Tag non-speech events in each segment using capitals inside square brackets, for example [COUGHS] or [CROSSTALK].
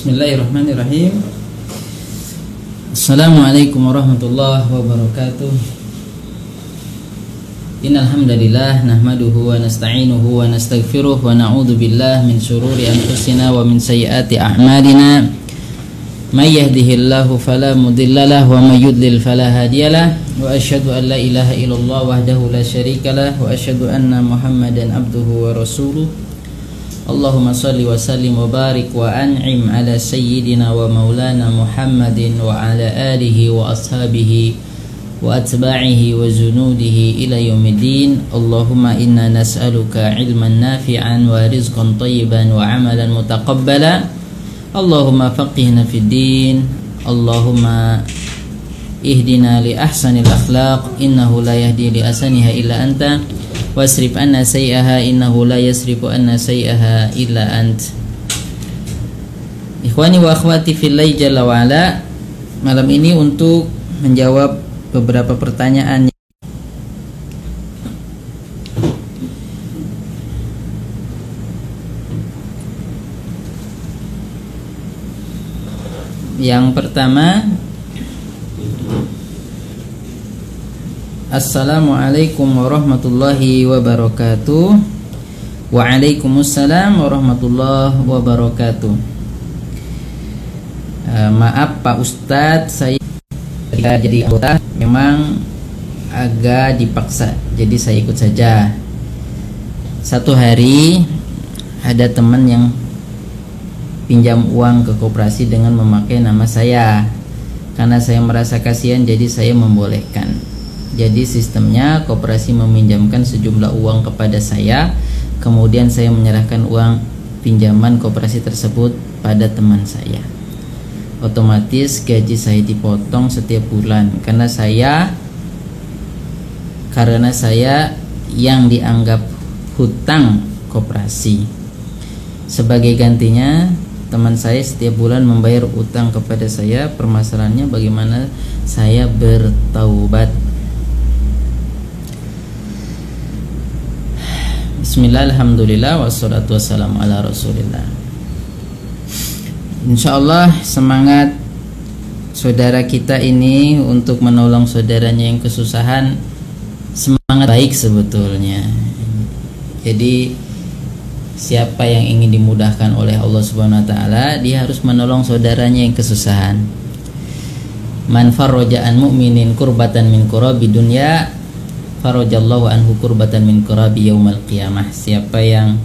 Bismillahirrahmanirrahim. Assalamualaikum warahmatullahi wabarakatuh. Innal hamdalillah nahmaduhu wa nasta'inuhu wa nastaghfiruh wa na'udzu billah min shururi anfusina wa min sayyiati a'malina. May yahdihillahu fala mudhillalah wa may yudlil fala hadiyalah wa asyhadu an la ilaha illallah wahdahu la syarikalah wa asyhadu anna muhammadan abduhu wa rasuluh اللهم صل وسلم وبارك وأنعم على سيدنا ومولانا محمد وعلى آله وأصحابه وأتباعه وجنوده إلى يوم الدين. اللهم إنا نسألك علما نافعا ورزقا طيبا وعملا متقبلا. اللهم فقهنا في الدين. اللهم اهدنا لأحسن الأخلاق. إنه لا يهدي لأسنها إلا أنت. Wasrif anna sayyaha innahu la yasrifu anna sayyaha illa ant. Ikhwani wa akhwati fillahi jalla wa ala Malam ini untuk menjawab beberapa pertanyaan. Yang pertama Assalamualaikum warahmatullahi wabarakatuh. Waalaikumsalam warahmatullahi wabarakatuh. Uh, Maaf Pak Ustadz Saya ketika jadi anggota. Memang agak dipaksa Jadi saya ikut saja. Satu hari Ada teman yang Pinjam uang ke koperasi dengan memakai nama saya. Karena saya merasa kasihan jadi saya membolehkan jadi sistemnya koperasi meminjamkan sejumlah uang kepada saya, kemudian saya menyerahkan uang pinjaman koperasi tersebut pada teman saya. Otomatis gaji saya dipotong setiap bulan karena saya karena saya yang dianggap hutang koperasi. Sebagai gantinya, teman saya setiap bulan membayar utang kepada saya. Permasalahannya bagaimana saya bertaubat Bismillah, Alhamdulillah, wassalatu wassalamu ala rasulillah. Insya Allah semangat saudara kita ini untuk menolong saudaranya yang kesusahan. Semangat baik sebetulnya. Jadi siapa yang ingin dimudahkan oleh Allah Subhanahu wa taala, dia harus menolong saudaranya yang kesusahan. Man farraja'an mu'minin kurbatan min kurabi dunya farajallahu anhu kurbatan min kurabi yaumal qiyamah. Siapa yang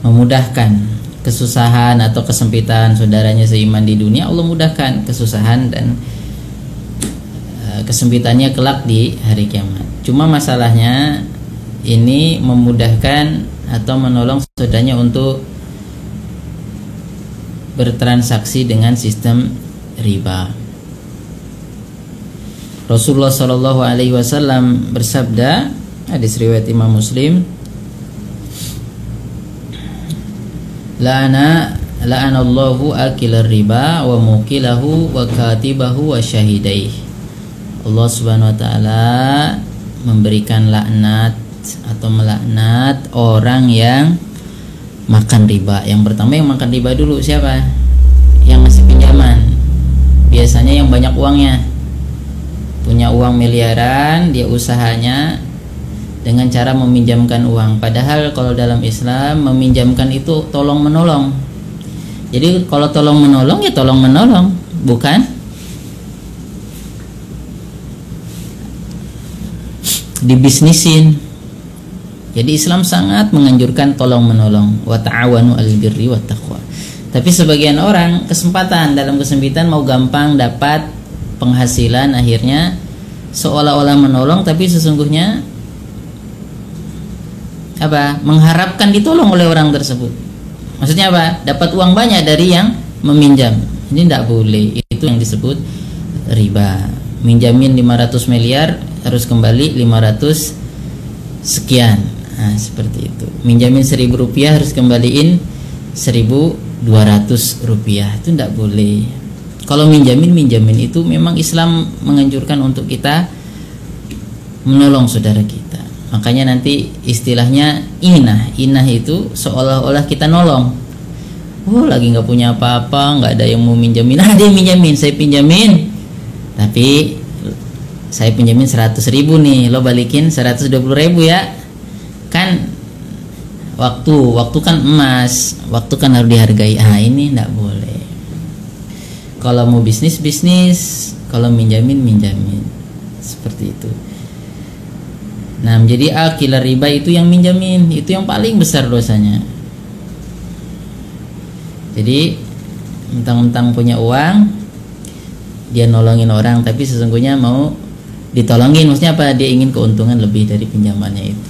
memudahkan kesusahan atau kesempitan saudaranya seiman di dunia Allah mudahkan kesusahan dan uh, kesempitannya kelak di hari kiamat. Cuma masalahnya ini memudahkan atau menolong saudaranya untuk bertransaksi dengan sistem riba Rasulullah Shallallahu Alaihi Wasallam bersabda hadis riwayat Imam Muslim La'ana la'anallahu akilar riba wa mukilahu wa katibahu wa syahidai Allah Subhanahu wa taala memberikan laknat atau melaknat orang yang makan riba. Yang pertama yang makan riba dulu siapa? Yang ngasih pinjaman. Biasanya yang banyak uangnya punya uang miliaran dia usahanya dengan cara meminjamkan uang. Padahal kalau dalam Islam meminjamkan itu tolong menolong jadi kalau tolong menolong ya tolong menolong bukan? Dibisnisin. Jadi Islam sangat menganjurkan tolong menolong wa ta'awanu al birri wa taqwa. Tapi sebagian orang kesempatan dalam kesempitan mau gampang dapat penghasilan akhirnya seolah-olah menolong tapi sesungguhnya apa? Mengharapkan ditolong oleh orang tersebut. Maksudnya apa? Dapat uang banyak dari yang meminjam. Ini tidak boleh. Itu yang disebut riba. Minjamin 500 miliar harus kembali 500 sekian. Nah, seperti itu. Minjamin 1000 rupiah harus kembaliin 1200 rupiah. Itu tidak boleh kalau minjamin minjamin. Itu memang Islam menganjurkan untuk kita menolong saudara kita. Makanya nanti istilahnya inah. Inah itu seolah-olah kita nolong. Oh lagi nggak punya apa-apa nggak ada yang mau minjamin. [LAUGHS] Ah dia minjamin saya pinjamin. Tapi saya pinjamin 100 ribu nih. Lo balikin 120 ribu ya. Kan waktu waktu kan emas. Waktu kan harus dihargai. Ah ini nggak boleh kalau mau bisnis bisnis. Kalau minjamin minjamin. Seperti itu. Nah menjadi akilah riba itu yang minjamin. Itu yang paling besar dosanya. Jadi mentang-mentang punya uang dia nolongin orang tapi sesungguhnya mau ditolongin. Maksudnya apa? Dia ingin keuntungan lebih dari pinjamannya itu.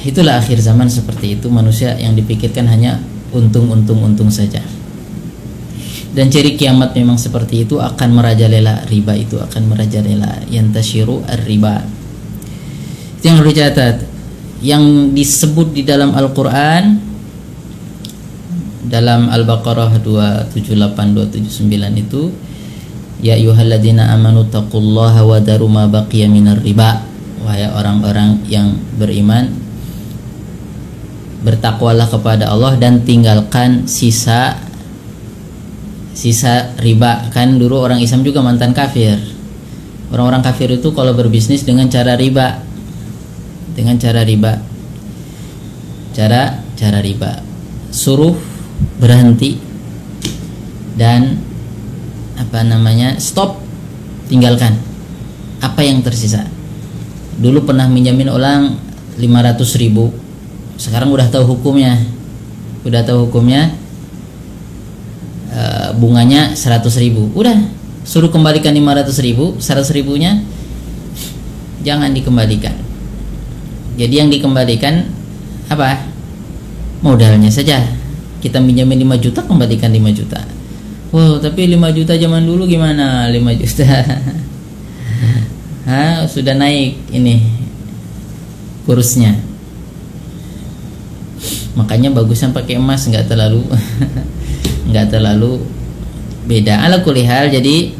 Itulah akhir zaman seperti itu. Manusia yang dipikirkan hanya untung-untung-untung saja dan ciri kiamat memang seperti itu akan merajalela riba itu akan merajalela yang tasyiru ar-riba yang harus dicatat. Yang disebut di dalam Al-Quran dalam Al-Baqarah 278 279 itu ya ayyuhalladzina amanu taqullaha wa daru ma baqiya minar riba. Wahai orang-orang yang beriman bertakwalah kepada Allah dan tinggalkan sisa sisa riba. Kan dulu orang Islam juga mantan kafir. Orang-orang kafir itu kalau berbisnis dengan cara riba. Dengan cara riba. Cara cara riba. Suruh berhenti. Dan apa namanya stop. Tinggalkan. Apa yang tersisa? Dulu pernah minjamin orang 500 ribu. Sekarang udah tahu hukumnya. Udah tahu hukumnya e, bunganya 100 ribu. Udah suruh kembalikan 500 ribu 100 ribunya jangan dikembalikan. Jadi yang dikembalikan apa? Modalnya saja. Kita minjamin 5 juta kembalikan 5 juta. Wow tapi 5 juta zaman dulu gimana? 5 juta. Ha, [LAUGHS] sudah naik ini kursnya. Makanya bagusnya pakai emas nggak terlalu [LAUGHS] nggak terlalu beda. Ala kulihal jadi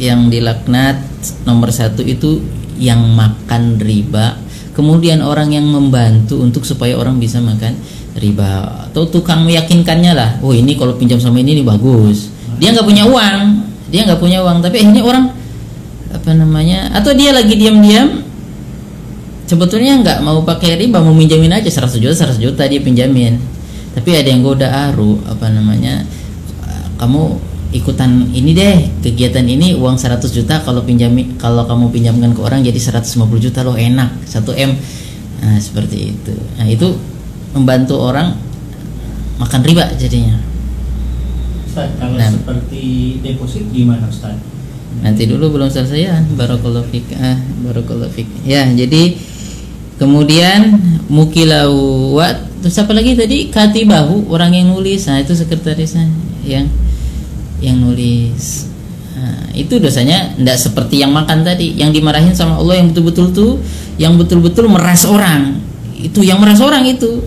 yang dilaknat nomor satu itu yang makan riba. Kemudian orang yang membantu untuk supaya orang bisa makan riba. Atau tukang meyakinkannya lah oh ini kalau pinjam sama ini ini bagus. Dia nggak punya uang. Dia nggak punya uang tapi akhirnya orang apa namanya atau dia lagi diam-diam sebetulnya nggak mau pakai riba mau minjamin aja 100 juta 100 juta dia pinjamin tapi ada yang goda aru apa namanya kamu ikutan ini deh kegiatan ini uang 100 juta kalau pinjami kalau kamu pinjamkan ke orang jadi 150 juta loh enak 1 m nah seperti itu nah itu membantu orang makan riba jadinya. Ustaz, kalau nah, seperti deposit gimana Ustaz? Nanti dulu belum selesai ya, barakallahu fik. Ah, barakallahu fik. Ya, jadi kemudian mukilau wa terus apa lagi tadi? Katibahu orang yang nulis. Nah itu sekretarisnya yang yang nulis. Nah, itu dosanya tidak seperti yang makan tadi. Yang dimarahin sama Allah yang betul-betul tuh yang betul-betul meras orang. Itu yang meras orang itu.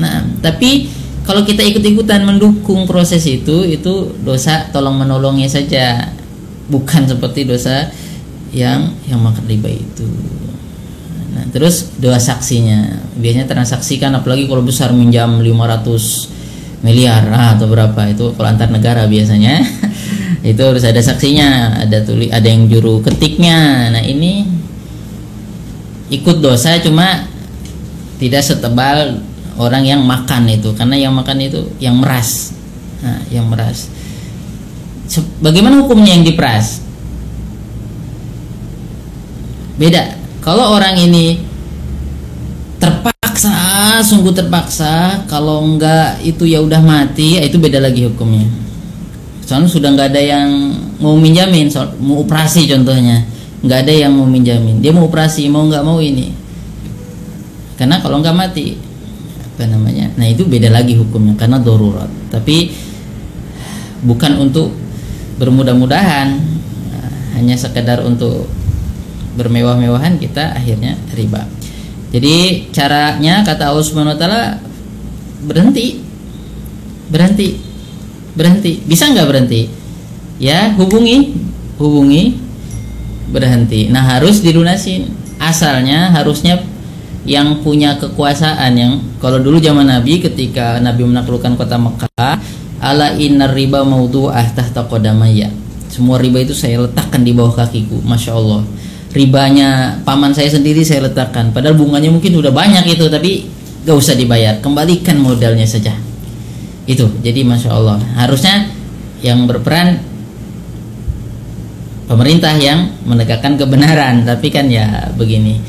Nah, tapi kalau kita ikut-ikutan mendukung proses itu, itu dosa tolong menolongnya saja, bukan seperti dosa yang yang makan riba itu. Nah, terus dua saksinya, biasanya transaksikan apalagi kalau besar minjam 500 miliar ah, atau berapa. Itu kalau antar negara biasanya. [LAUGHS] Itu harus ada saksinya, ada tulis, ada yang juru ketiknya. Nah ini ikut dosa cuma tidak setebal orang yang makan itu karena yang makan itu yang meras. Nah, yang meras. Bagaimana hukumnya yang diperas? Beda kalau orang ini terpaksa sungguh terpaksa kalau enggak itu ya udah mati itu beda lagi hukumnya. Soalnya sudah nggak ada yang mau minjamin soal, mau operasi contohnya. Nggak ada yang mau minjamin. Dia mau operasi mau nggak mau ini. Karena kalau nggak mati apa namanya? Nah itu beda lagi hukumnya karena darurat. Tapi bukan untuk bermudah-mudahan hanya sekedar untuk bermewah-mewahan kita akhirnya riba. Jadi caranya kata Allah Subhanahu wa taala berhenti. Berhenti. Berhenti. Bisa nggak berhenti? Ya hubungi. Hubungi. Berhenti. Nah harus dilunasin. Asalnya harusnya yang punya kekuasaan yang kalau dulu zaman Nabi ketika Nabi menaklukkan kota Mekah ala innar riba maudu'ah tahta qadamaya. Semua riba itu saya letakkan di bawah kakiku. Masya Allah ribanya paman saya sendiri saya letakkan. Padahal bunganya mungkin udah banyak itu tapi gak usah dibayar. Kembalikan modalnya saja. Itu. Jadi Masya Allah. Harusnya yang berperan pemerintah yang menegakkan kebenaran. Tapi kan ya begini.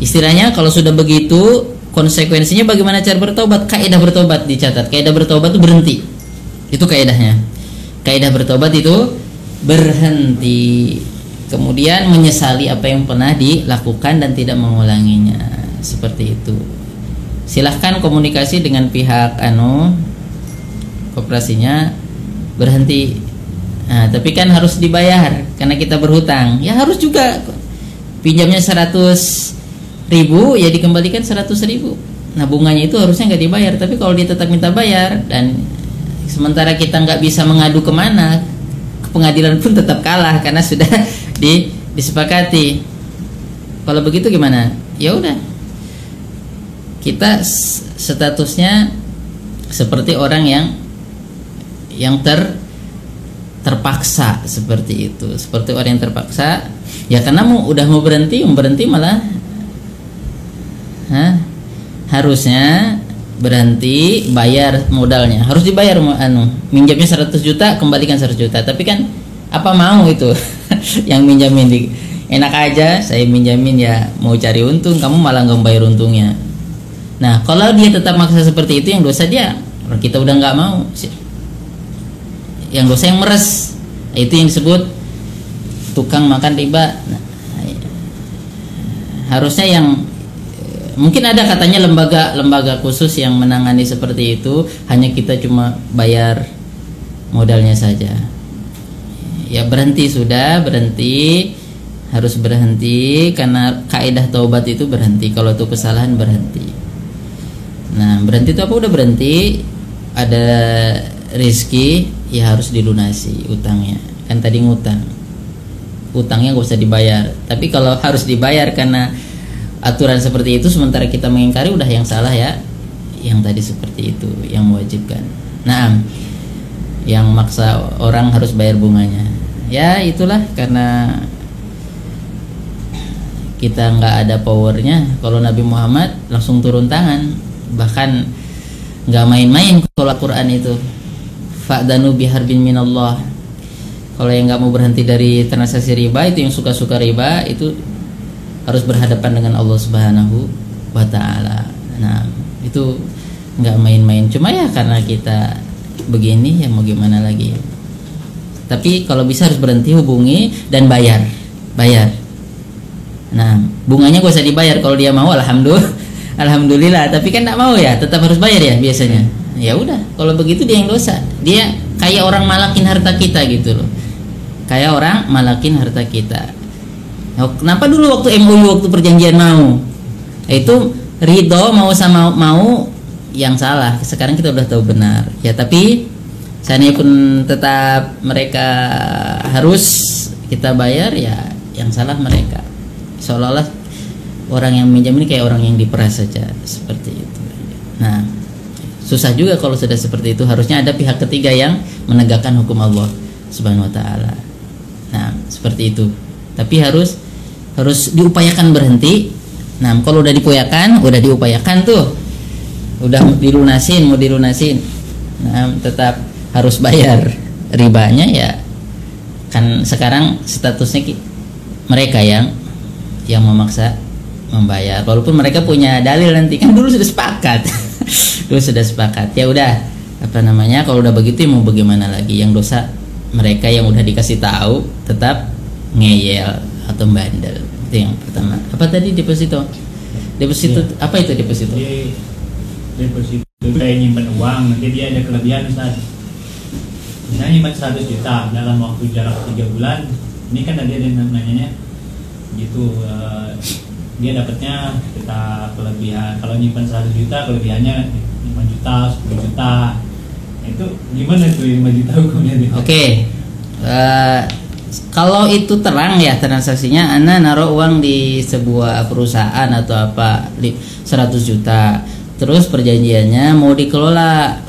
Istilahnya kalau sudah begitu konsekuensinya bagaimana cara bertobat? Kaidah bertobat dicatat. Kaidah bertobat itu berhenti. Itu kaidahnya kaidah bertobat itu berhenti kemudian menyesali apa yang pernah dilakukan dan tidak mengulanginya seperti itu silahkan komunikasi dengan pihak anu koperasinya berhenti Nah, tapi kan harus dibayar karena kita berhutang. Ya harus juga pinjamnya 100 ribu ya dikembalikan 100 ribu. Nah bunganya itu harusnya nggak dibayar. Tapi kalau dia tetap minta bayar dan sementara kita nggak bisa mengadu ke mana, ke pengadilan pun tetap kalah karena sudah [LAUGHS] di, disepakati. Kalau begitu gimana? Ya udah, kita statusnya seperti orang yang yang ter terpaksa seperti itu seperti orang yang terpaksa ya karena mau udah mau berhenti mau berhenti malah Hah? harusnya berhenti bayar modalnya. Harus dibayar anu minjamnya 100 juta kembalikan 100 juta. Tapi kan apa mau itu? [LAUGHS] Yang minjamin di enak aja saya minjamin ya mau cari untung kamu malah nggak bayar untungnya. Nah kalau dia tetap maksa seperti itu yang dosa dia kita udah nggak mau. Yang dosa yang meres. Itu yang disebut tukang makan riba. Nah, harusnya yang mungkin ada katanya lembaga lembaga khusus yang menangani seperti itu. Hanya kita cuma bayar modalnya saja. Ya berhenti sudah berhenti. Harus berhenti karena kaidah taubat itu berhenti. Kalau itu kesalahan berhenti. Nah berhenti itu apa? Udah berhenti. Ada rizki ya harus dilunasi utangnya. Kan tadi ngutang. Utangnya gak usah dibayar. Tapi kalau harus dibayar karena aturan seperti itu sementara kita mengingkari udah yang salah ya. Yang tadi seperti itu yang mewajibkan. Nah yang maksa orang harus bayar bunganya. Ya itulah karena kita nggak ada powernya. Kalau Nabi Muhammad langsung turun tangan bahkan nggak main-main kalau Al-Quran itu. Fa'danu biharbin minallah. Kalau yang nggak mau berhenti dari transaksi riba itu yang suka-suka riba itu harus berhadapan dengan Allah Subhanahu wa taala. Nah, itu nggak main-main. Cuma ya karena kita begini ya mau gimana lagi. Tapi kalau bisa harus berhenti hubungi dan bayar. Bayar. Nah, bunganya gak usah dibayar kalau dia mau alhamdulillah. [LAUGHS] Alhamdulillah, tapi kan nggak mau ya, tetap harus bayar ya biasanya ya udah kalau begitu dia yang dosa dia kayak orang malakin harta kita gitu loh kayak orang malakin harta kita nah, kenapa dulu waktu MOU waktu perjanjian mau? Itu ridho mau sama mau yang salah. Sekarang kita udah tahu benar. Ya tapi saya pun tetap mereka harus kita bayar ya yang salah mereka. Seolah-olah orang yang minjam ini kayak orang yang diperas saja seperti itu. Nah susah juga kalau sudah seperti itu. Harusnya ada pihak ketiga yang menegakkan hukum Allah Subhanahu wa taala. Nah, seperti itu. Tapi harus harus diupayakan berhenti. Nah, kalau udah diupayakan, udah diupayakan tuh. Udah dilunasin, mau dilunasin. Nah, tetap harus bayar ribanya ya. Kan sekarang statusnya mereka yang yang memaksa membayar. Walaupun mereka punya dalil nanti kan dulu sudah sepakat. [LAUGHS] lu sudah sepakat ya udah apa namanya kalau udah begitu mau bagaimana lagi yang dosa mereka yang udah dikasih tahu tetap ngeyel atau bandel. Itu yang pertama. Apa tadi deposito? Deposito ya. apa itu deposito? Jadi, deposito kayak nyimpan uang nanti dia ada kelebihan saat misalnya nyimpan 100 juta dalam waktu jarak tiga bulan ini kan tadi ada namanya gitu uh, dia dapatnya kita kelebihan. Kalau nyimpan 100 juta kelebihannya 5 juta 10 juta. Itu gimana tuh 5 juta hukumnya? Oke okay. uh, kalau itu terang ya transaksinya Anda naruh uang di sebuah perusahaan atau apa li- 100 juta. Terus perjanjiannya mau dikelola.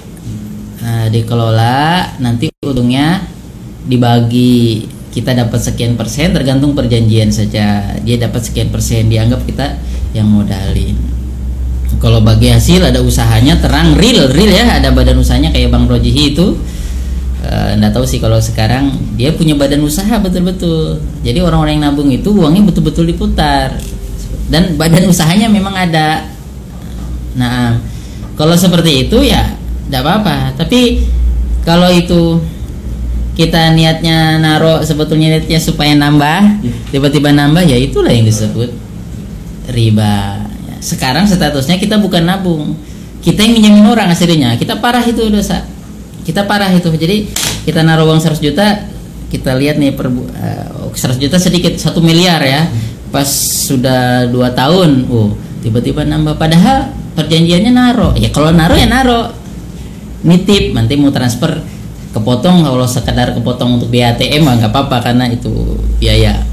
Nah, dikelola nanti untungnya dibagi. Kita dapat sekian persen tergantung perjanjian saja. Dia dapat sekian persen dianggap kita yang modalin. Kalau bagi hasil ada usahanya terang real real ya. Ada badan usahanya kayak Bang Rojihi itu Eh, nggak tahu sih kalau sekarang dia punya badan usaha betul-betul. Jadi orang-orang yang nabung itu uangnya betul-betul diputar. Dan badan [LAUGHS] usahanya memang ada. Nah kalau seperti itu ya tidak apa-apa. Tapi kalau itu kita niatnya naruh sebetulnya niatnya supaya nambah tiba-tiba nambah ya itulah yang disebut riba. Sekarang statusnya kita bukan nabung. Kita yang minjemin orang aslinya kita parah itu dosa kita parah itu. Jadi kita naruh uang 100 juta kita lihat nih per bu- eh, 100 juta sedikit satu miliar ya. Pas sudah dua tahun oh tiba-tiba nambah. Padahal perjanjiannya naruh. Ya kalau naruh ya naruh. Nitip nanti mau transfer kepotong. Kalau sekedar kepotong untuk biaya ATM nggak apa-apa karena itu biaya.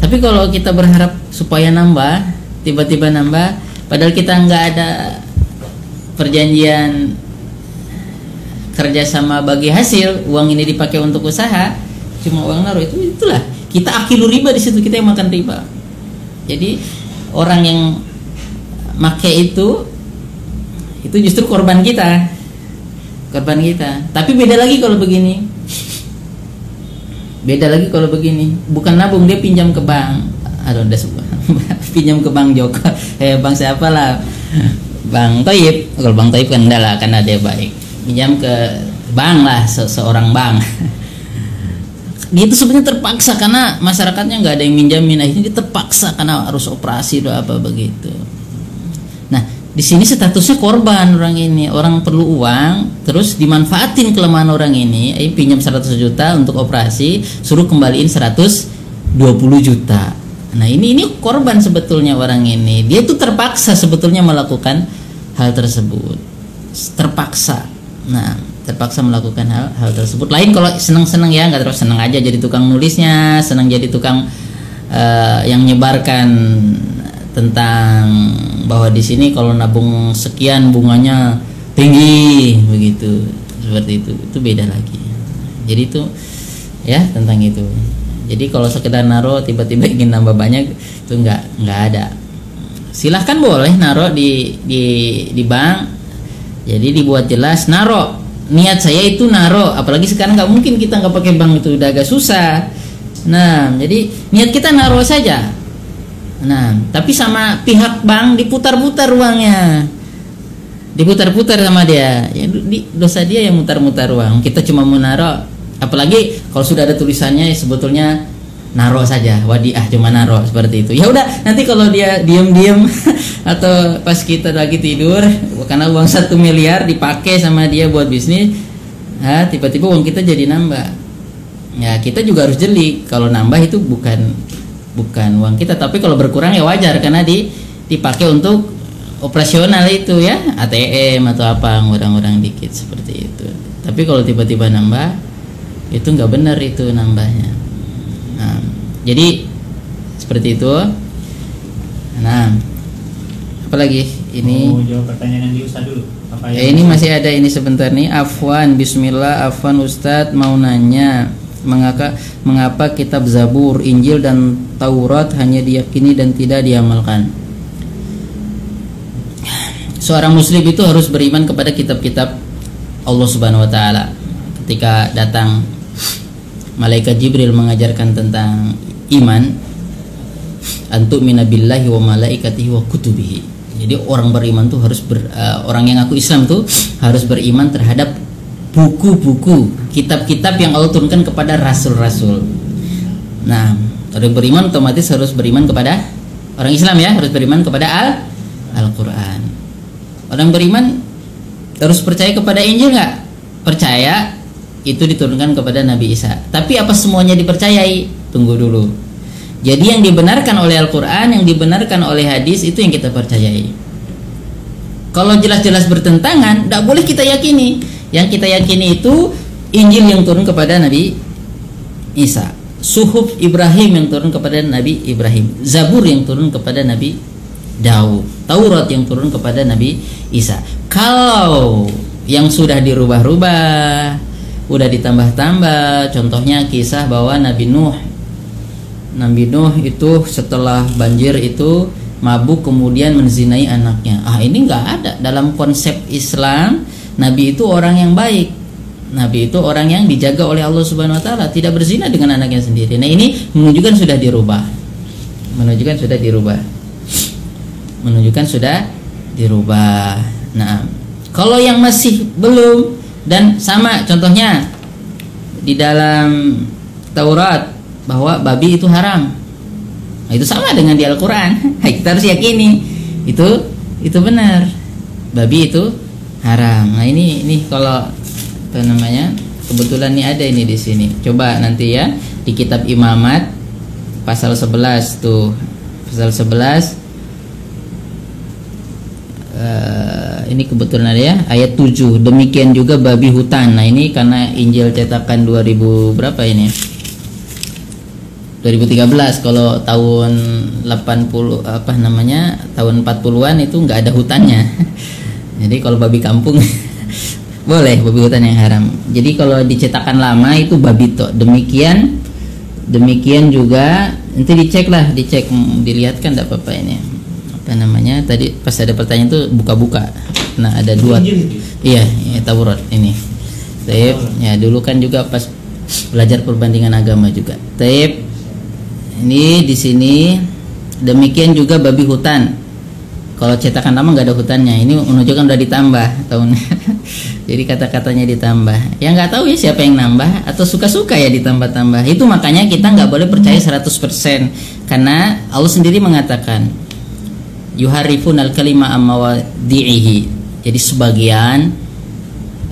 Tapi kalau kita berharap supaya nambah tiba-tiba nambah padahal kita nggak ada perjanjian kerjasama bagi hasil uang ini dipakai untuk usaha cuma uang naruh itu itulah. Kita akilu riba di situ kita yang makan riba. Jadi orang yang make itu itu justru korban kita. Korban kita. Tapi beda lagi kalau begini. Beda lagi kalau begini. Bukan nabung dia pinjam ke bank. Aduh udah semua. [LAUGHS] Pinjam ke bank Joko. [LAUGHS] Eh bank siapa lah? Bang Toib. Kalau Bang Toib kan enggak lah karena dia baik pinjam ke bank lah se- seorang bank. Dia [LAUGHS] itu sebenarnya terpaksa karena masyarakatnya nggak ada yang minjamin. Akhirnya dia terpaksa karena harus operasi atau apa begitu. Nah di sini statusnya korban orang ini. Orang perlu uang terus dimanfaatin kelemahan orang ini. Eh, pinjam 100 juta untuk operasi suruh kembaliin 120 juta. Nah ini ini korban sebetulnya orang ini. Dia tuh terpaksa sebetulnya melakukan hal tersebut. Terpaksa nah terpaksa melakukan hal hal tersebut. Lain kalau seneng-seneng ya nggak terus seneng aja jadi tukang nulisnya seneng jadi tukang eh, yang menyebarkan tentang bahwa di sini kalau nabung sekian bunganya tinggi begitu. Seperti itu itu beda lagi. Jadi itu ya tentang itu. Jadi kalau sekedar naruh tiba-tiba [LAUGHS] ingin nambah banyak itu nggak nggak ada. Silahkan boleh naruh di di di bank jadi dibuat jelas naruh niat saya itu naruh apalagi sekarang nggak mungkin kita nggak pakai bank itu udah agak susah. Nah jadi niat kita naruh saja. Nah tapi sama pihak bank diputar-putar uangnya. Diputar-putar sama dia. Ya di- dosa dia yang mutar-mutar uang. Kita cuma mau naruh apalagi kalau sudah ada tulisannya ya sebetulnya naruh saja. Wadiah cuma naruh seperti itu. Ya udah nanti kalau dia diem-diem [LAUGHS] atau pas kita lagi tidur karena uang satu miliar dipakai sama dia buat bisnis tiba-tiba uang kita jadi nambah. Ya kita juga harus jeli. Kalau nambah itu bukan bukan uang kita. Tapi kalau berkurang ya wajar karena di dipakai untuk operasional itu ya ATM atau apa ngurang-ngurang dikit seperti itu. Tapi kalau tiba-tiba nambah itu nggak benar itu nambahnya. Nah, jadi seperti itu. Nah apalagi ini Mau jawab pertanyaan yang di Ustaz dulu. Apa Ya ini masih ada ini sebentar nih. Afwan Bismillah. Afwan Ustadz mau nanya mengapa mengapa kitab Zabur Injil dan Taurat hanya diyakini dan tidak diamalkan? Seorang muslim itu harus beriman kepada kitab-kitab Allah Subhanahu wa taala. Ketika datang malaikat Jibril mengajarkan tentang iman antuk minabillahi wa malaikatihi wa kutubihi jadi orang beriman tuh harus ber, eh, orang yang aku Islam tuh harus beriman terhadap buku-buku kitab-kitab yang Allah turunkan kepada rasul-rasul. Nah orang beriman otomatis harus beriman kepada orang Islam ya harus beriman kepada al Al-Quran. Orang beriman harus percaya kepada Injil nggak? Percaya itu diturunkan kepada Nabi Isa. Tapi apa semuanya dipercayai? Tunggu dulu jadi yang dibenarkan oleh Al-Quran yang dibenarkan oleh hadis itu yang kita percayai. Kalau jelas-jelas bertentangan tidak boleh kita yakini. Yang kita yakini itu Injil yang turun kepada Nabi Isa. Suhuf Ibrahim yang turun kepada Nabi Ibrahim, Zabur yang turun kepada Nabi Daud, Taurat yang turun kepada Nabi Isa. Kalau yang sudah dirubah-rubah, udah ditambah-tambah, contohnya kisah bahwa Nabi Nuh Nabi Nuh itu setelah banjir itu mabuk kemudian menzinai anaknya. Ah ini nggak ada dalam konsep Islam. Nabi itu orang yang baik. Nabi itu orang yang dijaga oleh Allah Subhanahu Wa Taala, tidak berzina dengan anaknya sendiri. Nah ini menunjukkan sudah dirubah, menunjukkan sudah dirubah, menunjukkan sudah dirubah. Nah kalau yang masih belum dan sama contohnya di dalam Taurat bahwa babi itu haram Nah, itu sama dengan di Al-Qur'an. [LAUGHS] Kita harus yakini itu itu benar. Babi itu haram. Nah, ini ini kalau apa namanya? Kebetulan ini ada ini di sini. Coba nanti ya di kitab Imamat pasal 11 tuh. Pasal 11 Uh, eh, ini kebetulan ada ya ayat 7 demikian juga babi hutan nah ini karena Injil cetakan 2000 berapa ini 2013 kalau tahun 80 apa namanya tahun 40-an itu nggak ada hutannya. [LAUGHS] Jadi kalau babi kampung [LAUGHS] boleh babi hutan yang haram. Jadi kalau dicetakan lama itu babi to demikian demikian juga nanti dicek lah dicek dilihat kan tidak apa-apa ini. Apa namanya tadi pas ada pertanyaan itu buka-buka. Nah ada dua iya ya, Taurat ini. Taib ya dulu kan juga pas belajar perbandingan agama juga. Taib ini di sini demikian juga babi hutan. Kalau cetakan lama nggak ada hutannya. Ini menunjukkan udah ditambah tahun [LAUGHS] jadi kata-katanya ditambah. Ya nggak tahu ya siapa yang nambah atau suka-suka ya ditambah-tambah. Itu makanya kita nggak boleh percaya 100% karena Allah sendiri mengatakan yuharifun al kalima amawadi'ihi. Jadi sebagian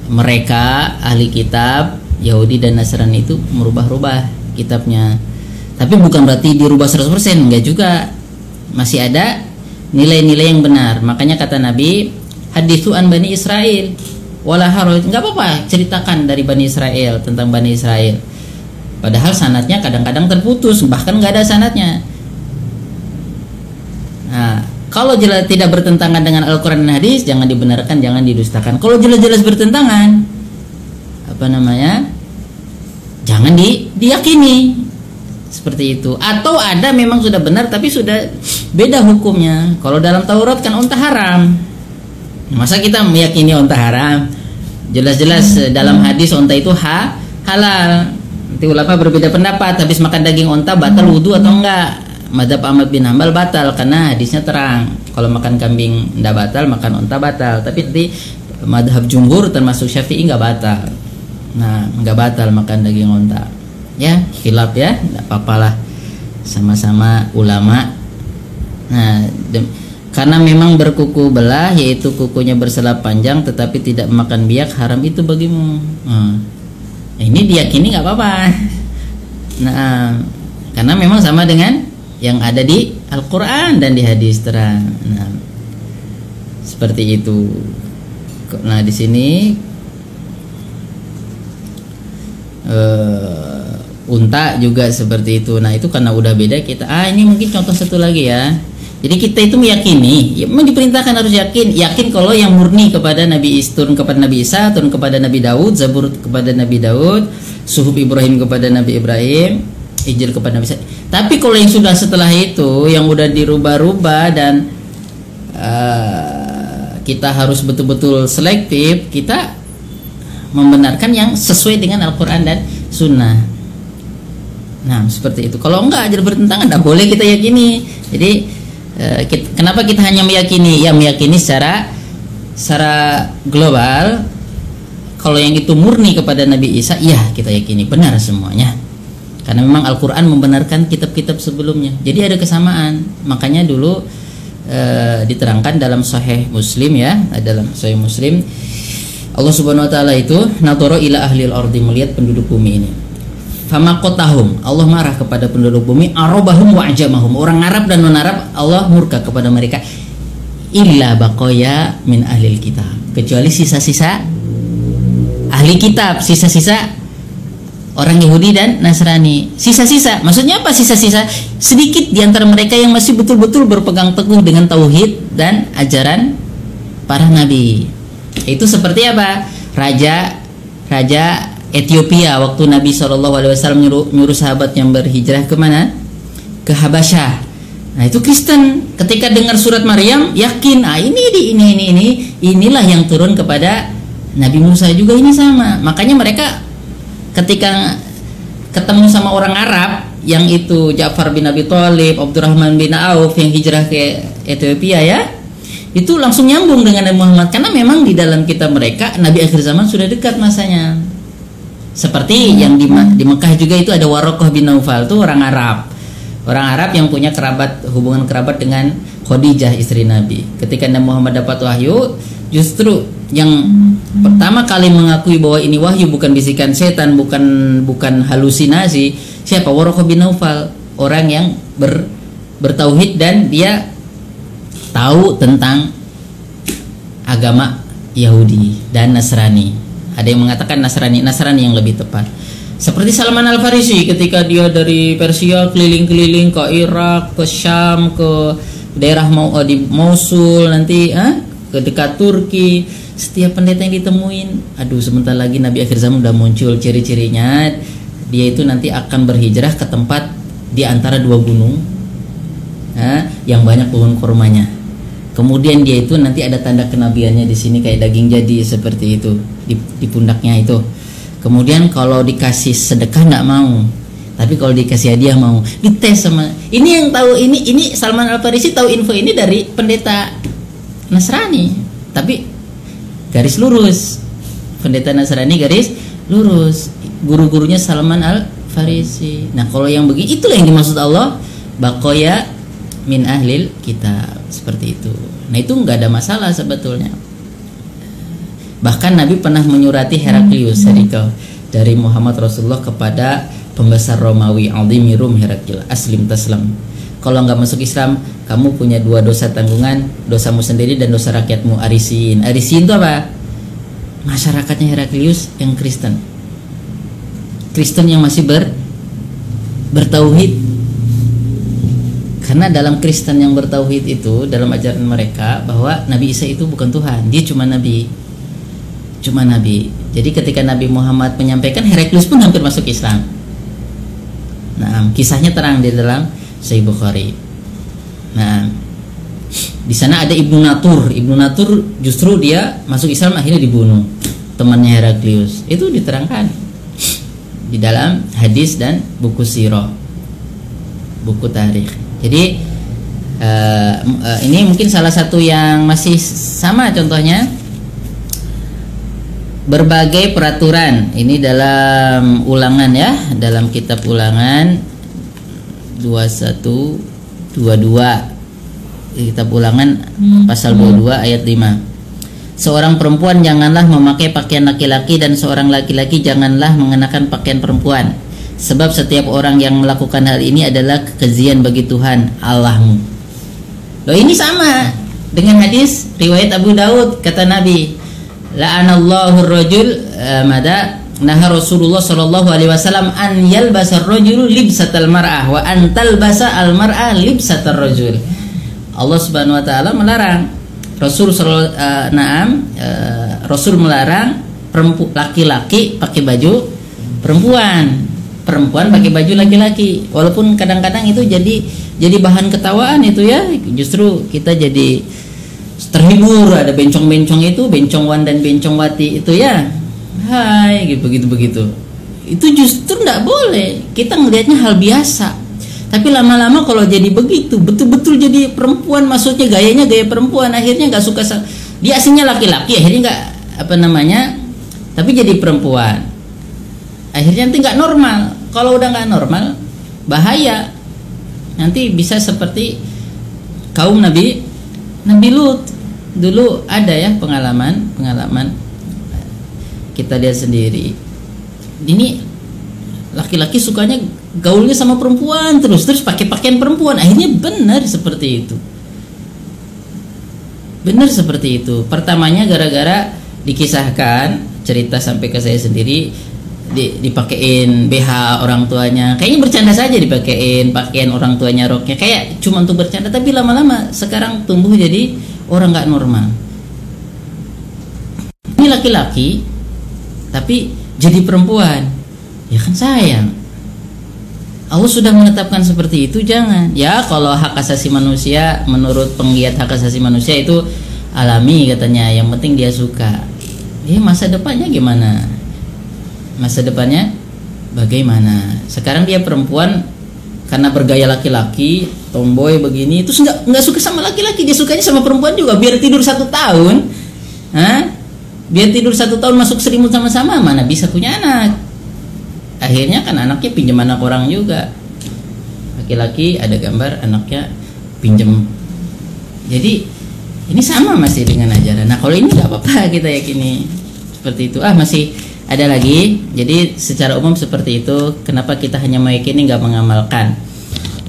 mereka ahli kitab Yahudi dan Nasrani itu merubah-rubah kitabnya tapi bukan berarti dirubah 100% enggak juga. Masih ada nilai-nilai yang benar. Makanya kata Nabi hadithu an Bani Israel wala haraj nggak apa-apa ceritakan dari Bani Israel tentang Bani Israel padahal sanatnya kadang-kadang terputus bahkan nggak ada sanatnya. Nah kalau jelas tidak bertentangan dengan Al-Quran dan Hadis jangan dibenarkan jangan didustakan. Kalau jelas-jelas bertentangan apa namanya? Jangan di, diyakini seperti itu. Atau ada memang sudah benar tapi sudah beda hukumnya. Kalau dalam Taurat kan unta haram. Masa kita meyakini unta haram? Jelas-jelas dalam hadis unta itu ha halal. Nanti ulama berbeda pendapat habis makan daging unta batal wudhu atau enggak? Madhab Ahmad bin Hambal batal karena hadisnya terang. Kalau makan kambing tidak batal makan unta batal. Tapi nanti madhab jumhur termasuk syafi'i nggak batal. Nah nggak batal makan daging unta ya hilap ya tidak apa-apalah sama-sama ulama. Nah karena memang berkuku belah yaitu kukunya berselap panjang tetapi tidak makan biak haram itu bagimu. Nah, ini diyakini nggak apa-apa. Nah karena memang sama dengan yang ada di Al-Quran dan di hadis terang. Nah seperti itu. Nah di sini uh, unta juga seperti itu. Nah itu karena udah beda kita ah ini mungkin contoh satu lagi ya. Jadi kita itu meyakini ya memang diperintahkan harus yakin. Yakin kalau yang murni kepada Nabi Is turun kepada Nabi Isa turun kepada Nabi Daud Zabur kepada Nabi Daud Suhub Ibrahim kepada Nabi Ibrahim Injil kepada Nabi Isa. Tapi kalau yang sudah setelah itu yang udah dirubah-rubah dan uh, kita harus betul-betul selektif kita membenarkan yang sesuai dengan Al-Quran dan Sunnah Nah, seperti itu. Kalau enggak jadi bertentangan, tidak boleh kita yakini. Jadi eh, kenapa kita hanya meyakini? Ya meyakini secara secara global. Kalau yang itu murni kepada Nabi Isa, iya kita yakini benar semuanya. Karena memang Al-Qur'an membenarkan kitab-kitab sebelumnya. Jadi ada kesamaan. Makanya dulu eh, diterangkan dalam Sahih Muslim ya, dalam Sahih Muslim Allah Subhanahu wa taala itu natoro ila ahli al-ardi melihat penduduk bumi ini famakotahum Allah marah kepada penduduk bumi arobahum wa ajamahum orang Arab dan non Arab Allah murka kepada mereka illa bakoya min ahli kitab kecuali sisa-sisa ahli kitab sisa-sisa orang Yahudi dan Nasrani. Sisa-sisa, maksudnya apa sisa-sisa? Sedikit di antara mereka yang masih betul-betul berpegang teguh dengan tauhid dan ajaran para nabi. Itu seperti apa? Raja Raja Ethiopia waktu Nabi SAW nyuruh, nyuruh sahabat yang berhijrah ke mana? Ke Habasyah. Nah itu Kristen ketika dengar surat Maryam yakin ah ini di ini ini ini inilah yang turun kepada Nabi Musa juga ini sama. Makanya mereka ketika ketemu sama orang Arab yang itu Ja'far bin Abi Thalib, Abdurrahman bin Auf yang hijrah ke Ethiopia ya, itu langsung nyambung dengan Nabi Muhammad karena memang di dalam kita mereka Nabi akhir zaman sudah dekat masanya. Seperti yang di, di Mekah juga itu ada Warokoh bin Naufal itu orang Arab. Orang Arab yang punya kerabat hubungan kerabat dengan Khadijah istri Nabi. Ketika Nabi Muhammad dapat wahyu, justru yang pertama kali mengakui bahwa ini wahyu bukan bisikan setan, bukan bukan halusinasi, siapa? Warokoh bin Naufal, orang yang ber, bertauhid dan dia tahu tentang agama Yahudi dan Nasrani. Ada yang mengatakan Nasrani, Nasrani yang lebih tepat. Seperti Salman Al Farisi ketika dia dari Persia keliling-keliling ke Irak, ke Syam, ke daerah mau eh, di Mosul nanti eh, ke dekat Turki. Setiap pendeta yang ditemuin, aduh sebentar lagi Nabi akhir zaman udah muncul ciri-cirinya. Dia itu nanti akan berhijrah ke tempat di antara dua gunung eh, yang banyak pohon kurmanya. Kemudian dia itu nanti ada tanda kenabiannya di sini kayak daging jadi seperti itu di, di pundaknya itu. Kemudian kalau dikasih sedekah nggak mau, tapi kalau dikasih hadiah mau. Dites sama ini yang tahu ini ini Salman Al Farisi tahu info ini dari pendeta Nasrani, tapi garis lurus. Pendeta Nasrani garis lurus. Guru-gurunya Salman Al Farisi. Nah kalau yang begini itulah yang dimaksud Allah bakoya min ahlil kitab seperti itu. Nah itu nggak ada masalah sebetulnya. Bahkan Nabi pernah menyurati Heraklius Heriko dari Muhammad Rasulullah kepada pembesar Romawi Aldimirum Herakil Aslim Taslam. Kalau nggak masuk Islam, kamu punya dua dosa tanggungan, dosamu sendiri dan dosa rakyatmu Arisin. Arisin itu apa? Masyarakatnya Heraklius yang Kristen. Kristen yang masih ber bertauhid karena dalam Kristen yang bertauhid itu dalam ajaran mereka bahwa Nabi Isa itu bukan Tuhan, dia cuma nabi. Cuma nabi. Jadi ketika Nabi Muhammad menyampaikan Heraklius pun hampir masuk Islam. Nah, kisahnya terang di dalam Sahih Bukhari. Nah, di sana ada Ibnu Natur. Ibnu Natur justru dia masuk Islam akhirnya dibunuh. Temannya Heraklius. Itu diterangkan di dalam hadis dan buku sirah. Buku tarikh. Jadi uh, uh, ini mungkin salah satu yang masih sama contohnya berbagai peraturan. Ini dalam ulangan ya dalam kitab ulangan 2122 kitab ulangan hmm. pasal 22 ayat 5 Seorang perempuan janganlah memakai pakaian laki-laki dan seorang laki-laki janganlah mengenakan pakaian perempuan. Sebab setiap orang yang melakukan hal ini adalah kekejian bagi Tuhan Allahmu. Loh ini sama dengan hadis riwayat Abu Daud kata Nabi la'anallahu rajul uh, mada nah Rasulullah sallallahu alaihi wasallam an yalbasa ar-rajulu libsatal mar'ah wa an talbasa al-mar'ah libsatar rajul. Allah Subhanahu wa taala melarang. Rasul uh, naam uh, Rasul melarang laki-laki pakai baju perempuan. Perempuan pakai baju laki-laki. Walaupun kadang-kadang itu jadi jadi bahan ketawaan itu ya. Justru kita jadi terhibur ada bencong-bencong itu bencong wan dan bencong wati itu ya. Hai gitu begitu begitu. Itu justru tidak boleh. Kita ngelihatnya hal biasa. Tapi lama-lama kalau jadi begitu betul-betul jadi perempuan maksudnya gayanya gaya perempuan akhirnya nggak suka dia aslinya laki-laki akhirnya nggak apa namanya tapi jadi perempuan. Akhirnya nanti nggak normal. Kalau udah nggak normal bahaya. Nanti bisa seperti kaum Nabi Nabi Lut dulu ada ya pengalaman pengalaman. Kita lihat sendiri. Ini laki-laki sukanya gaulnya sama perempuan terus terus pakai pakaian perempuan. Akhirnya benar seperti itu. Benar seperti itu. Pertamanya gara-gara dikisahkan cerita sampai ke saya sendiri di, dipakein BH orang tuanya. Kayaknya bercanda saja dipakein pakaian orang tuanya roknya. Kayak cuma untuk bercanda tapi lama-lama sekarang tumbuh jadi orang nggak normal. Ini laki-laki tapi jadi perempuan. Ya kan sayang. Allah sudah menetapkan seperti itu jangan. Ya kalau hak asasi manusia menurut penggiat hak asasi manusia itu alami katanya. Yang penting dia suka. Ya masa depannya gimana? Masa depannya bagaimana? Sekarang dia perempuan karena bergaya laki-laki tomboy begini itu nggak nggak suka sama laki-laki dia sukanya sama perempuan juga biar tidur satu tahun. Hah? biar tidur satu tahun masuk selimut sama-sama mana bisa punya anak? Akhirnya kan anaknya pinjam anak orang juga. Laki-laki ada gambar anaknya pinjam. Jadi ini sama masih dengan ajaran. Nah kalau ini nggak apa-apa [LAUGHS] kita yakini seperti itu. Ah masih ada lagi. Jadi secara umum seperti itu. Kenapa kita hanya meyakini nggak mengamalkan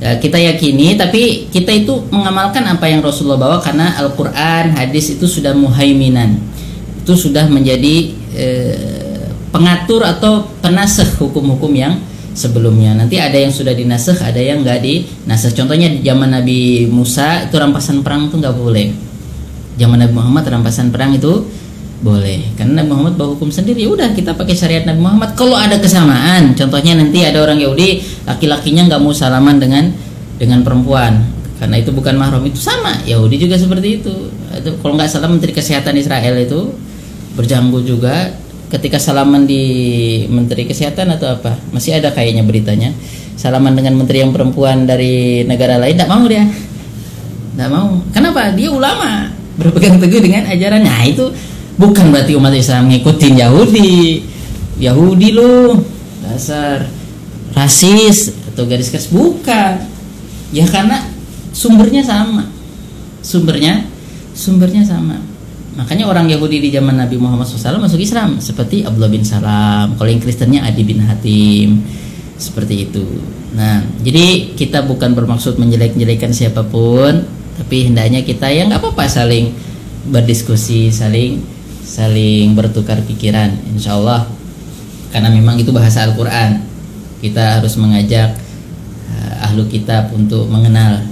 ya, kita yakini tapi kita itu mengamalkan apa yang Rasulullah bawa karena Al-Quran hadis itu sudah muhaiminan itu sudah menjadi eh, pengatur atau penasah hukum-hukum yang sebelumnya. Nanti ada yang sudah dinasah, ada yang nggak dinasah. Contohnya di zaman Nabi Musa itu rampasan perang itu nggak boleh. Zaman Nabi Muhammad rampasan perang itu boleh. Karena Nabi Muhammad bawa hukum sendiri. Ya udah kita pakai syariat Nabi Muhammad. Kalau ada kesamaan, contohnya nanti ada orang Yahudi laki-lakinya nggak mau salaman dengan dengan perempuan. Karena itu bukan mahram itu sama. Yahudi juga seperti itu. Itu kalau nggak salah Menteri Kesehatan Israel itu berjanggu juga ketika salaman di Menteri Kesehatan atau apa. Masih ada kayaknya beritanya. Salaman dengan menteri yang perempuan dari negara lain tidak mau dia. Tidak mau. Kenapa? Dia ulama. Berpegang teguh dengan ajarannya nah, itu bukan berarti umat Islam ngikutin Yahudi Yahudi lo dasar rasis atau garis keras bukan ya karena sumbernya sama sumbernya sumbernya sama Makanya orang Yahudi di zaman Nabi Muhammad SAW masuk Islam seperti Abdullah bin Salam. Kalau yang Kristennya Adi bin Hatim. Seperti itu. Nah, jadi kita bukan bermaksud menjelek-jelekan siapa pun, tapi hendaknya kita yang nggak apa-apa saling berdiskusi, saling saling bertukar pikiran, insya Allah. Karena memang itu bahasa Al-Quran. Kita harus mengajak uh, ahlu kitab untuk mengenal,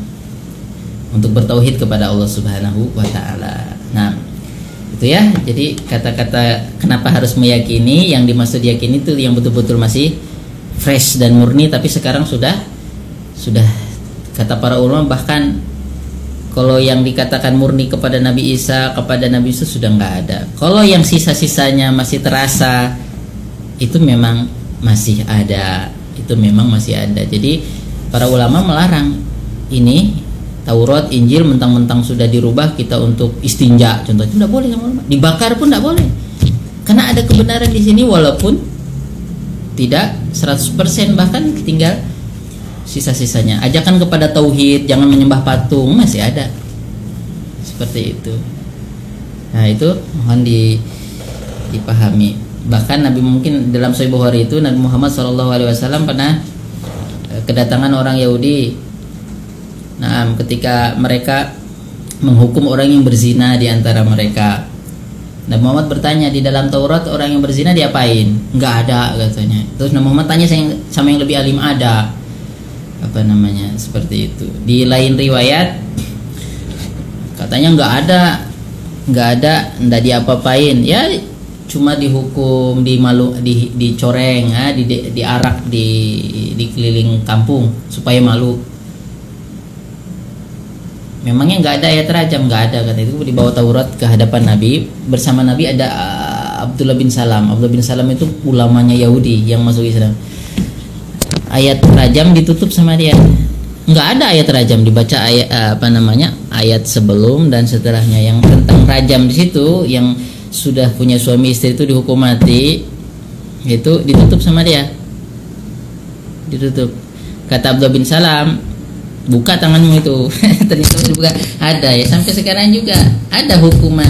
untuk bertauhid kepada Allah Subhanahu wa Ta'ala. Nah, itu ya jadi kata-kata kenapa harus meyakini yang dimaksud yakini itu yang betul-betul masih fresh dan murni tapi sekarang sudah sudah kata para ulama bahkan kalau yang dikatakan murni kepada Nabi Isa kepada Nabi Isa sudah nggak ada. Kalau yang sisa-sisanya masih terasa itu memang masih ada. Itu memang masih ada. Jadi para ulama melarang ini. Taurat, Injil mentang-mentang sudah dirubah kita untuk istinja. Contohnya tidak boleh dibakar pun tidak boleh. Karena ada kebenaran di sini walaupun tidak 100% bahkan tinggal sisa-sisanya ajakan kepada tauhid jangan menyembah patung masih ada seperti itu nah itu mohon di, dipahami bahkan Nabi mungkin dalam Sahih Bukhari itu Nabi Muhammad SAW pernah eh, kedatangan orang Yahudi Nah, ketika mereka menghukum orang yang berzina di antara mereka. Nabi Muhammad bertanya di dalam Taurat orang yang berzina diapain? Enggak ada katanya. Terus Nabi Muhammad tanya sama yang lebih alim ada. Apa namanya? Seperti itu. Di lain riwayat katanya enggak ada. Enggak ada, enggak diapa-apain. Ya cuma dihukum di malu di dicoreng ya, di diarak di di keliling kampung supaya malu memangnya nggak ada ayat rajam nggak ada kata itu di bawah Taurat ke hadapan Nabi bersama Nabi ada Abdullah bin Salam Abdullah bin Salam itu ulamanya Yahudi yang masuk Islam ayat rajam ditutup sama dia. Nggak ada ayat rajam dibaca ayat uh, apa namanya ayat sebelum dan setelahnya. Yang tentang rajam di situ yang sudah punya suami istri itu dihukum mati itu ditutup sama dia. Ditutup. Kata Abdullah bin Salam buka tanganmu itu. [LAUGHS] Ternyata dibuka ada ya. Sampai sekarang juga ada hukuman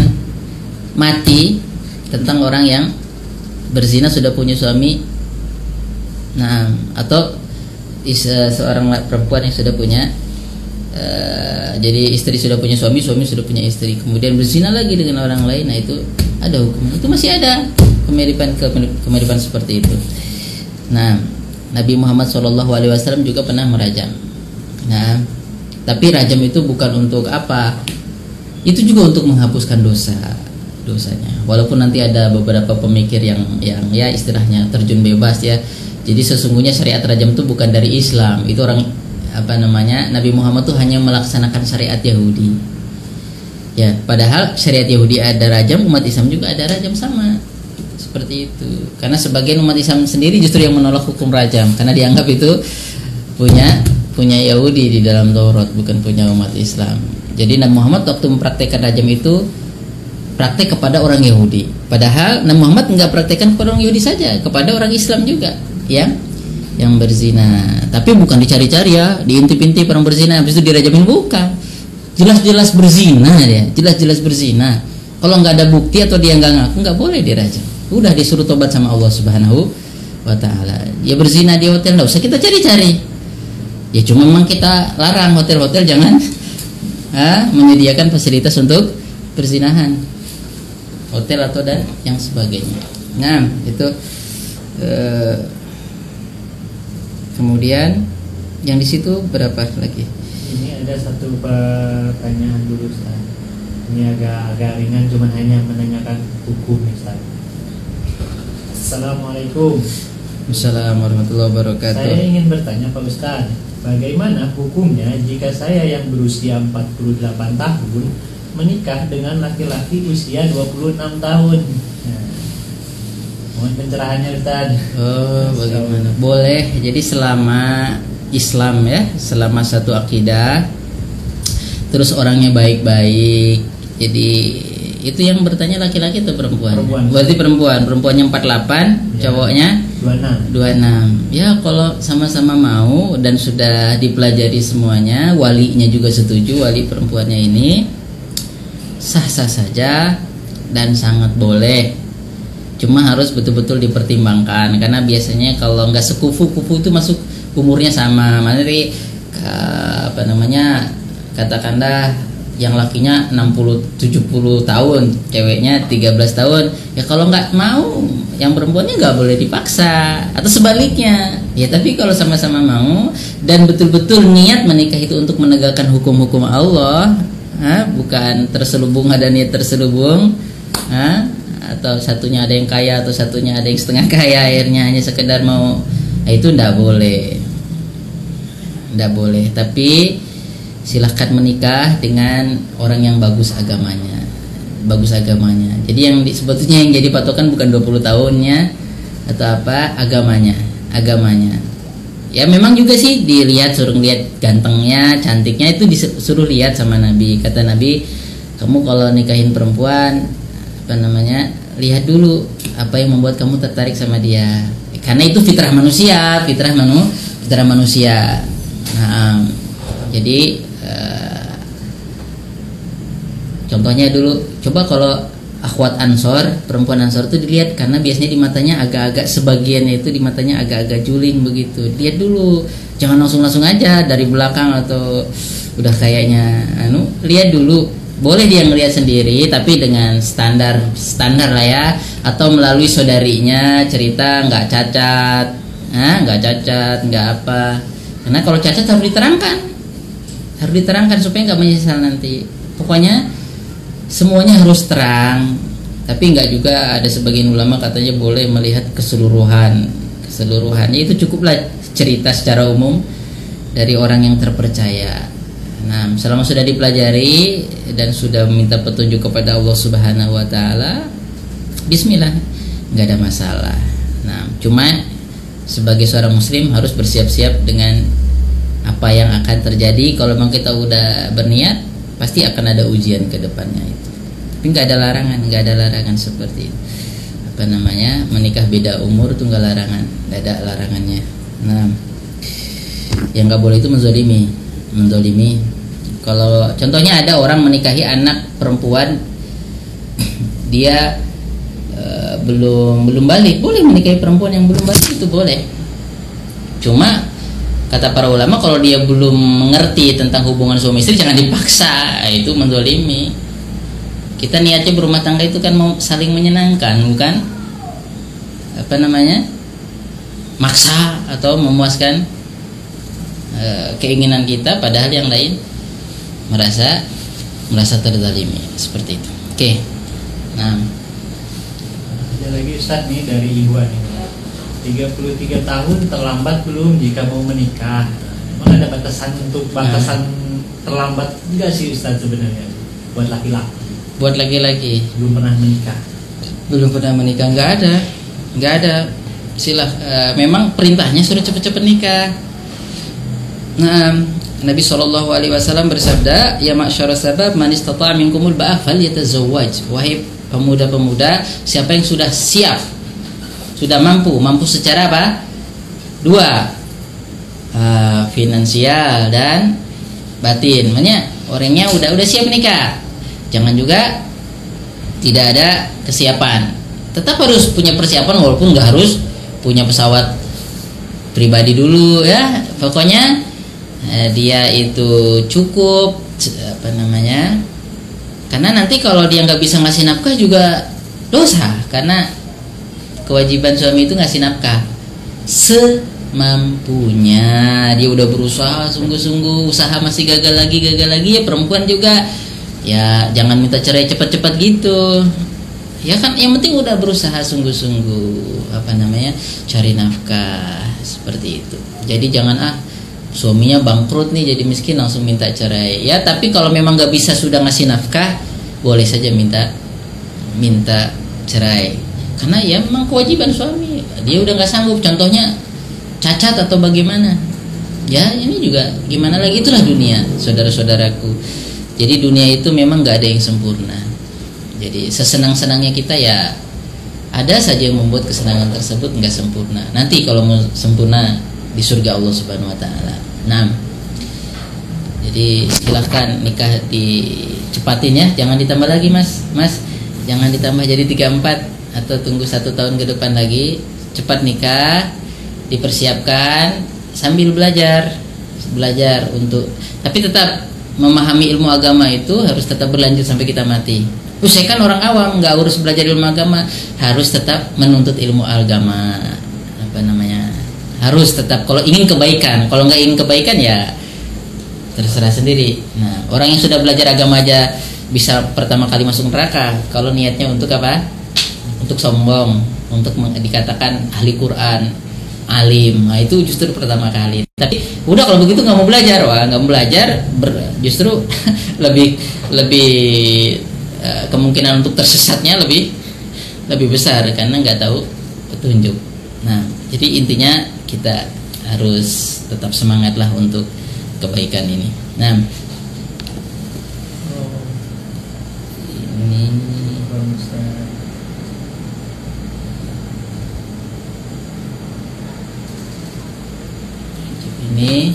mati tentang orang yang berzina sudah punya suami nah atau is, uh, seorang perempuan yang sudah punya uh, jadi istri sudah punya suami suami sudah punya istri kemudian berzina lagi dengan orang lain nah itu ada hukuman itu masih ada kemiripan kemiripan seperti itu Nah, Nabi Muhammad SAW juga pernah merajam. Nah, tapi rajam itu bukan untuk apa? Itu juga untuk menghapuskan dosa dosanya. Walaupun nanti ada beberapa pemikir yang yang ya istilahnya terjun bebas ya. Jadi sesungguhnya syariat rajam itu bukan dari Islam. Itu orang apa namanya? Nabi Muhammad tuh hanya melaksanakan syariat Yahudi. Ya, padahal syariat Yahudi ada rajam, umat Islam juga ada rajam sama. Seperti itu. Karena sebagian umat Islam sendiri justru yang menolak hukum rajam karena dianggap itu punya punya Yahudi di dalam Taurat bukan punya umat Islam. Jadi Nabi Muhammad waktu mempraktekkan rajam itu praktek kepada orang Yahudi. Padahal Nabi Muhammad nggak praktekkan kepada orang Yahudi saja, kepada orang Islam juga, ya, yang berzina. Tapi bukan dicari-cari ya, diintip-intip orang berzina, habis itu dirajamin bukan. Jelas-jelas berzina ya, jelas-jelas berzina. Kalau nggak ada bukti atau dia nggak ngaku, nggak boleh dirajam. Udah disuruh tobat sama Allah Subhanahu wa taala. Ya berzina di hotel nggak usah kita cari-cari ya cuma memang kita larang hotel-hotel jangan ha, [LAUGHS] menyediakan fasilitas untuk perzinahan hotel atau dan yang sebagainya nah itu eh, kemudian yang di situ berapa lagi ini ada satu pertanyaan dulu Ustaz. ini agak agak ringan cuma hanya menanyakan hukum Ustaz. Assalamualaikum Assalamualaikum warahmatullahi wabarakatuh Saya ingin bertanya Pak Ustaz Bagaimana hukumnya jika saya yang berusia 48 tahun menikah dengan laki-laki usia 26 tahun? Mohon pencerahannya Ustaz. Oh, bagaimana? Boleh. Jadi selama Islam ya, selama satu akidah terus orangnya baik-baik. Jadi itu yang bertanya laki-laki atau perempuan? Perempuan. Berarti perempuan. Perempuannya 48, Ya. cowoknya 26. 26 ya kalau sama-sama mau dan sudah dipelajari semuanya walinya juga setuju wali perempuannya ini sah-sah saja dan sangat boleh cuma harus betul-betul dipertimbangkan karena biasanya kalau nggak sekufu kufu itu masuk umurnya sama nanti apa namanya katakanlah yang lakinya 60 70 tahun, ceweknya 13 tahun. Ya kalau nggak mau, yang perempuannya nggak boleh dipaksa atau sebaliknya. Ya tapi kalau sama-sama mau dan betul-betul niat menikah itu untuk menegakkan hukum-hukum Allah, ha? bukan terselubung ada niat terselubung, ha? Atau satunya ada yang kaya atau satunya ada yang setengah kaya akhirnya hanya sekedar mau. Nah, itu ndak boleh. Ndak boleh. Tapi silahkan menikah dengan orang yang bagus agamanya. Bagus agamanya. Jadi yang sebetulnya yang jadi patokan bukan 20 tahunnya atau apa agamanya. Agamanya. Ya memang juga sih dilihat suruh lihat gantengnya cantiknya itu disuruh lihat sama Nabi. Kata Nabi kamu kalau nikahin perempuan apa namanya lihat dulu apa yang membuat kamu tertarik sama dia. Karena itu fitrah manusia fitrah manu fitrah manusia. Nah jadi eh, contohnya dulu coba kalau akhwat ansor perempuan ansor itu dilihat karena biasanya di matanya agak-agak sebagiannya itu di matanya agak-agak juling begitu. Lihat dulu jangan langsung-langsung aja dari belakang atau udah kayaknya anu lihat dulu boleh dia ngelihat sendiri tapi dengan standar standar lah ya. Atau melalui saudarinya cerita nggak cacat. Ah nggak cacat nggak apa. Karena kalau cacat harus diterangkan. Harus diterangkan supaya nggak menyesal nanti. Pokoknya semuanya harus terang. Tapi nggak juga ada sebagian ulama katanya boleh melihat keseluruhan. Keseluruhannya itu cukuplah cerita secara umum dari orang yang terpercaya nah selama sudah dipelajari dan sudah meminta petunjuk kepada Allah Subhanahu Wa Taala Bismillah nggak ada masalah. Nah cuma sebagai seorang muslim harus bersiap-siap dengan apa yang akan terjadi. Kalau memang kita udah berniat pasti akan ada ujian ke depannya itu. Tapi nggak ada larangan nggak ada larangan seperti itu apa namanya? Menikah beda umur tuh nggak larangan nggak ada larangannya. Nah yang nggak boleh itu menzolimi. Menzolimi kalau contohnya ada orang menikahi anak perempuan dia eh, belum belum balik. Boleh menikahi perempuan yang belum balik itu boleh. Cuma kata para ulama kalau dia belum mengerti tentang hubungan suami istri jangan dipaksa. Itu mendolimi kita niatnya berumah tangga itu kan mau saling menyenangkan bukan? Apa namanya? Maksa atau memuaskan uh, keinginan kita padahal yang lain merasa merasa terzalimi seperti itu. Oke. Okay. nah ada lagi Ustaz nih dari ibu nih. 33 tahun terlambat belum jika mau menikah? Emang ada batasan untuk batasan nah. terlambat? Enggak sih Ustaz sebenarnya. Buat laki-laki. Buat laki-laki. Belum pernah menikah. Belum pernah menikah. Nggak ada. Nggak ada. Silah uh, memang perintahnya sudah cepet-cepet nikah. Nah Nabi Shallallahu Alaihi Wasallam bersabda ya masyarakat sabab manis istata'a minkumul ba'ah falyatazawwaj. Wahai pemuda-pemuda siapa yang sudah siap sudah mampu mampu secara apa? Dua uh, finansial dan batin. Makanya orangnya udah udah siap nikah. Jangan juga tidak ada kesiapan. Tetap harus punya persiapan walaupun nggak harus punya pesawat pribadi dulu ya. Pokoknya dia itu cukup apa namanya karena nanti kalau dia nggak bisa ngasih nafkah juga dosa karena kewajiban suami itu ngasih nafkah semampunya. Dia udah berusaha sungguh-sungguh usaha masih gagal lagi gagal lagi. Ya perempuan juga ya jangan minta cerai cepat-cepat gitu. Ya kan yang penting udah berusaha sungguh-sungguh apa namanya cari nafkah seperti itu. Jadi jangan ah suaminya bangkrut nih jadi miskin langsung minta cerai. Ya tapi kalau memang nggak bisa sudah ngasih nafkah boleh saja minta minta cerai. Karena ya memang kewajiban suami. Dia udah nggak sanggup. Contohnya cacat atau bagaimana? Ya ini juga gimana lagi? Itulah dunia saudara-saudaraku. Jadi dunia itu memang nggak ada yang sempurna. Jadi sesenang-senangnya kita ya ada saja yang membuat kesenangan tersebut nggak sempurna. Nanti kalau mau sempurna di surga Allah Subhanahu Wa Taala. Nah, jadi silahkan nikah dicepatin ya, jangan ditambah lagi mas, mas, jangan ditambah jadi 34 atau tunggu satu tahun ke depan lagi. Cepat nikah, dipersiapkan sambil belajar, belajar untuk, tapi tetap memahami ilmu agama itu harus tetap berlanjut sampai kita mati. Usai kan orang awam nggak urus belajar ilmu agama, harus tetap menuntut ilmu agama. Apa namanya? Harus tetap kalau ingin kebaikan, kalau nggak ingin kebaikan ya terserah sendiri. Nah, orang yang sudah belajar agama aja bisa pertama kali masuk neraka. Kalau niatnya untuk apa? Untuk sombong, untuk dikatakan ahli Quran, alim. Nah itu justru pertama kali. Tapi udah kalau begitu nggak mau belajar. Wah nggak mau belajar ber, justru [LAUGHS] lebih lebih uh, kemungkinan untuk tersesatnya lebih lebih besar. Karena nggak tahu petunjuk. Nah jadi intinya kita harus tetap semangat lah untuk kebaikan ini. Nah. Ini.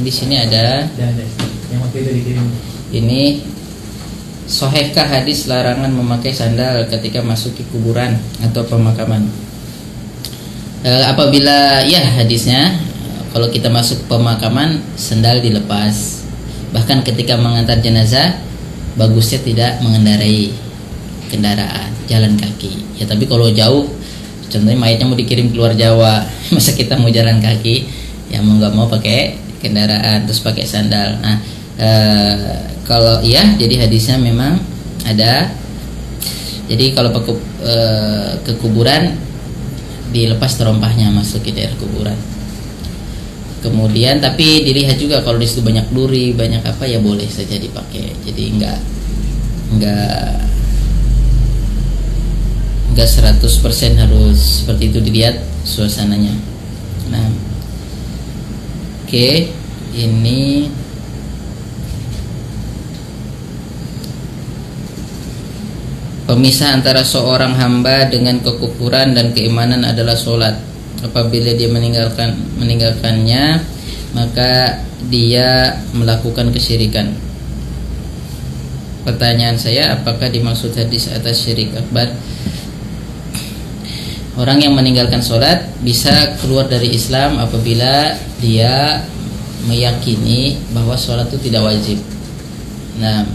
Di sini ada. Ini. Sohekah hadis larangan memakai sandal ketika masuk ke kuburan atau pemakaman e, apabila ya hadisnya kalau kita masuk pemakaman sandal dilepas. Bahkan ketika mengantar jenazah bagusnya tidak mengendarai kendaraan jalan kaki. Ya tapi kalau jauh contohnya mayatnya mau dikirim keluar Jawa [LAUGHS] masa kita mau jalan kaki yang mau nggak mau pakai kendaraan terus pakai sandal. Nah e, kalau iya jadi hadisnya memang ada. Jadi kalau pakai e, ke kuburan dilepas terompahnya masuk ke daerah kuburan. Kemudian tapi dilihat juga kalau di situ banyak duri banyak apa ya boleh saja dipakai. Jadi enggak enggak enggak 100% harus seperti itu dilihat suasananya. Nah Oke, ini pemisah antara seorang hamba dengan kekufuran dan keimanan adalah sholat. Apabila dia meninggalkan meninggalkannya, maka dia melakukan kesyirikan. Pertanyaan saya, apakah dimaksud hadis atas syirik akbar? Orang yang meninggalkan sholat bisa keluar dari Islam apabila dia meyakini bahwa sholat itu tidak wajib. Nah,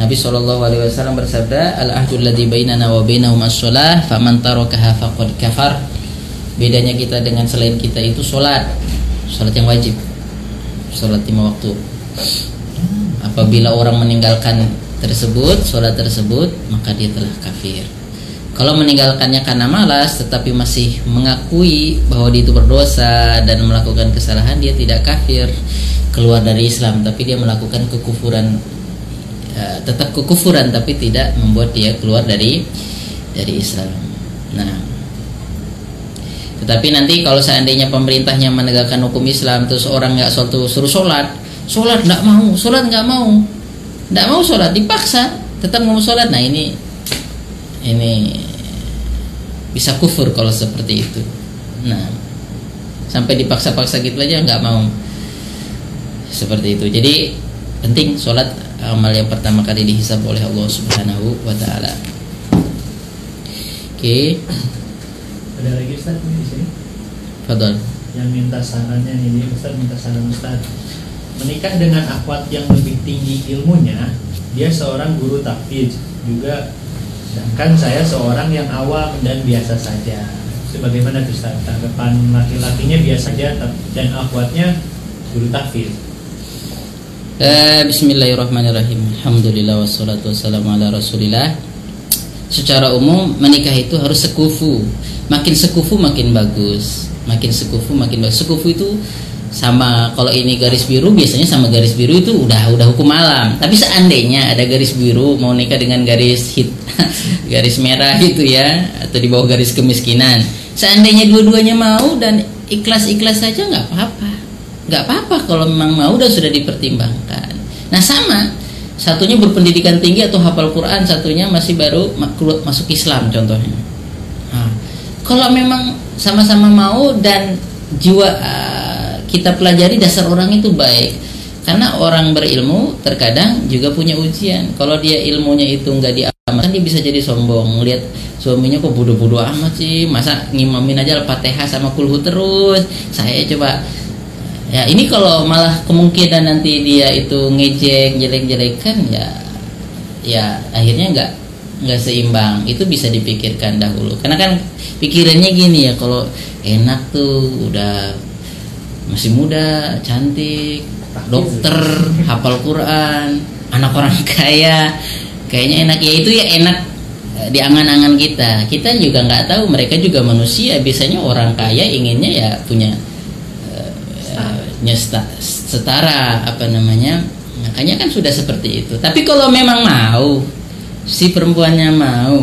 Nabi Shallallahu Alaihi Wasallam bersabda, al ahdul ladhi bainana wa bainahum as-sholah, faman tarakaha faqad kafar. bedanya kita dengan selain kita itu sholat sholat yang wajib. Sholat lima waktu. Apabila orang meninggalkan tersebut sholat tersebut maka dia telah kafir. Kalau meninggalkannya karena malas tetapi masih mengakui bahwa dia itu berdosa dan melakukan kesalahan dia tidak kafir. Keluar dari Islam tapi dia melakukan kekufuran uh, tetap kekufuran tapi tidak membuat dia keluar dari dari Islam. Nah, tetapi nanti kalau seandainya pemerintahnya menegakkan hukum Islam terus orang nggak suatu suruh sholat, sholat nggak mau, sholat nggak mau, nggak mau sholat dipaksa tetap mau sholat. Nah ini ini bisa kufur kalau seperti itu. Nah sampai dipaksa-paksa gitu aja nggak mau seperti itu. Jadi penting sholat amal yang pertama kali dihisab oleh Allah Subhanahu wa taala. Oke. Okay. Ada lagi Ustaz di sini? Fadol. Yang minta sarannya ini Ustaz minta saran Ustaz. Menikah dengan akhwat yang lebih tinggi ilmunya, dia seorang guru tahfidz juga sedangkan saya seorang yang awam dan biasa saja. Sebagaimana Ustaz? Tanggapan laki-lakinya biasa saja dan akhwatnya guru tahfidz. Uh, Bismillahirrahmanirrahim. Alhamdulillah wassalatu wassalamu ala Rasulillah. Secara umum menikah itu harus sekufu. Makin sekufu makin bagus. Makin sekufu makin bagus. Sekufu itu sama kalau ini garis biru biasanya sama garis biru itu udah udah hukum alam. Tapi seandainya ada garis biru mau nikah dengan garis hit [LAUGHS] garis merah itu ya atau di bawah garis kemiskinan. Seandainya dua-duanya mau dan ikhlas-ikhlas saja nggak apa-apa nggak apa-apa kalau memang mau dan sudah dipertimbangkan. Nah sama. Satunya berpendidikan tinggi atau hafal Quran satunya masih baru masuk Islam contohnya. Nah, kalau memang sama-sama mau dan jiwa uh, kita pelajari dasar orang itu baik karena orang berilmu terkadang juga punya ujian. Kalau dia ilmunya itu nggak diamalkan dia bisa jadi sombong. Lihat suaminya kok bodoh-bodoh amat sih masa ngimamin aja al-fatihah sama kulhu terus? Saya coba ya ini kalau malah kemungkinan nanti dia itu ngejek jelek-jelekan ya ya akhirnya nggak nggak seimbang. Itu bisa dipikirkan dahulu. Karena kan pikirannya gini ya kalau enak tuh udah masih muda cantik dokter hafal Quran anak orang [LAUGHS] kaya kayaknya enak. Ya itu ya enak eh, di angan-angan kita. Kita juga nggak tahu mereka juga manusia. Biasanya orang kaya inginnya ya punya setara apa namanya makanya kan sudah seperti itu. Tapi kalau memang mau si perempuannya mau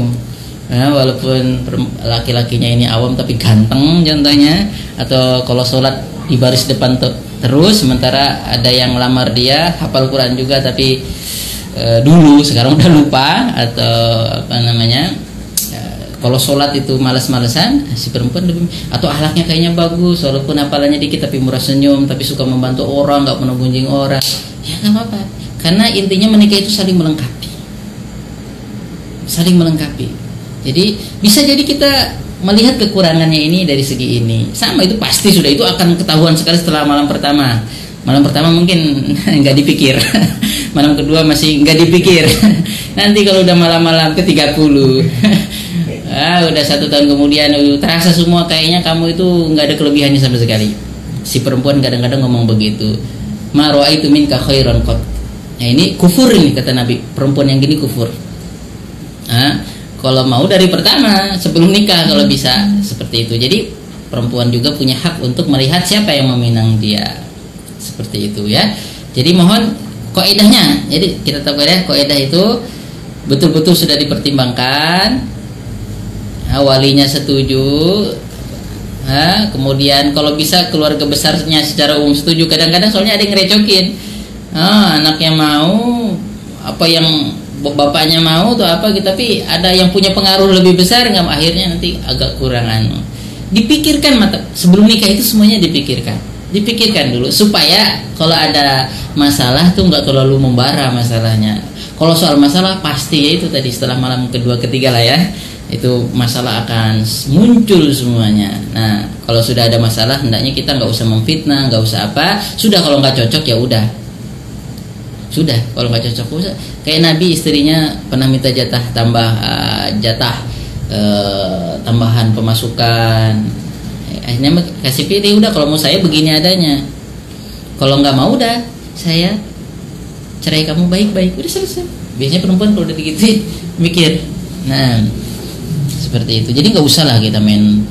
ya, walaupun laki-lakinya ini awam tapi ganteng contohnya atau kalau sholat di baris depan terus sementara ada yang lamar dia hafal Quran juga tapi e, dulu sekarang [LAUGHS] udah lupa atau apa namanya kalau sholat itu malas-malesan si perempuan lebih atau ahlaknya kayaknya bagus walaupun apalanya dikit tapi murah senyum tapi suka membantu orang nggak pernah gunjing orang. Ya nggak apa-apa. Karena intinya menikah itu saling melengkapi. Saling melengkapi. Jadi bisa jadi kita melihat kekurangannya ini dari segi ini. Sama itu pasti sudah. Itu akan ketahuan sekali setelah malam pertama. Malam pertama mungkin [LAUGHS] nggak dipikir. [LAUGHS] Malam kedua masih nggak dipikir. [LAUGHS] Nanti kalau udah malam-malam ke 30 ah udah satu tahun kemudian terasa semua kayaknya kamu itu nggak ada kelebihannya sama sekali. Si perempuan kadang-kadang ngomong begitu. Maroa itu min khairan kot nah ini kufur ini kata Nabi. Perempuan yang gini kufur. Ah kalau mau dari pertama sebelum nikah kalau bisa seperti itu. Jadi perempuan juga punya hak untuk melihat siapa yang meminang dia. Seperti itu ya. Jadi mohon koedahnya. Jadi kita tahu ya koedah itu betul-betul sudah dipertimbangkan walinya setuju. Nah, kemudian kalau bisa keluarga besarnya secara umum setuju. Kadang-kadang soalnya ada yang ngerecokin. Ah, anaknya mau apa yang bapaknya mau atau apa gitu. Tapi ada yang punya pengaruh lebih besar nggak? Akhirnya nanti agak kurang anu. Dipikirkan mata sebelum nikah itu semuanya dipikirkan. Dipikirkan dulu supaya kalau ada masalah tuh nggak terlalu membara masalahnya. Kalau soal masalah pasti ya itu tadi setelah malam kedua ketiga lah ya itu masalah akan muncul semuanya. Nah, kalau sudah ada masalah, hendaknya kita nggak usah memfitnah, nggak usah apa. Sudah kalau nggak cocok ya udah. Sudah, kalau nggak cocok usah. Kayak Nabi istrinya pernah minta jatah tambah uh, jatah uh, tambahan pemasukan. akhirnya kasih pilih udah kalau mau saya begini adanya kalau nggak mau udah saya cerai kamu baik-baik udah selesai biasanya perempuan kalau udah begitu [LAUGHS] mikir nah seperti itu. Jadi nggak usah lah kita main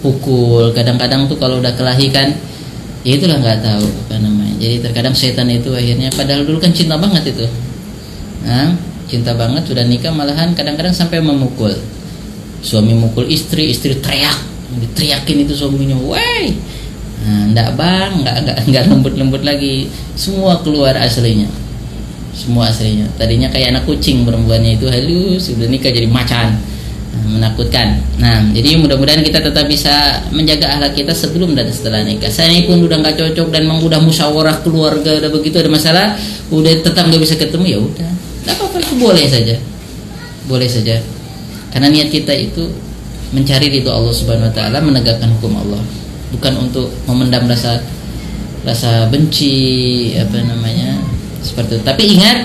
pukul. Kadang-kadang tuh kalau udah kelahi kan ya itulah nggak tahu apa namanya. Jadi terkadang setan itu akhirnya padahal dulu kan cinta banget itu. Nah, cinta banget sudah nikah malahan kadang-kadang sampai memukul. Suami mukul istri istri teriak. Diteriakin itu suaminya woi nah, enggak bang. Enggak enggak enggak lembut-lembut lagi. Semua keluar aslinya. Semua aslinya. Tadinya kayak anak kucing perempuannya itu halus sudah nikah jadi macan menakutkan. Nah, jadi mudah-mudahan kita tetap bisa menjaga akhlak kita sebelum dan setelah nikah. Saya ini pun udah nggak cocok dan memang udah musyawarah keluarga, udah begitu ada masalah, udah tetap nggak bisa ketemu ya udah. Tidak apa-apa itu boleh saja, boleh saja. Karena niat kita itu mencari ridho Allah Subhanahu Wa Taala, menegakkan hukum Allah, bukan untuk memendam rasa rasa benci apa namanya seperti itu. Tapi ingat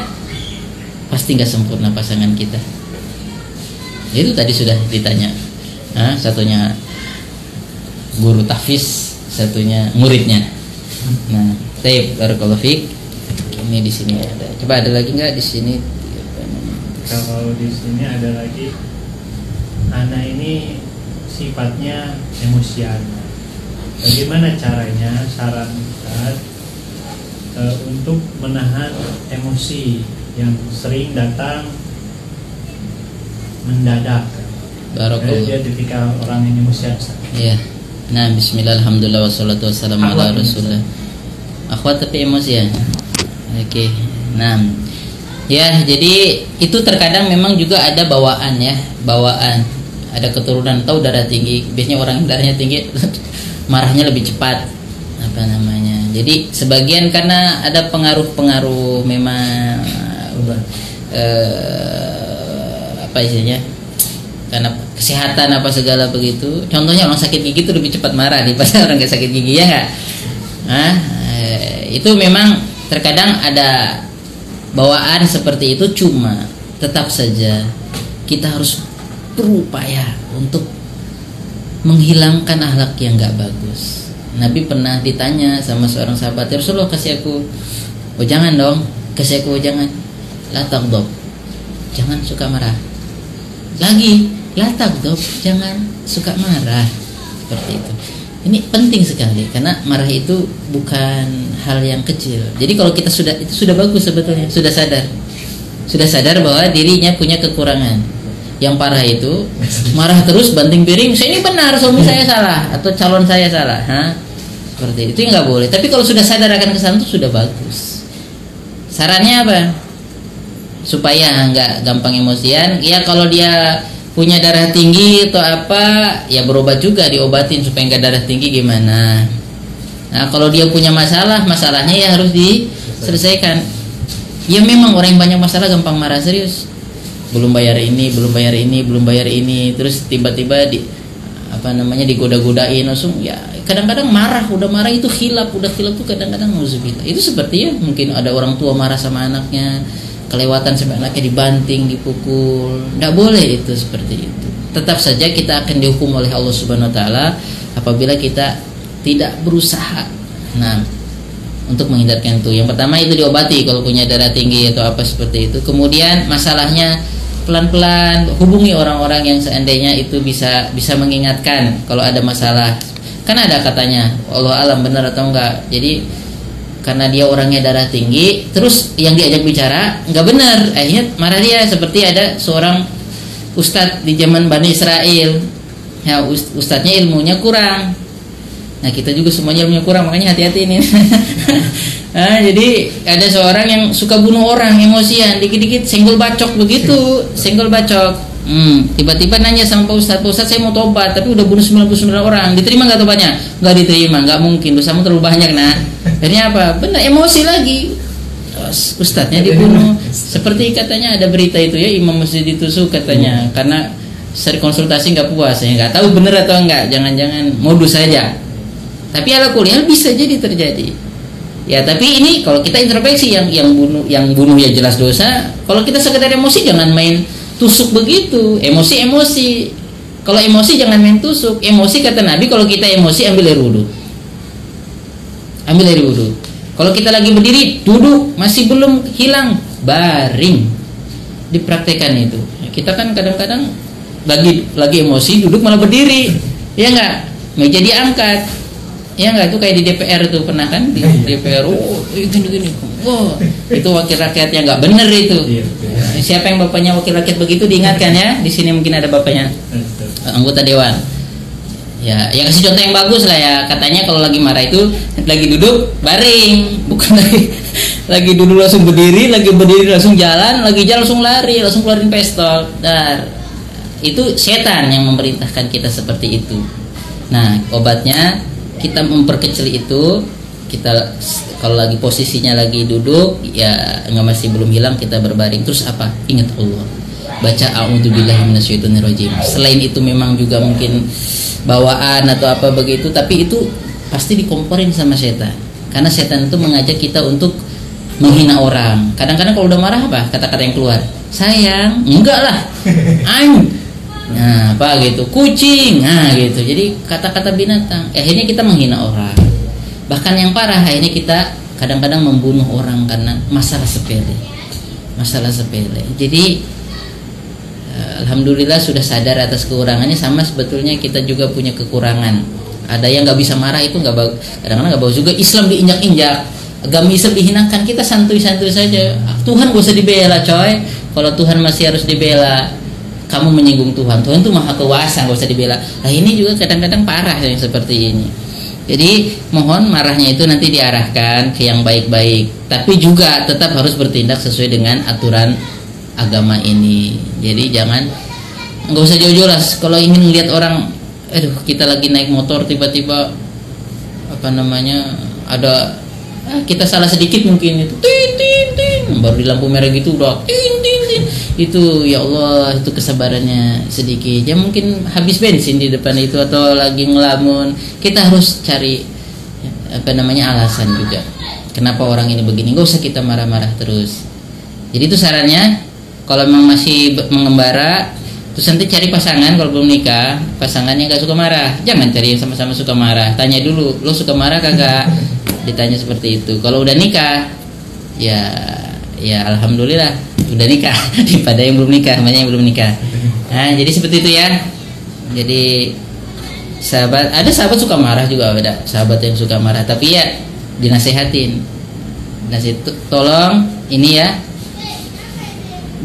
pasti nggak sempurna pasangan kita itu tadi sudah ditanya. Nah, satunya guru tahfiz satunya muridnya. Nah tape barakallahu ini di sini ada. Coba ada lagi nggak di sini? Kalau di sini ada lagi anak ini sifatnya emosian. Bagaimana caranya? Saran Ustaz e, untuk menahan emosi yang sering datang mendadak Barakallah. Dia ketika orang ini musiat. Iya. Nah, bismillah alhamdulillah wassalatu wassalamu ala rasulullah. Akhwat tapi emosi ya. Oke. Nah. Ya, jadi itu terkadang memang juga ada bawaan ya, bawaan. Ada keturunan tahu darah tinggi, biasanya orang darahnya tinggi [LAUGHS] marahnya lebih cepat. Apa namanya? Jadi sebagian karena ada pengaruh-pengaruh memang uh, apa istilahnya karena kesehatan apa segala begitu. Contohnya orang sakit gigi itu lebih cepat marah daripada [LAUGHS] orang nggak sakit gigi ya nggak? Nah, itu memang terkadang ada bawaan seperti itu cuma tetap saja kita harus berupaya untuk menghilangkan akhlak yang nggak bagus. Nabi pernah ditanya sama seorang sahabat ya Rasulullah kasih aku oh jangan dong kasih aku oh, jangan latang dong jangan suka marah lagi. Latak dok jangan suka marah. Seperti itu. Ini penting sekali karena marah itu bukan hal yang kecil. Jadi kalau kita sudah itu sudah bagus sebetulnya. Sudah sadar. Sudah sadar bahwa dirinya punya kekurangan. Yang parah itu marah terus banting piring saya ini benar suami saya salah atau calon saya salah. Ha? seperti itu. Nggak boleh. Tapi kalau sudah sadar akan kesalahan itu sudah bagus. Sarannya apa supaya nggak gampang emosian. Ya kalau dia punya darah tinggi atau apa ya berobat juga diobatin supaya nggak darah tinggi gimana? Nah kalau dia punya masalah masalahnya ya harus diselesaikan. Ya memang orang yang banyak masalah gampang marah serius. Belum bayar ini belum bayar ini belum bayar ini. Terus tiba-tiba di apa namanya digoda-godain langsung ya kadang-kadang marah. Udah marah itu hilap udah hilap tuh kadang-kadang itu seperti ya mungkin ada orang tua marah sama anaknya kelewatan sampai anaknya dibanting, dipukul. Tidak boleh itu seperti itu. Tetap saja kita akan dihukum oleh Allah Subhanahu wa taala apabila kita tidak berusaha. Nah, untuk menghindarkan itu. Yang pertama itu diobati kalau punya darah tinggi atau apa seperti itu. Kemudian masalahnya pelan-pelan hubungi orang-orang yang seandainya itu bisa bisa mengingatkan kalau ada masalah. Kan ada katanya Allah alam benar atau enggak. Jadi karena dia orangnya darah tinggi terus yang diajak bicara nggak benar. Akhirnya marah dia seperti ada seorang ustadz di zaman Bani Israel. Ya ustadznya ilmunya kurang. Nah kita juga semuanya ilmunya kurang makanya hati-hati ini. Nah, [LAUGHS] jadi ada seorang yang suka bunuh orang emosian dikit-dikit senggol bacok begitu senggol bacok Hmm, tiba-tiba nanya sama Pak Ustadz, Pak Ustadz saya mau tobat tapi udah bunuh 99 orang, diterima nggak tobatnya? Nggak diterima, nggak mungkin, dosamu terlalu banyak nah. Akhirnya apa? Benar emosi lagi. Ustadznya dibunuh. Seperti katanya ada berita itu ya Imam Masjid ditusuk katanya hmm. karena seri konsultasi nggak puas ya nggak tahu benar atau enggak jangan-jangan modus saja tapi ala kuliah bisa jadi terjadi ya tapi ini kalau kita introspeksi yang yang bunuh yang bunuh ya jelas dosa kalau kita sekedar emosi jangan main tusuk begitu. Emosi-emosi kalau emosi jangan main tusuk. Emosi kata Nabi kalau kita emosi ambil air wudhu. Ambil air wudhu. Kalau kita lagi berdiri duduk. Masih belum hilang. Baring. Dipraktekkan itu. Kita kan kadang-kadang lagi lagi emosi duduk malah berdiri. Ya enggak meja diangkat ya enggak itu kayak di DPR itu pernah kan? Di DPR oh gini gini. Oh [LAUGHS] itu wakil rakyatnya nggak bener itu. Iya, siapa yang bapaknya wakil rakyat begitu diingatkan ya? Di sini mungkin ada bapaknya. Anggota dewan. Ya ya kasih contoh yang bagus lah ya. Katanya kalau lagi marah itu lagi duduk baring. Bukan [LAUGHS] lagi lagi duduk langsung berdiri lagi berdiri langsung jalan lagi jalan langsung lari langsung keluarin pistol. Dar. Itu setan yang memerintahkan kita seperti itu. Nah obatnya kita memperkecil itu kita kalau lagi posisinya lagi duduk ya nggak masih belum hilang kita berbaring. Terus apa? Ingat Allah. Baca a'udzubillahi minasyaitonirrajim. Selain itu memang juga mungkin bawaan atau apa begitu tapi itu pasti dikomporin sama setan. Karena setan itu mengajak kita untuk menghina orang. Kadang-kadang kalau udah marah apa? Kata-kata yang keluar. Sayang enggak lah. [LAUGHS] Aing nah apa gitu? Kucing. Nah gitu. Jadi kata-kata binatang. Eh, akhirnya kita menghina orang. Bahkan yang parah akhirnya kita kadang-kadang membunuh orang karena masalah sepele. Masalah sepele. Jadi eh, alhamdulillah sudah sadar atas kekurangannya sama sebetulnya kita juga punya kekurangan. Ada yang nggak bisa marah itu nggak bagus kadang-kadang nggak bagus juga. Islam diinjak-injak. Agama Islam dihinakan. Kita santuy-santuy saja. Tuhan gak usah dibela coy. Kalau Tuhan masih harus dibela kamu menyinggung Tuhan. Tuhan itu maha kuasa gak usah dibela. Nah ini juga kadang-kadang parah yang seperti ini. Jadi mohon marahnya itu nanti diarahkan ke yang baik-baik. Tapi juga tetap harus bertindak sesuai dengan aturan agama ini. Jadi jangan nggak usah jauh-jauh lah. Kalau ingin lihat orang aduh kita lagi naik motor tiba-tiba apa namanya ada kita salah sedikit mungkin itu. Tin tin tin. Baru di lampu merah gitu udah. Tin tin tin. Itu ya Allah itu kesabarannya sedikit. Ya mungkin habis bensin di depan itu atau lagi ngelamun kita harus cari apa namanya alasan juga. Kenapa orang ini begini? Nggak usah kita marah-marah terus. Jadi itu sarannya kalau memang masih mengembara terus nanti cari pasangan kalau belum nikah pasangan yang gak suka marah. Jangan cari yang sama-sama suka marah. Tanya dulu lo suka marah kagak ditanya seperti itu. Kalau udah nikah ya ya alhamdulillah udah nikah. [LAUGHS] Daripada yang belum nikah banyak yang belum nikah. Nah jadi seperti itu ya. Jadi sahabat ada sahabat suka marah juga ada sahabat yang suka marah tapi ya dinasehatin. Nasihat tolong ini ya.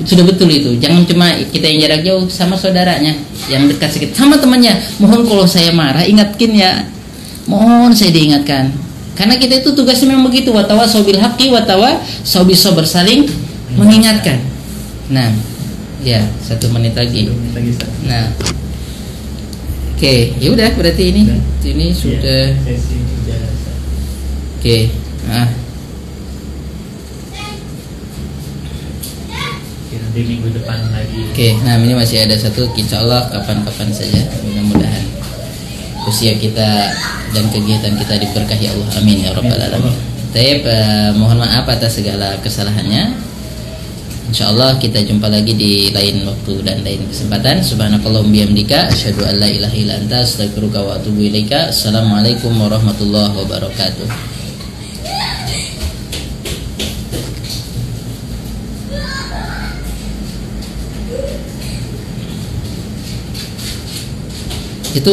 Sudah betul itu. Jangan cuma kita yang jarak jauh sama saudaranya yang dekat sedikit sama temannya. Mohon kalau saya marah ingatkin ya. Mohon saya diingatkan karena kita itu tugasnya memang begitu watawa sobil haki watawa sobi sober saling mengingatkan. Nah ya satu menit lagi. Nah oke ya udah berarti ini ini Iya, sudah. oke nah Oke, nanti minggu depan lagi. Oke, nah ini masih ada satu, insya Allah kapan-kapan saja, usia kita dan kegiatan kita diberkahi Allah, amin ya rabbal alamin. Taib, eh, mohon maaf atas segala kesalahannya. Insya Allah kita jumpa lagi di lain waktu dan lain kesempatan. Subhanakallahumma bihamdika, asyhadu an la ilaha illa anta, astaghfiruka wa atubu ilaika. Assalamualaikum warahmatullahi wabarakatuh. itu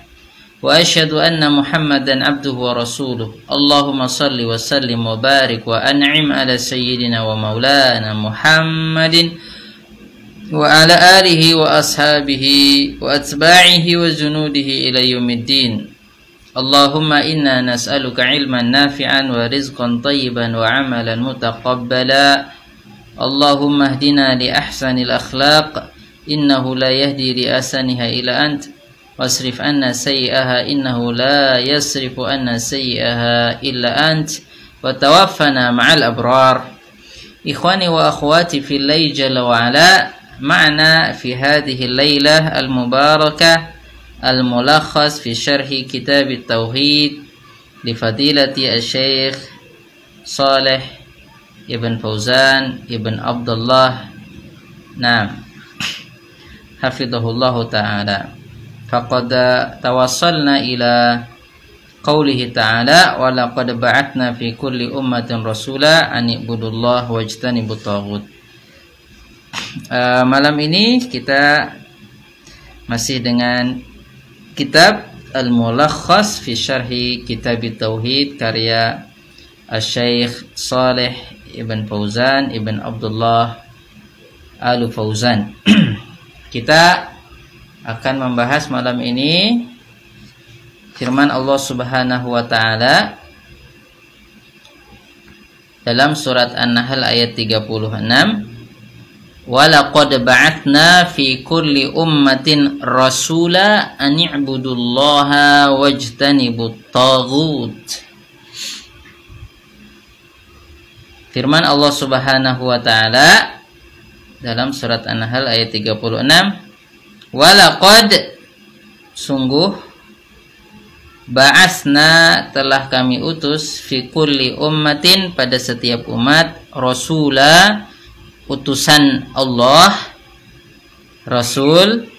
وأشهد أن محمدا عبده ورسوله. اللهم صل وسلم وبارك وأنعم على سيدنا ومولانا محمد وعلى آله وأصحابه وأتباعه وجنوده إلى يوم الدين. اللهم إنا نسألك علما نافعا ورزقا طيبا وعملا متقبلا. اللهم اهدنا لأحسن الأخلاق. إنه لا يهدي لأحسنها إلا أنت. واصرف عنا سيئها إنه لا يصرف عنا سيئها إلا أنت وتوفنا مع الأبرار. إخواني وأخواتي في الليل جل وعلا معنا في هذه الليلة المباركة الملخص في شرح كتاب التوحيد لفضيلة الشيخ صالح ابن فوزان ابن عبد الله. نعم. حفظه الله تعالى. faqad tawassalna ila qawlihi ta'ala wa laqad ba'atna fi kulli ummatin rasula an ibudullah wa wajtanibut taghut uh, malam ini kita masih dengan kitab Al-Mulakhas fi Syarhi Kitab Tauhid karya Al-Syeikh Salih Ibn Fauzan Ibn Abdullah Al Fauzan. [CLEARS THROAT] Kita akan membahas malam ini firman Allah Subhanahu wa taala dalam surat An-Nahl ayat 36 Walaqad ba'atna fi kulli ummatin rasula an i'budullaha wajtanibut taghut Firman Allah Subhanahu wa taala dalam surat An-Nahl ayat 36 Walaqad sungguh Ba'asna telah kami utus fi kulli ummatin pada setiap umat rasula utusan Allah rasul.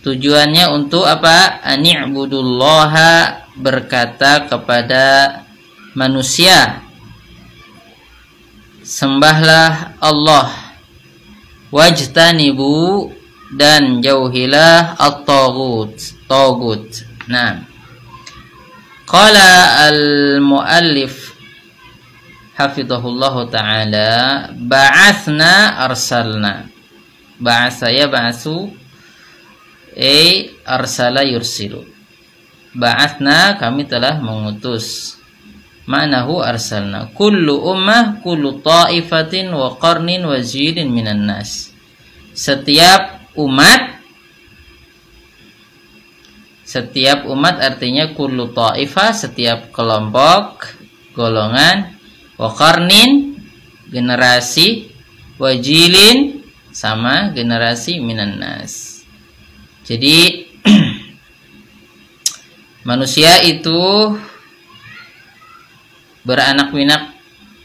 Tujuannya untuk apa? Ani'budullaha berkata kepada manusia. Sembahlah Allah. Wajtanibu dan jauhilah at-taghut tagut Nah. Qala al-muallif hafizahullah taala ba'athna arsalna. Ba'atha ya ba'asu ay arsala yursilu. Ba'athna kami telah mengutus. Ma'nahu arsalna. Kullu ummah, kullu ta'ifatin wa qarnin wa zilin minan nas. Setiap umat setiap umat artinya kullu ta'ifah, setiap kelompok, golongan, wa qarnin, generasi, wajilin, sama generasi minan nas. Jadi [CLEARS THROAT] manusia itu beranak pinak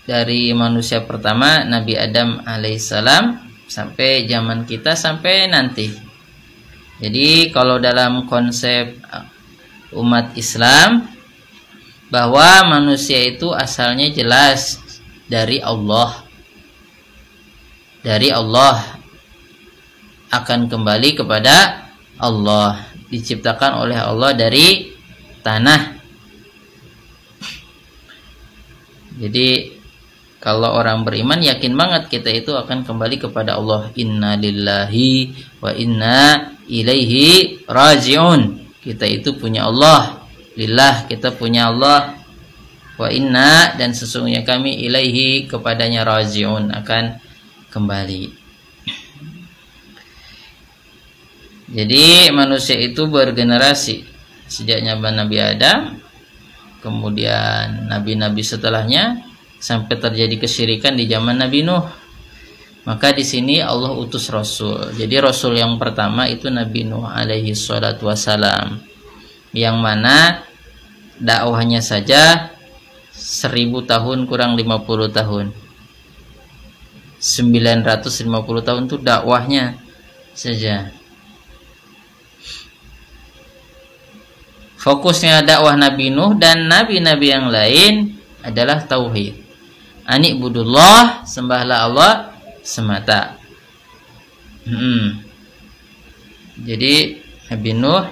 dari manusia pertama Nabi Adam alaihissalam sampai zaman kita sampai nanti jadi kalau dalam konsep uh, umat Islam bahwa manusia itu asalnya jelas dari Allah. Dari Allah akan kembali kepada Allah, diciptakan oleh Allah dari tanah. Jadi kalau orang beriman yakin banget kita itu akan kembali kepada Allah. Inna lillahi wa inna ilaihi rajiun. Kita itu punya Allah. Lillah kita punya Allah. Wa inna dan sesungguhnya kami ilaihi kepadanya rajiun akan kembali. Jadi manusia itu bergenerasi sejak Nabi Adam, kemudian nabi-nabi setelahnya sampai terjadi kesyirikan di zaman Nabi Nuh maka di sini Allah utus Rasul. Jadi Rasul yang pertama itu Nabi Nuh alaihi salatu wasalam. Yang mana dakwahnya saja seribu tahun kurang 50 tahun. 950 tahun itu dakwahnya saja. Fokusnya dakwah Nabi Nuh dan nabi-nabi yang lain adalah tauhid. Anik budullah, sembahlah Allah semata. Hmm. Jadi Nabi Nuh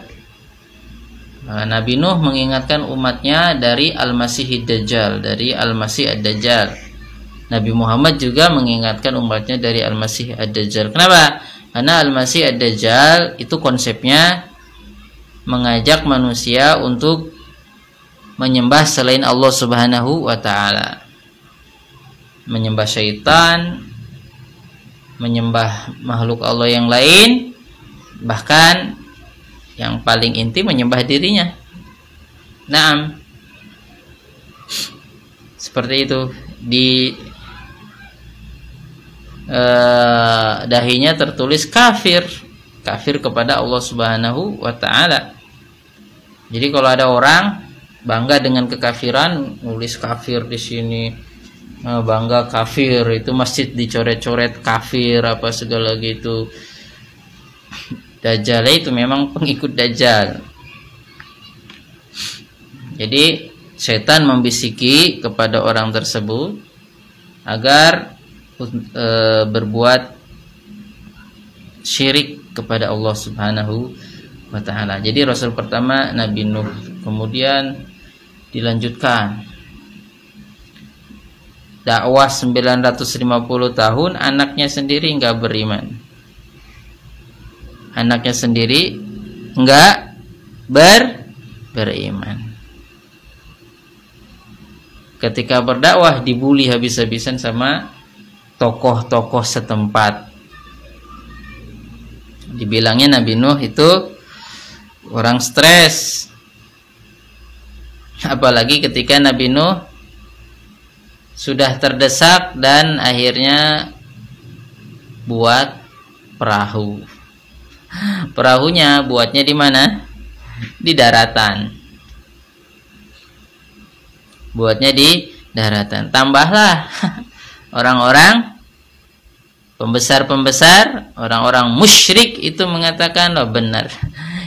eh, Nabi Nuh mengingatkan umatnya dari Al-Masih Dajjal, dari Al-Masih Ad-Dajjal. Nabi Muhammad juga mengingatkan umatnya dari Al-Masih Ad-Dajjal. Kenapa? Karena Al-Masih Ad-Dajjal itu konsepnya mengajak manusia untuk menyembah selain Allah Subhanahu wa taala. Menyembah syaitan, menyembah makhluk Allah yang lain bahkan yang paling inti menyembah dirinya. Naam. Seperti itu di eh, dahinya tertulis kafir, kafir kepada Allah Subhanahu wa taala. Jadi kalau ada orang bangga dengan kekafiran, nulis kafir di sini, bangga kafir itu masjid dicoret-coret kafir apa segala gitu Dajjal itu memang pengikut Dajjal. Jadi setan membisiki kepada orang tersebut agar e, berbuat syirik kepada Allah Subhanahu wa taala. Jadi rasul pertama Nabi Nuh, kemudian dilanjutkan dakwah 950 tahun anaknya sendiri nggak beriman anaknya sendiri enggak ber beriman. Ketika berdakwah dibully habis-habisan sama tokoh-tokoh setempat. Dibilangnya Nabi Nuh itu orang stres. Apalagi ketika Nabi Nuh sudah terdesak dan akhirnya buat perahu Perahunya buatnya di mana? Di daratan. Buatnya di daratan. Tambahlah [LAUGHS] orang-orang pembesar-pembesar, orang-orang musyrik itu mengatakan oh benar.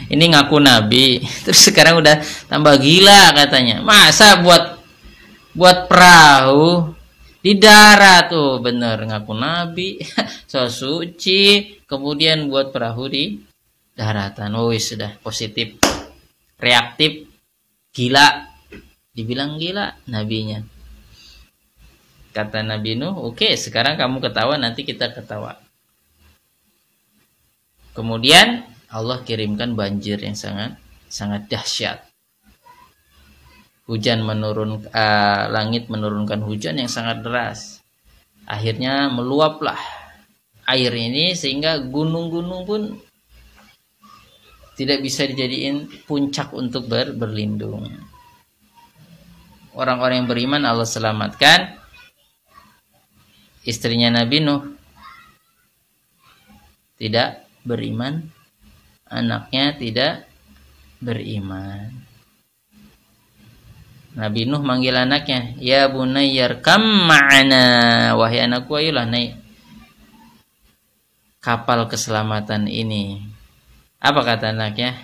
Ini ngaku nabi. [LAUGHS] Terus sekarang udah tambah gila katanya. Masa buat buat perahu. Di darat tuh bener. Ngaku nabi [LAUGHS] so suci. Kemudian buat perahu di daratan. Oh sudah. Positif. Reaktif. Gila. Dibilang gila nabinya. Kata Nabi Nuh oke okay, sekarang kamu ketawa nanti kita ketawa. Kemudian Allah kirimkan banjir yang sangat sangat dahsyat hujan menurun uh, langit menurunkan hujan yang sangat deras. Akhirnya meluaplah air ini sehingga gunung-gunung pun tidak bisa dijadiin puncak untuk ber, berlindung. Orang-orang yang beriman Allah selamatkan. Istrinya Nabi Nuh tidak beriman. Anaknya tidak beriman Nabi Nuh manggil anaknya, "Ya bunayyar kam ma'ana." Wahai anakku, ayolah naik kapal keselamatan ini. Apa kata anaknya?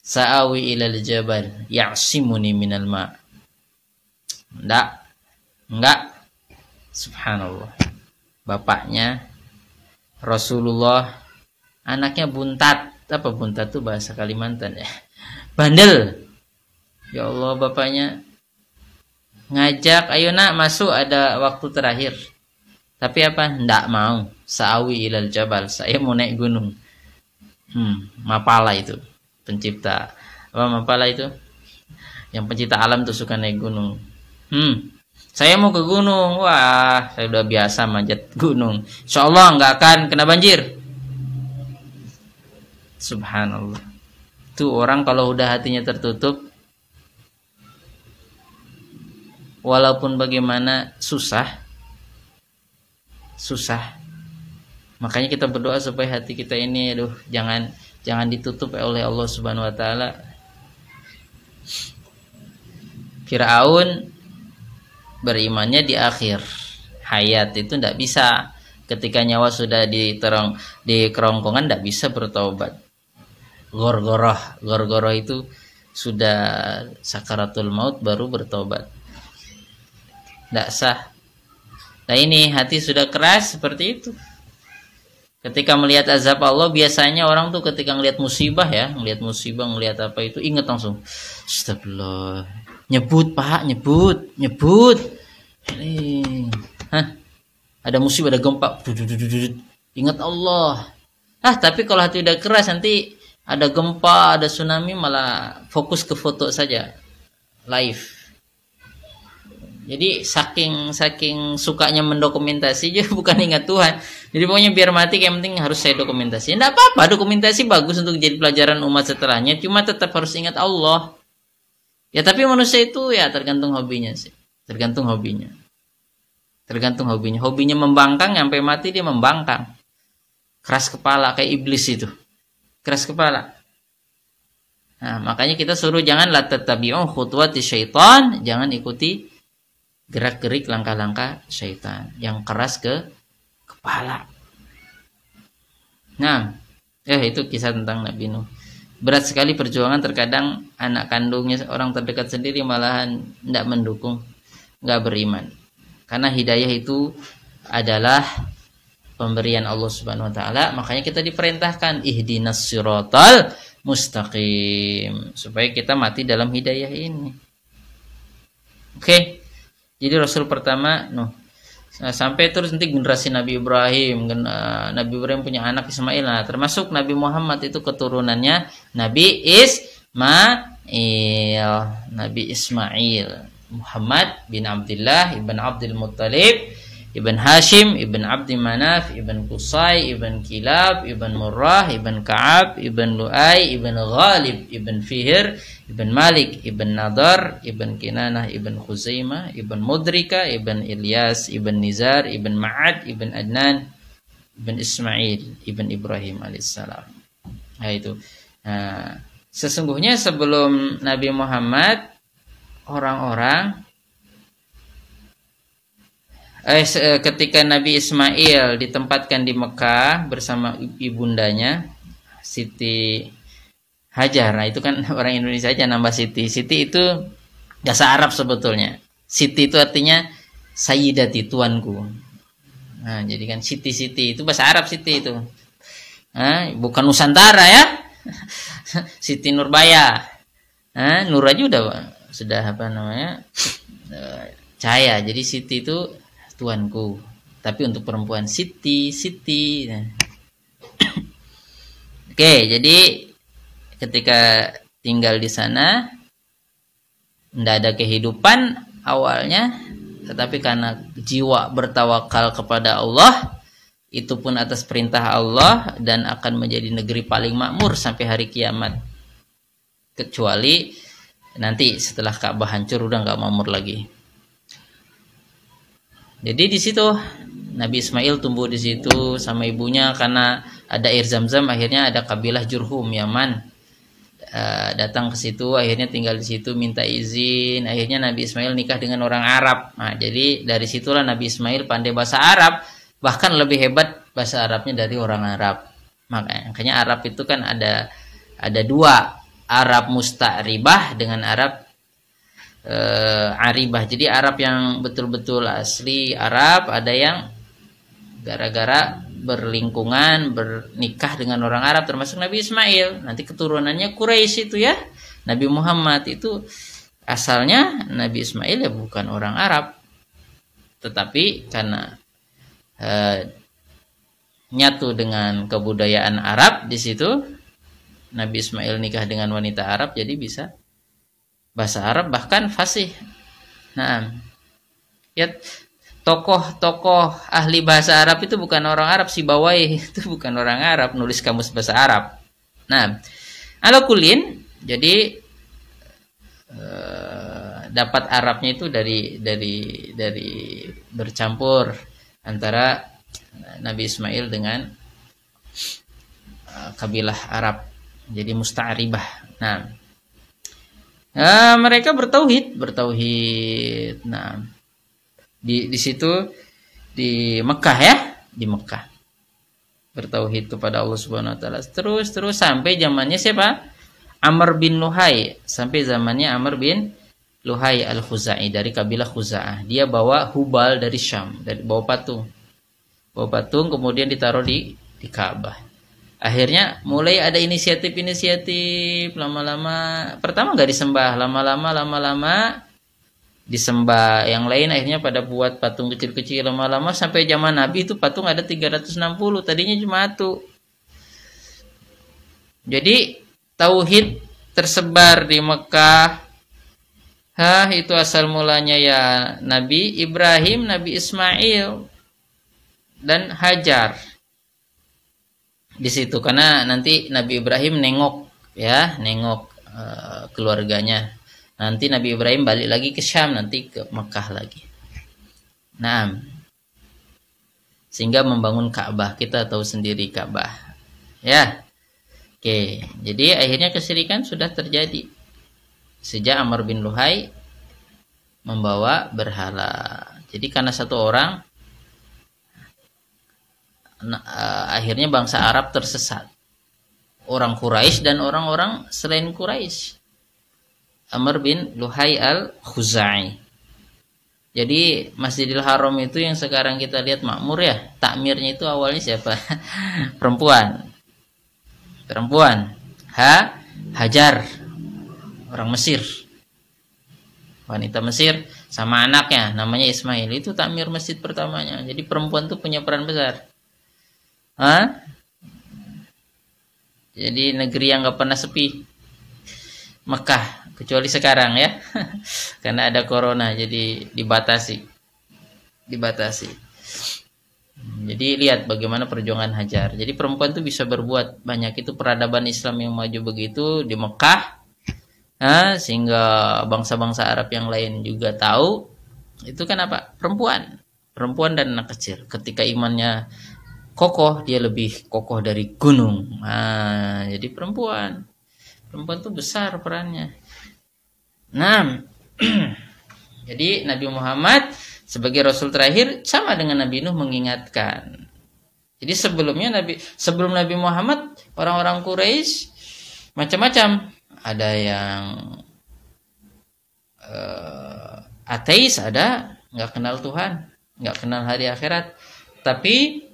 Sa'awi ilal jabal ya'simuni minal ma'. Enggak. Enggak. Subhanallah. Bapaknya Rasulullah anaknya buntat. Apa buntat itu bahasa Kalimantan ya? Bandel Ya Allah bapaknya ngajak ayo nak masuk ada waktu terakhir. Tapi apa? Ndak mau. Sa'awi ilal jabal. Saya mau naik gunung. Hmm, Mapala itu pencipta. Apa Mapala itu? Yang pencipta alam tuh suka naik gunung. Hmm, saya mau ke gunung. Wah, saya udah biasa manjat [LAUGHS] gunung. Insya Allah nggak akan kena banjir. Subhanallah. Tuh orang kalau udah hatinya tertutup, walaupun bagaimana susah. Susah. Makanya kita berdoa supaya hati kita ini aduh jangan jangan ditutup oleh Allah Subhanahu wa taala. Firaun berimannya di akhir. Hayat itu tidak bisa. Ketika nyawa sudah di terong di kerongkongan tidak bisa bertobat gorgoroh. Gorgoroh itu sudah sakaratul maut baru bertobat tidak sah. Nah ini hati sudah keras seperti itu. Ketika melihat azab Allah biasanya orang tuh ketika melihat musibah ya, melihat musibah, melihat apa itu ingat langsung. Astagfirullah. Nyebut Pak, nyebut, nyebut. Hah? Ada musibah, ada gempa. Ingat Allah. Ah, tapi kalau hati udah keras nanti ada gempa, ada tsunami malah fokus ke foto saja. Live Jadi saking saking sukanya mendokumentasi jadi [LAUGHS] bukan ingat Tuhan. Jadi pokoknya biar mati yang penting harus saya dokumentasi. Tidak apa-apa, dokumentasi bagus untuk jadi pelajaran umat setelahnya. Cuma tetap harus ingat Allah. Ya tapi manusia itu ya tergantung hobinya sih. Tergantung hobinya. Tergantung hobinya. Hobinya membangkang sampai mati dia membangkang. Keras kepala kayak iblis itu. Keras kepala. Nah, makanya kita suruh janganlah tetabi'un khutuwati syaitan, jangan ikuti gerak-gerik langkah-langkah syaitan yang keras ke kepala. Nah, eh itu kisah tentang Nabi Nuh. Berat sekali perjuangan terkadang anak kandungnya orang terdekat sendiri malahan tidak mendukung, nggak beriman. Karena hidayah itu adalah pemberian Allah Subhanahu wa taala, makanya kita diperintahkan ihdinas siratal mustaqim supaya kita mati dalam hidayah ini. Oke. Okay. Jadi Rasul pertama Nuh. Nah, sampai terus nanti generasi Nabi Ibrahim, uh, Nabi Ibrahim punya anak Ismail. Nah, termasuk Nabi Muhammad itu keturunannya Nabi Ismail, Nabi Ismail, Muhammad bin Abdullah ibn Abdul Muttalib Ibn Hashim, Ibn Abdi Manaf, Ibn Qusay, Ibn Kilab, Ibn Murrah, Ibn Ka'ab, Ibn Lu'ay, Ibn Ghalib, Ibn Fihir, Ibn Malik, Ibn Nadar, Ibn Kinanah, Ibn Khuzaimah, Ibn Mudrika, Ibn Ilyas, Ibn Nizar, Ibn Ma'ad, Ibn Adnan, Ibn Ismail, Ibn Ibrahim alaihissalam. Nah itu. Nah, sesungguhnya sebelum Nabi Muhammad orang-orang eh, ketika Nabi Ismail ditempatkan di Mekah bersama ibundanya Siti Hajar. Nah, itu kan [LAUGHS] orang Indonesia aja nambah Siti. Siti itu bahasa Arab sebetulnya. Siti itu artinya Sayyidati tuanku. Nah, jadi kan Siti Siti itu bahasa Arab Siti itu. Nah, bukan Nusantara ya. [LAUGHS] Siti Nurbaya. Nah, Nur aja udah sudah apa namanya? Eh, cahaya. Jadi Siti itu tuanku. Tapi untuk perempuan Siti Siti. Nah. [COUGHS] oke jadi ketika tinggal di sana tidak ada kehidupan awalnya tetapi karena jiwa bertawakal kepada Allah itu pun atas perintah Allah dan akan menjadi negeri paling makmur sampai hari kiamat. Kecuali nanti setelah Ka'bah hancur udah nggak makmur lagi jadi di situ Nabi Ismail tumbuh di situ sama ibunya karena ada air zam-zam akhirnya ada kabilah Jurhum Yaman uh, datang ke situ akhirnya tinggal di situ minta izin. Akhirnya Nabi Ismail nikah dengan orang Arab. Nah jadi dari situlah Nabi Ismail pandai bahasa Arab bahkan lebih hebat bahasa Arabnya dari orang Arab. Makanya Arab itu kan ada ada dua Arab musta'ribah dengan Arab uh, aribah. Jadi Arab yang betul-betul asli Arab, ada yang gara-gara berlingkungan, bernikah dengan orang Arab termasuk Nabi Ismail. Nanti keturunannya Quraisy itu ya. Nabi Muhammad itu asalnya Nabi Ismail ya bukan orang Arab. Tetapi karena uh, nyatu dengan kebudayaan Arab di situ Nabi Ismail nikah dengan wanita Arab jadi bisa bahasa Arab bahkan fasih. Nah, ya tokoh-tokoh ahli bahasa Arab itu bukan orang Arab si Bawai [LAUGHS] itu bukan orang Arab nulis kamus bahasa Arab. Nah, ala kulin jadi eh, dapat Arabnya itu dari dari dari bercampur antara Nabi Ismail dengan eh, kabilah Arab. Jadi musta'ribah. Nah, Nah, mereka bertauhid, bertauhid. Nah, di di situ di Mekah ya, di Mekah. Bertauhid kepada Allah Subhanahu wa taala. Terus terus sampai zamannya siapa? Amr bin Luhai, sampai zamannya Amr bin Luhai Al-Khuzai dari kabilah Khuza'ah. Dia bawa hubal dari Syam, dari bawa patung. Bawa patung kemudian ditaruh di di Ka'bah akhirnya mulai ada inisiatif-inisiatif lama-lama. Pertama nggak disembah lama-lama lama-lama disembah. Yang lain akhirnya pada buat patung kecil-kecil lama-lama sampai zaman Nabi itu patung ada 360 tadinya cuma satu. Jadi tauhid tersebar di Mekah. Hah, itu asal mulanya ya Nabi Ibrahim, Nabi Ismail dan Hajar. Di situ karena nanti Nabi Ibrahim nengok ya, nengok uh, keluarganya. Nanti Nabi Ibrahim balik lagi ke Syam, nanti ke Mekah lagi. Nah, sehingga membangun Ka'bah. Kita tahu sendiri Ka'bah. Ya. Oke, jadi akhirnya kesyirikan sudah terjadi sejak Amr bin Luhai membawa berhala. Jadi karena satu orang uh, akhirnya bangsa Arab tersesat. Orang Quraisy dan orang-orang selain Quraisy. Amr bin Luhai al-Khuzai. Jadi Masjidil Haram itu yang sekarang kita lihat makmur ya, takmirnya itu awalnya siapa? [LAUGHS] Perempuan perempuan ha Hajar orang Mesir wanita Mesir sama anaknya namanya Ismail itu takmir masjid pertamanya jadi perempuan tuh punya peran besar ha jadi negeri yang gak pernah sepi. Mekah kecuali sekarang ya. [LAUGHS] Karena ada corona jadi dibatasi. Dibatasi. Jadi lihat bagaimana perjuangan Hajar. Jadi perempuan itu bisa berbuat banyak. Itu peradaban Islam yang maju begitu di Mekah, nah, sehingga bangsa-bangsa Arab yang lain juga tahu. Itu kan apa perempuan, perempuan dan anak kecil. Ketika imannya kokoh, dia lebih kokoh dari gunung. Nah, jadi perempuan, perempuan itu besar perannya. Nah, [CLEARS THROAT] jadi Nabi Muhammad sebagai rasul terakhir sama dengan Nabi Nuh mengingatkan. Jadi sebelumnya Nabi sebelum Nabi Muhammad orang-orang Quraisy macam-macam. Ada yang uh, ateis, ada nggak kenal Tuhan, nggak kenal hari akhirat. Tapi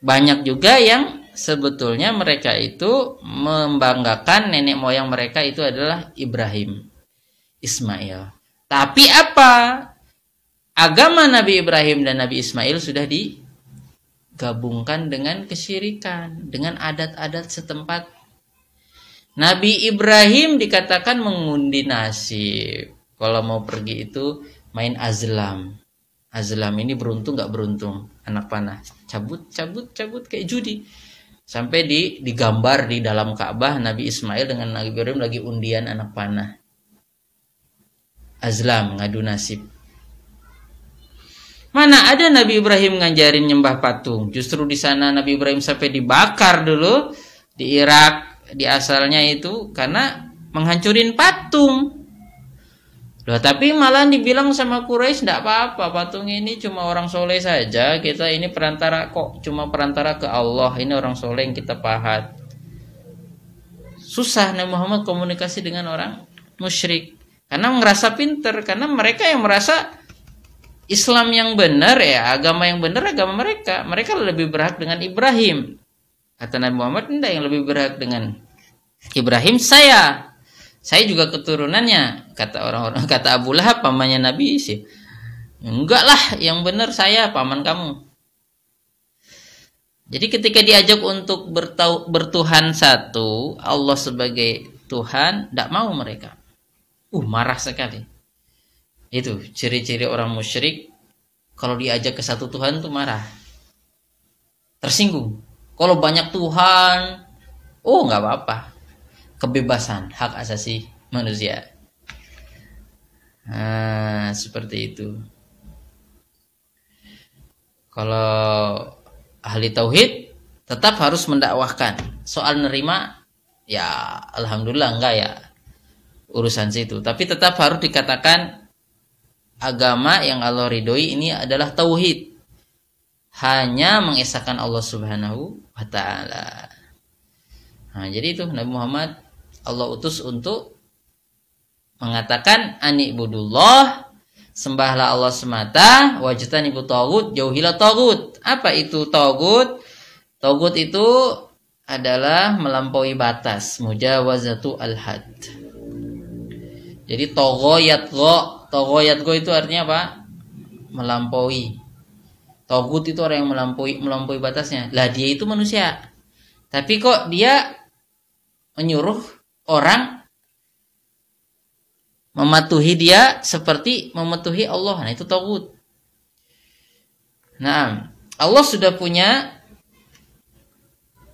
banyak juga yang sebetulnya mereka itu membanggakan nenek moyang mereka itu adalah Ibrahim, Ismail. Tapi apa? agama Nabi Ibrahim dan Nabi Ismail sudah digabungkan dengan kesyirikan, dengan adat-adat setempat. Nabi Ibrahim dikatakan mengundi nasib. Kalau mau pergi itu main azlam. Azlam ini beruntung nggak beruntung, anak panah. Cabut, cabut, cabut kayak judi. Sampai di digambar di dalam Ka'bah Nabi Ismail dengan Nabi Ibrahim lagi undian anak panah. Azlam ngadu nasib Mana ada Nabi Ibrahim ngajarin nyembah patung? Justru di sana Nabi Ibrahim sampai dibakar dulu di Irak, di asalnya itu karena menghancurin patung. Loh, tapi malah dibilang sama Quraisy tidak apa-apa, patung ini cuma orang soleh saja. Kita ini perantara kok, cuma perantara ke Allah. Ini orang soleh yang kita pahat. Susah Nabi Muhammad komunikasi dengan orang musyrik karena merasa pinter, karena mereka yang merasa Islam yang benar ya agama yang benar agama mereka mereka lebih berhak dengan Ibrahim kata Nabi Muhammad tidak yang lebih berhak dengan Ibrahim saya saya juga keturunannya kata orang-orang [LAUGHS] kata Abu Lahab pamannya Nabi sih enggak lah yang benar saya paman kamu jadi ketika diajak untuk bertau, bertuhan satu Allah sebagai Tuhan tidak mau mereka uh marah sekali itu ciri-ciri orang musyrik kalau diajak ke satu Tuhan tuh marah. Tersinggung. Kalau banyak Tuhan, oh nggak apa-apa. Kebebasan, hak asasi manusia. Nah, seperti itu. Kalau ahli tauhid tetap harus mendakwahkan. Soal nerima ya alhamdulillah enggak ya urusan situ. Tapi tetap harus dikatakan agama yang Allah ridhoi ini adalah tauhid. Hanya mengesahkan Allah Subhanahu wa taala. Nah, jadi itu Nabi Muhammad Allah utus untuk mengatakan ani budullah sembahlah Allah semata wajatan ibu tagut jauhilah tagut apa itu tagut tagut itu adalah melampaui batas mujawazatu al-had jadi togoyat go Togoyat go itu artinya apa? Melampaui. Togut itu orang yang melampaui melampaui batasnya. Lah dia itu manusia. Tapi kok dia menyuruh orang mematuhi dia seperti mematuhi Allah. Nah, itu tauhid. Nah, Allah sudah punya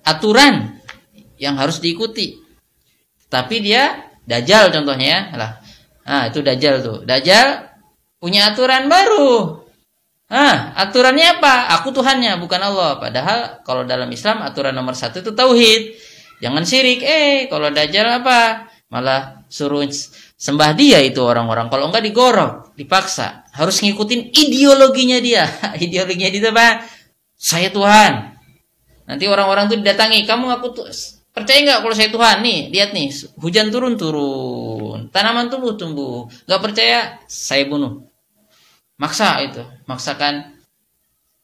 aturan yang harus diikuti. Tapi dia dajjal contohnya ya. Lah. Nah, itu dajjal tuh. Dajjal punya aturan baru. Ah, aturannya apa? Aku Tuhannya, bukan Allah. Padahal kalau dalam Islam aturan nomor satu itu tauhid. Jangan syirik. Eh, kalau dajjal apa? Malah suruh sembah dia itu orang-orang. Kalau enggak digorok, dipaksa. Harus ngikutin ideologinya dia. [LAUGHS] ideologinya dia apa? Saya Tuhan. Nanti orang-orang tuh didatangi, kamu ngaku tuh percaya nggak kalau saya Tuhan? Nih, lihat nih, hujan turun turun, tanaman tumbuh tumbuh. Gak percaya, saya bunuh maksa itu maksakan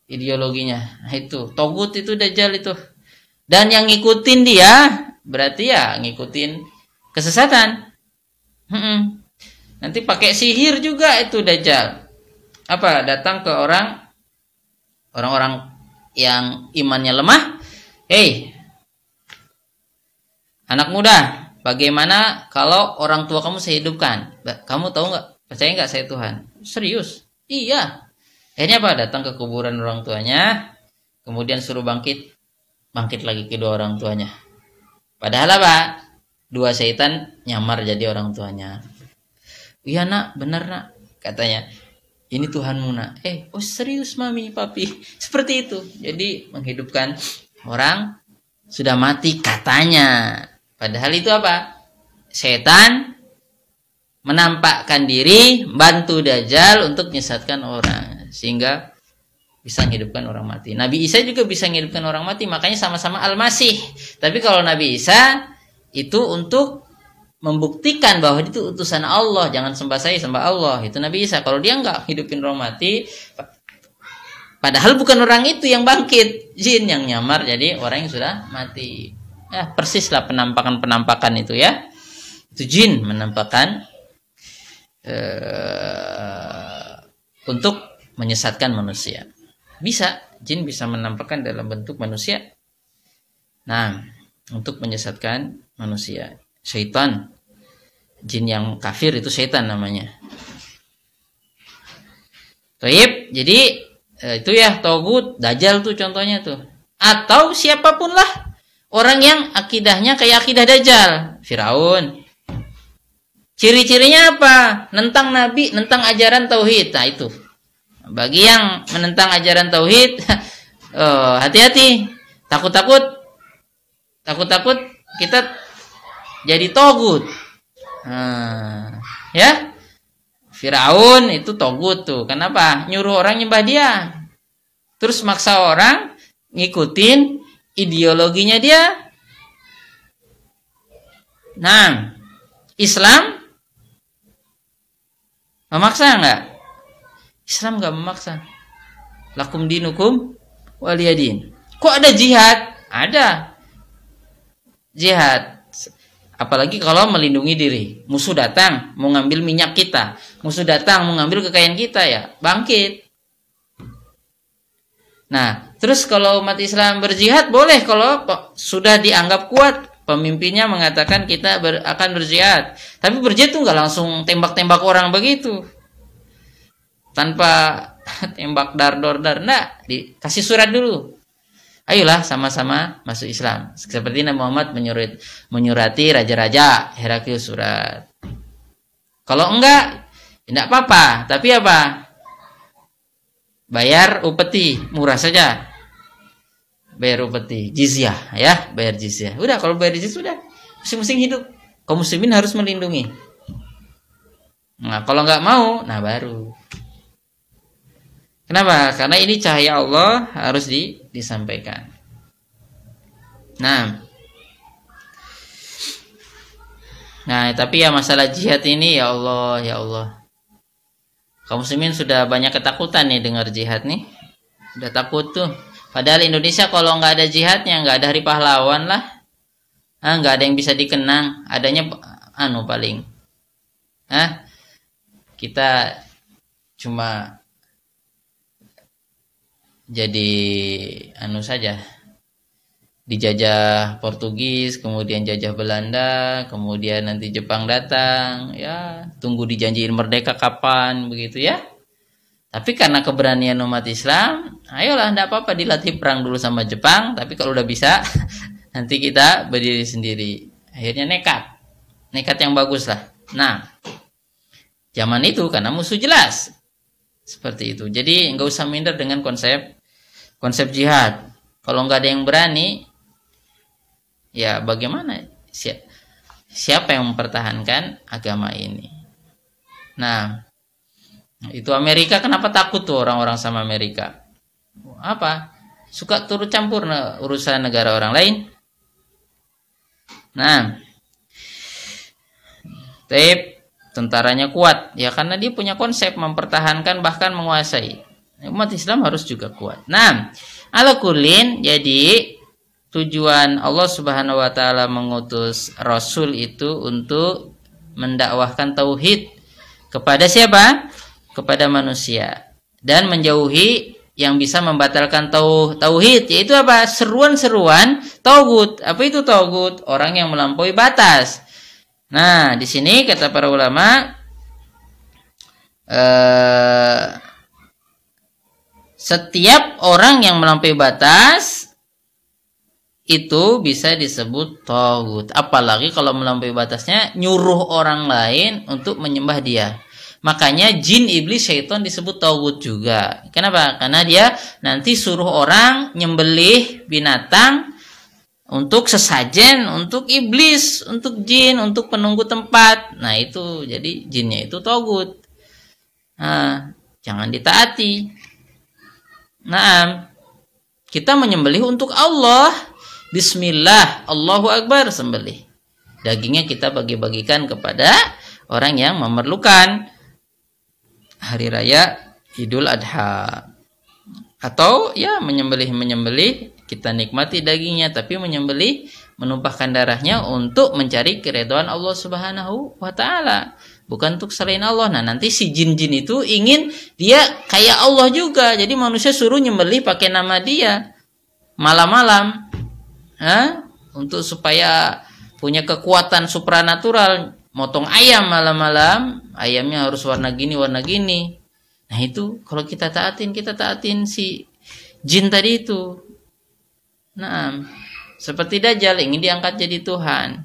ideologinya nah, itu togut itu dajjal itu dan yang ngikutin dia berarti ya ngikutin kesesatan. Hmm. nanti pakai sihir juga itu dajjal. Apa datang ke orang orang-orang yang imannya lemah. Hei anak muda bagaimana kalau orang tua kamu saya hidupkan kamu tahu nggak? Percaya nggak saya Tuhan? Serius? Iya. Akhirnya apa? Datang ke kuburan orang tuanya, kemudian suruh bangkit, bangkit lagi kedua orang tuanya. Padahal apa? Dua setan nyamar jadi orang tuanya. Iya nak, benar nak, katanya. Ini Tuhanmu nak. Eh, oh serius mami, papi. [LAUGHS] Seperti itu. Jadi menghidupkan orang sudah mati katanya. Padahal itu apa? Setan menampakkan diri bantu dajjal untuk menyesatkan orang sehingga bisa menghidupkan orang mati. Nabi Isa juga bisa menghidupkan orang mati, makanya sama-sama Al-Masih. Tapi kalau Nabi Isa itu untuk membuktikan bahwa itu utusan Allah, jangan sembah saya, sembah Allah. Itu Nabi Isa. Kalau dia nggak hidupin orang mati, padahal bukan orang itu yang bangkit, jin yang nyamar jadi orang yang sudah mati. Ya, persis lah penampakan-penampakan itu ya. Itu jin menampakkan uh, untuk menyesatkan manusia. Bisa, jin bisa menampakkan dalam bentuk manusia. Nah, untuk menyesatkan manusia. Syaitan, jin yang kafir itu syaitan namanya. Taib, jadi eh, itu ya togut, dajjal tuh contohnya tuh. Atau siapa pun lah orang yang akidahnya kayak akidah dajjal, Firaun, Ciri-cirinya apa? Nentang Nabi, nentang ajaran tauhid. Nah, itu. Bagi yang menentang ajaran tauhid, oh, [LAUGHS] hati-hati. Takut-takut takut-takut kita jadi togut. Nah, ya. Firaun itu togut tuh. Kenapa? Nyuruh orang nyembah dia. Terus maksa orang ngikutin ideologinya dia. Nah, Islam Memaksa enggak? Islam enggak memaksa. Lakum dinukum waliyadin. Kok ada jihad? Ada. Jihad. Apalagi kalau melindungi diri. Musuh datang mau ngambil minyak kita. Musuh datang mau ngambil kekayaan kita ya. Bangkit. Nah, terus kalau umat Islam berjihad boleh kalau sudah dianggap kuat pemimpinnya mengatakan kita ber, akan berjihad. Tapi berjihad tuh nggak langsung tembak-tembak orang begitu. Tanpa [LAUGHS] tembak dar dor dar, enggak, dikasih surat dulu. Ayolah sama-sama masuk Islam. Seperti Nabi Muhammad menyurat, menyurati raja-raja Heraklius surat. Kalau enggak, tidak apa-apa. Tapi apa? Bayar upeti, murah saja bayar upeti jizyah ya bayar jizyah udah kalau bayar jizyah sudah musing-musing hidup kaum muslimin harus melindungi nah kalau nggak mau nah baru kenapa? Karena ini cahaya Allah harus di, disampaikan. Nah. Nah tapi ya masalah jihad ini ya Allah ya Allah. Kaum muslimin sudah banyak ketakutan nih dengar jihad nih. Udah takut tuh. Padahal Indonesia kalau nggak ada jihadnya, nggak ada hari pahlawan lah, ah, nggak ada yang bisa dikenang. Adanya anu paling, ah, kita cuma jadi anu saja, dijajah Portugis, kemudian jajah Belanda, kemudian nanti Jepang datang, ya tunggu dijanjiin merdeka kapan begitu ya. Tapi karena keberanian umat Islam, ayolah tidak apa-apa dilatih perang dulu sama Jepang, tapi kalau udah bisa [LAUGHS] nanti kita berdiri sendiri. Akhirnya nekat. Nekat yang bagus lah. Nah, zaman itu karena musuh jelas. Seperti itu. Jadi nggak usah minder dengan konsep konsep jihad. Kalau nggak ada yang berani, ya bagaimana siapa yang mempertahankan agama ini? Nah itu Amerika kenapa takut tuh orang-orang sama Amerika? Apa? Suka turut campur urusan negara orang lain? Nah tape tentaranya kuat. Ya karena dia punya konsep mempertahankan bahkan menguasai umat Islam harus juga kuat nah ala kulin jadi tujuan Allah Subhanahu wa taala mengutus rasul itu untuk mendakwahkan tauhid kepada siapa? Kepada manusia dan menjauhi yang bisa membatalkan tau tauhid yaitu apa? Seruan-seruan tauhid. Apa itu tauhid? Orang yang melampaui batas. Nah, di sini kata para ulama eh, setiap orang yang melampaui batas itu bisa disebut togut. Apalagi kalau melampaui batasnya nyuruh orang lain untuk menyembah dia. Makanya jin, iblis, syaitan disebut togut juga. Kenapa? Karena dia nanti suruh orang nyembelih binatang untuk sesajen, untuk iblis, untuk jin, untuk penunggu tempat. Nah itu jadi jinnya itu togut. Nah, jangan ditaati. Nah, kita menyembelih untuk Allah. Bismillah, Allahu Akbar. Sembelih. Dagingnya kita bagi-bagikan kepada orang yang memerlukan. Hari raya Idul Adha. Atau ya menyembelih-menyembelih. Kita nikmati dagingnya tapi menyembelih menumpahkan darahnya untuk mencari keridhaan Allah Subhanahu wa taala bukan untuk selain Allah. Nah, nanti si jin-jin itu ingin dia kayak Allah juga. Jadi manusia suruh nyembelih pakai nama dia. Malam-malam. Untuk supaya punya kekuatan supranatural. Motong ayam malam-malam. Ayamnya harus warna gini warna gini. Nah itu kalau kita taatin kita taatin si jin tadi itu. Nah seperti dajjal ingin diangkat jadi Tuhan.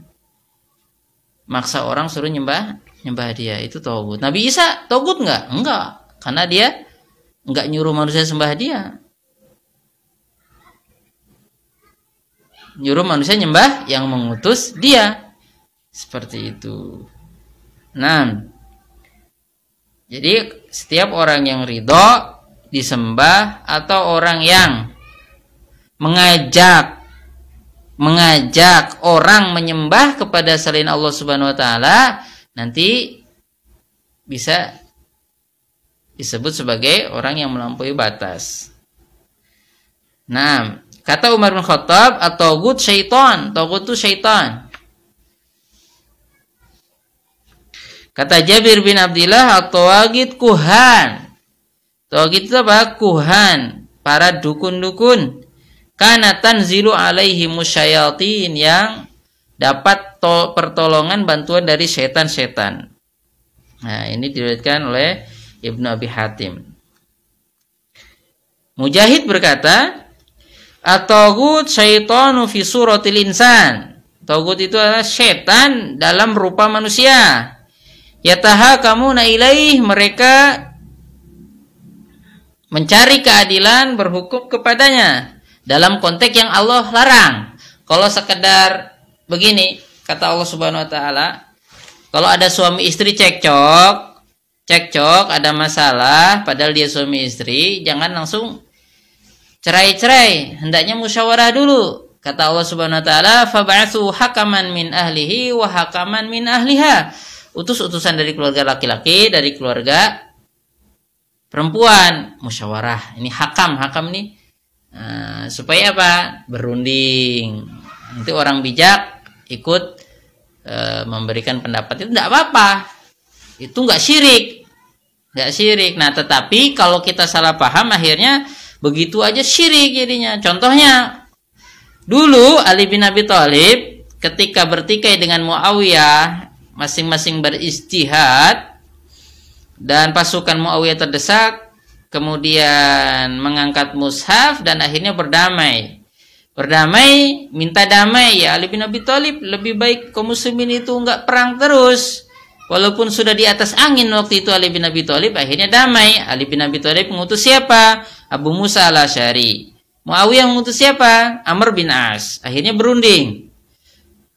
Maksa orang suruh nyembah nyembah dia itu togut. Nabi Isa togut nggak? Enggak karena dia nggak nyuruh manusia sembah dia. Nyuruh manusia nyembah yang mengutus dia. Seperti itu. Nah. Jadi setiap orang yang ridho disembah atau orang yang mengajak mengajak orang menyembah kepada selain Allah Subhanahu wa taala nanti bisa disebut sebagai orang yang melampaui batas. Nah, Kata Umar bin Khattab, atau gut syaitan, togut itu syaitan. Kata Jabir bin Abdullah, atau agit kuhan. Tawagid itu apa? Kuhan. Para dukun-dukun. Karena tanzilu alaihi musyayatin yang dapat pertolongan bantuan dari setan-setan. Nah, ini diriwayatkan oleh Ibnu Abi Hatim. Mujahid berkata, At-tagut syaitanu fi suratil insan. Tagut itu adalah setan dalam rupa manusia. Yataha kamu ilaih mereka mencari keadilan berhukum kepadanya dalam konteks yang Allah larang. Kalau sekedar begini kata Allah Subhanahu wa taala, kalau ada suami istri cekcok, cekcok ada masalah padahal dia suami istri, jangan langsung cerai-cerai, hendaknya musyawarah dulu. Kata Allah Subhanahu wa taala, "Fab'atsu hakaman min ahlihi wa hakaman min ahliha." Utus utusan dari keluarga laki-laki, dari keluarga perempuan, musyawarah. Ini hakam, hakam nih uh, supaya apa? Berunding. Nanti orang bijak ikut uh, memberikan pendapat itu tidak apa-apa. Itu nggak syirik. Nggak syirik. Nah, tetapi kalau kita salah paham akhirnya begitu aja syirik jadinya contohnya Dulu Ali bin Abi Thalib ketika bertikai dengan Muawiyah masing-masing beristihad dan pasukan Muawiyah terdesak kemudian mengangkat mushaf dan akhirnya berdamai. Berdamai, minta damai ya Ali bin Abi Thalib lebih baik kaum muslimin itu enggak perang terus. Walaupun sudah di atas angin waktu itu Ali bin Abi Thalib akhirnya damai. Ali bin Abi Thalib mengutus siapa? Abu Musa al-Asy'ari. Muawiyah mengutus siapa? Amr bin As. Akhirnya berunding.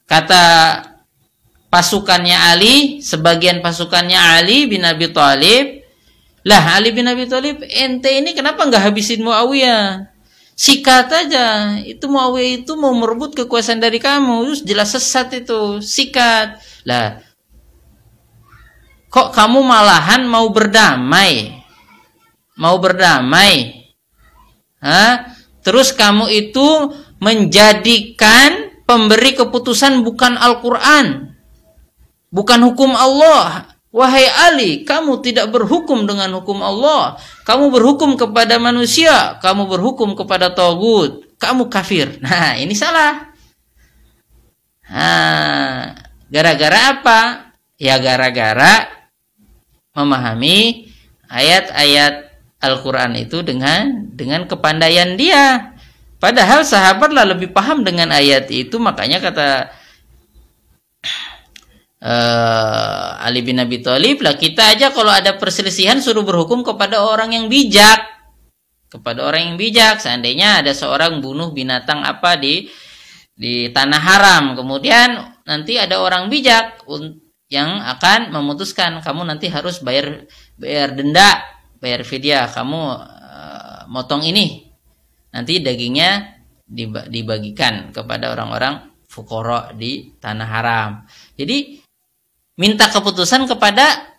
Kata pasukannya Ali, sebagian pasukannya Ali bin Abi Thalib, lah Ali bin Abi Thalib, ente ini kenapa nggak habisin Muawiyah? Sikat aja. Itu Muawiyah itu mau merebut kekuasaan dari kamu. Terus jelas sesat itu. Sikat. Lah, kok kamu malahan mau berdamai? Mau berdamai? Hah? Terus kamu itu menjadikan pemberi keputusan bukan Al-Quran. Bukan hukum Allah. Wahai Ali, kamu tidak berhukum dengan hukum Allah. Kamu berhukum kepada manusia. Kamu berhukum kepada Togut. Kamu kafir. [LAUGHS] Nah, ini salah. Nah, gara-gara apa? Ya gara-gara memahami ayat-ayat Al-Quran itu dengan dengan kepandaian dia. Padahal sahabatlah lebih paham dengan ayat itu, makanya kata uh, Ali bin Abi Thalib lah kita aja kalau ada perselisihan suruh berhukum kepada orang yang bijak, kepada orang yang bijak. Seandainya ada seorang bunuh binatang apa di di tanah haram, kemudian nanti ada orang bijak yang akan memutuskan kamu nanti harus bayar bayar denda bayar fidyah. Kamu uh, motong ini. Nanti dagingnya dibagikan kepada orang-orang fukoro di tanah haram. Jadi minta keputusan kepada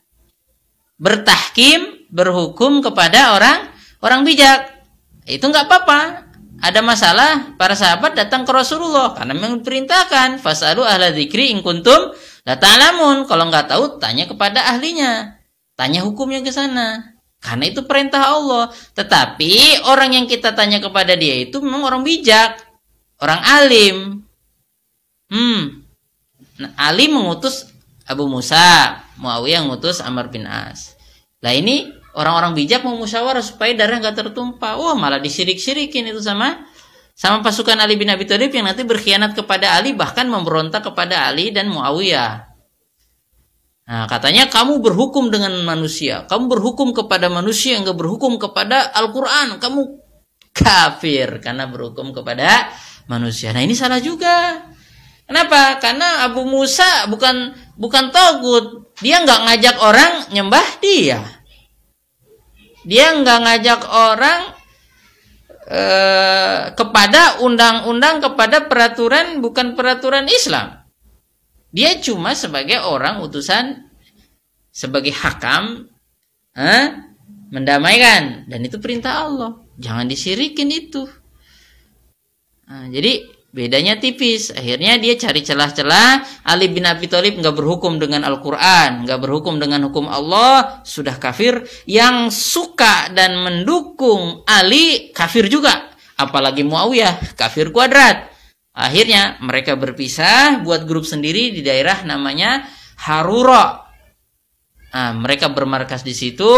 bertahkim berhukum kepada orang orang bijak itu nggak apa-apa ada masalah para sahabat datang ke Rasulullah karena memang diperintahkan fasalu ahla dzikri in kuntum la ta'lamun kalau nggak tahu tanya kepada ahlinya tanya hukumnya ke sana karena itu perintah Allah. Tetapi orang yang kita tanya kepada dia itu memang orang bijak, orang alim. Hmm. Nah, Ali mengutus Abu Musa, Muawiyah mengutus Amr bin As. Lah ini orang-orang bijak mau musyawarah supaya darah nggak tertumpah. Wah, malah disirik-sirikin itu sama sama pasukan Ali bin Abi Thalib yang nanti berkhianat kepada Ali bahkan memberontak kepada Ali dan Muawiyah. Nah, katanya kamu berhukum dengan manusia. Kamu berhukum kepada manusia yang gak berhukum kepada Al-Quran. Kamu kafir karena berhukum kepada manusia. Nah, ini salah juga. Kenapa? Karena Abu Musa bukan bukan togut. Dia nggak ngajak orang nyembah dia. Dia nggak ngajak orang eh, kepada undang-undang, kepada peraturan bukan peraturan Islam. Dia cuma sebagai orang utusan sebagai hakam eh, mendamaikan dan itu perintah Allah. Jangan disirikin itu. Nah, jadi bedanya tipis. Akhirnya dia cari celah-celah. Ali bin Abi Thalib nggak berhukum dengan Al-Quran, nggak berhukum dengan hukum Allah, sudah kafir. Yang suka dan mendukung Ali kafir juga. Apalagi Muawiyah, kafir kuadrat. Akhirnya mereka berpisah buat grup sendiri di daerah namanya Harura. Nah, mereka bermarkas di situ,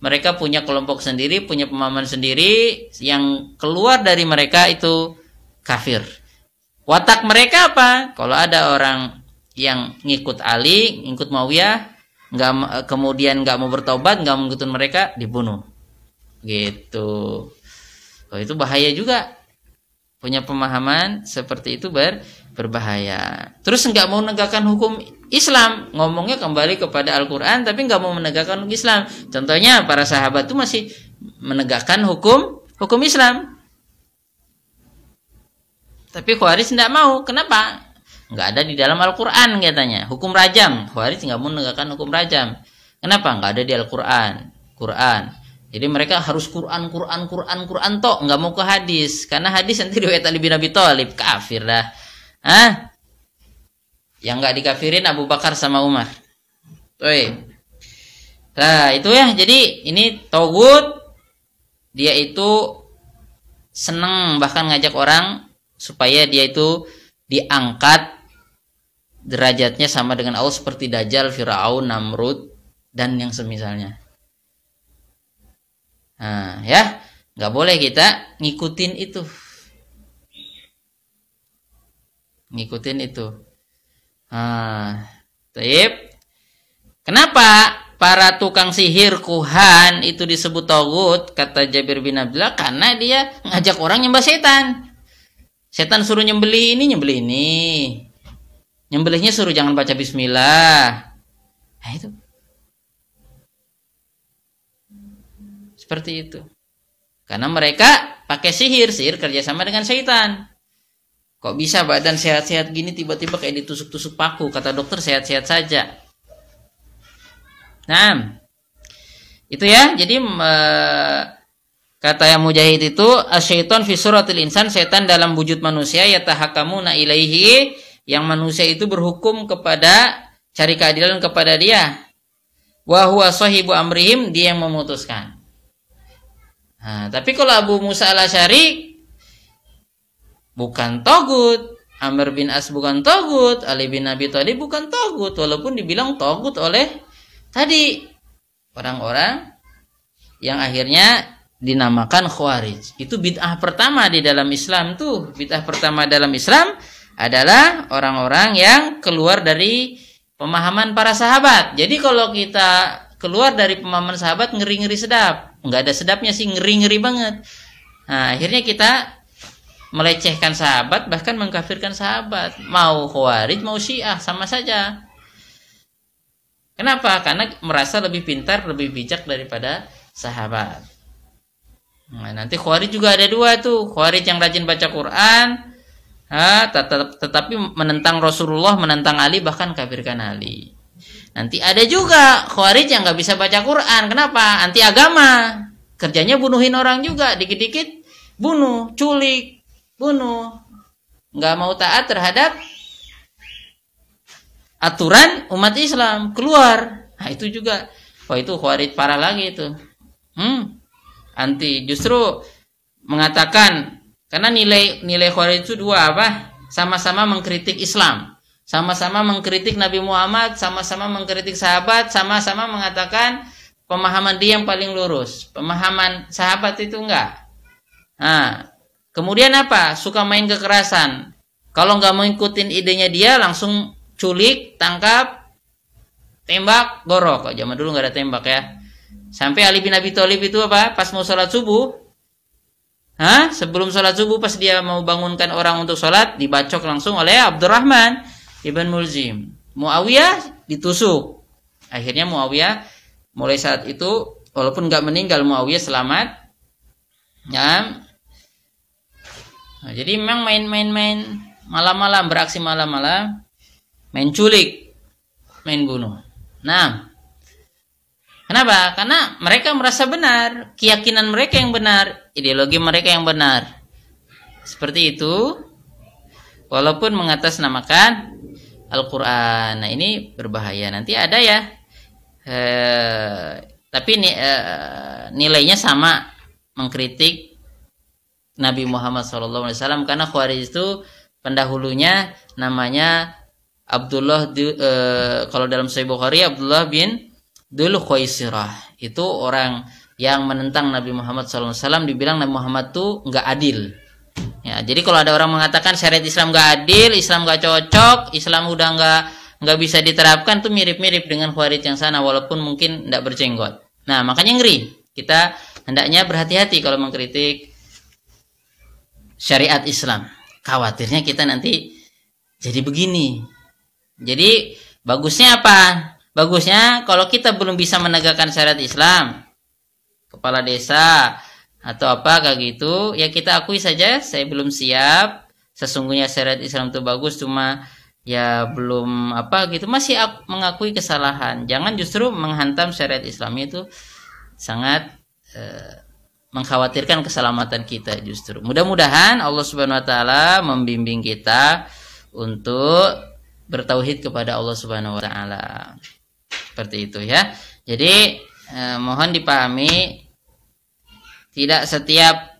mereka punya kelompok sendiri, punya pemahaman sendiri, yang keluar dari mereka itu kafir. Watak mereka apa? Kalau ada orang yang ngikut Ali, ngikut Muawiyah, nggak kemudian nggak mau bertobat, nggak mengikuti mereka, dibunuh. Gitu. Oh, itu bahaya juga punya pemahaman seperti itu ber, berbahaya. Terus nggak mau menegakkan hukum Islam, ngomongnya kembali kepada Al-Quran, tapi nggak mau menegakkan hukum Islam. Contohnya para sahabat itu masih menegakkan hukum hukum Islam. Tapi Khawarij tidak mau. Kenapa? Nggak ada di dalam Al-Quran katanya. Hukum rajam. Khawarij nggak mau menegakkan hukum rajam. Kenapa? Nggak ada di Al-Quran. Quran. Jadi mereka harus Quran, Quran, Quran, Quran tok, nggak mau ke hadis. Karena hadis nanti riwayat Ali bin Abi Thalib kafir dah. Hah? Yang nggak dikafirin Abu Bakar sama Umar. Tuh. Nah, itu ya. Jadi ini togut dia itu seneng bahkan ngajak orang supaya dia itu diangkat derajatnya sama dengan Allah seperti Dajjal, Firaun, Namrud dan yang semisalnya. Nah, ya, nggak boleh kita ngikutin itu. Ngikutin itu. Nah, taib. Kenapa para tukang sihir kuhan itu disebut togut kata Jabir bin Abdullah karena dia ngajak orang nyembah setan setan suruh nyembeli ini nyembeli ini. Nyembelihnya suruh jangan baca bismillah. Nah itu. Seperti itu. Karena mereka pakai sihir sihir kerjasama dengan setan. Kok bisa badan sehat-sehat gini tiba-tiba kayak ditusuk-tusuk paku? Kata dokter sehat-sehat saja. Nah, itu ya. Jadi kata yang mujahid itu asyaiton fi suratil insan setan dalam wujud manusia ya na ilaihi yang manusia itu berhukum kepada cari keadilan kepada dia. Wa huwa sahibu amrihim dia yang memutuskan. Nah, tapi kalau Abu Musa al-Asy'ari bukan togut, Amr bin As bukan togut, Ali bin Abi Thalib bukan togut, walaupun dibilang togut oleh Tadi orang-orang yang akhirnya dinamakan khawarij. Itu bid'ah pertama di dalam Islam tuh. Bid'ah pertama dalam Islam adalah orang-orang yang keluar dari pemahaman para sahabat. Jadi kalau kita keluar dari pemahaman sahabat ngeri-ngeri sedap. Enggak ada sedapnya sih, ngeri-ngeri banget. Nah, akhirnya kita melecehkan sahabat bahkan mengkafirkan sahabat. Mau khawarij mau syiah sama saja. Kenapa? Karena merasa lebih pintar, lebih bijak daripada sahabat. Nah, nanti Khawarij juga ada dua tuh. Khawarij yang rajin baca Quran, ha, tetap, tetapi menentang Rasulullah, menentang Ali, bahkan kafirkan Ali. Nanti ada juga Khawarij yang nggak bisa baca Quran. Kenapa? Anti agama. Kerjanya bunuhin orang juga, dikit-dikit bunuh, culik, bunuh. Nggak mau taat terhadap aturan umat Islam keluar. Nah, itu juga wah itu khawarij parah lagi itu. Hmm. Anti justru mengatakan karena nilai nilai khawarij itu dua apa? Sama-sama mengkritik Islam, sama-sama mengkritik Nabi Muhammad, sama-sama mengkritik sahabat, sama-sama mengatakan pemahaman dia yang paling lurus. Pemahaman sahabat itu enggak. Nah, kemudian apa? Suka main kekerasan. Kalau nggak mengikutin idenya dia langsung culik, tangkap, tembak, gorok. Kok zaman dulu nggak ada tembak ya. Sampai Ali bin Abi Thalib itu apa? Pas mau sholat subuh, Hah? Sebelum sholat subuh pas dia mau bangunkan orang untuk sholat dibacok langsung oleh Abdurrahman ibn Mulzim. Muawiyah ditusuk. Akhirnya Muawiyah mulai saat itu walaupun nggak meninggal Muawiyah selamat. Ya. Nah, jadi memang main-main-main malam-malam beraksi malam-malam main culik, main bunuh. Nah, kenapa? Karena mereka merasa benar, keyakinan mereka yang benar, ideologi mereka yang benar. Seperti itu, walaupun mengatasnamakan Al-Quran. Nah ini berbahaya. Nanti ada ya, eh, tapi eh, nilainya sama mengkritik Nabi Muhammad SAW karena Khawarij itu pendahulunya namanya Abdullah e, kalau dalam Sahih Bukhari Abdullah bin Dul Khaisirah itu orang yang menentang Nabi Muhammad SAW dibilang Nabi Muhammad tuh nggak adil. Ya, jadi kalau ada orang mengatakan syariat Islam nggak adil, Islam nggak cocok, Islam udah nggak nggak bisa diterapkan tuh mirip-mirip dengan Khawarij yang sana walaupun mungkin tidak berjenggot. Nah makanya ngeri. Kita hendaknya berhati-hati kalau mengkritik syariat Islam. Khawatirnya kita nanti jadi begini jadi bagusnya apa? Bagusnya kalau kita belum bisa menegakkan syariat Islam, kepala desa atau apa kayak gitu, ya kita akui saja saya belum siap. Sesungguhnya syariat Islam itu bagus cuma ya belum apa gitu masih mengakui kesalahan. Jangan justru menghantam syariat Islam itu sangat eh, mengkhawatirkan keselamatan kita justru. Mudah-mudahan Allah Subhanahu wa taala membimbing kita untuk bertauhid kepada Allah Subhanahu wa taala. Seperti itu ya. Jadi eh, mohon dipahami tidak setiap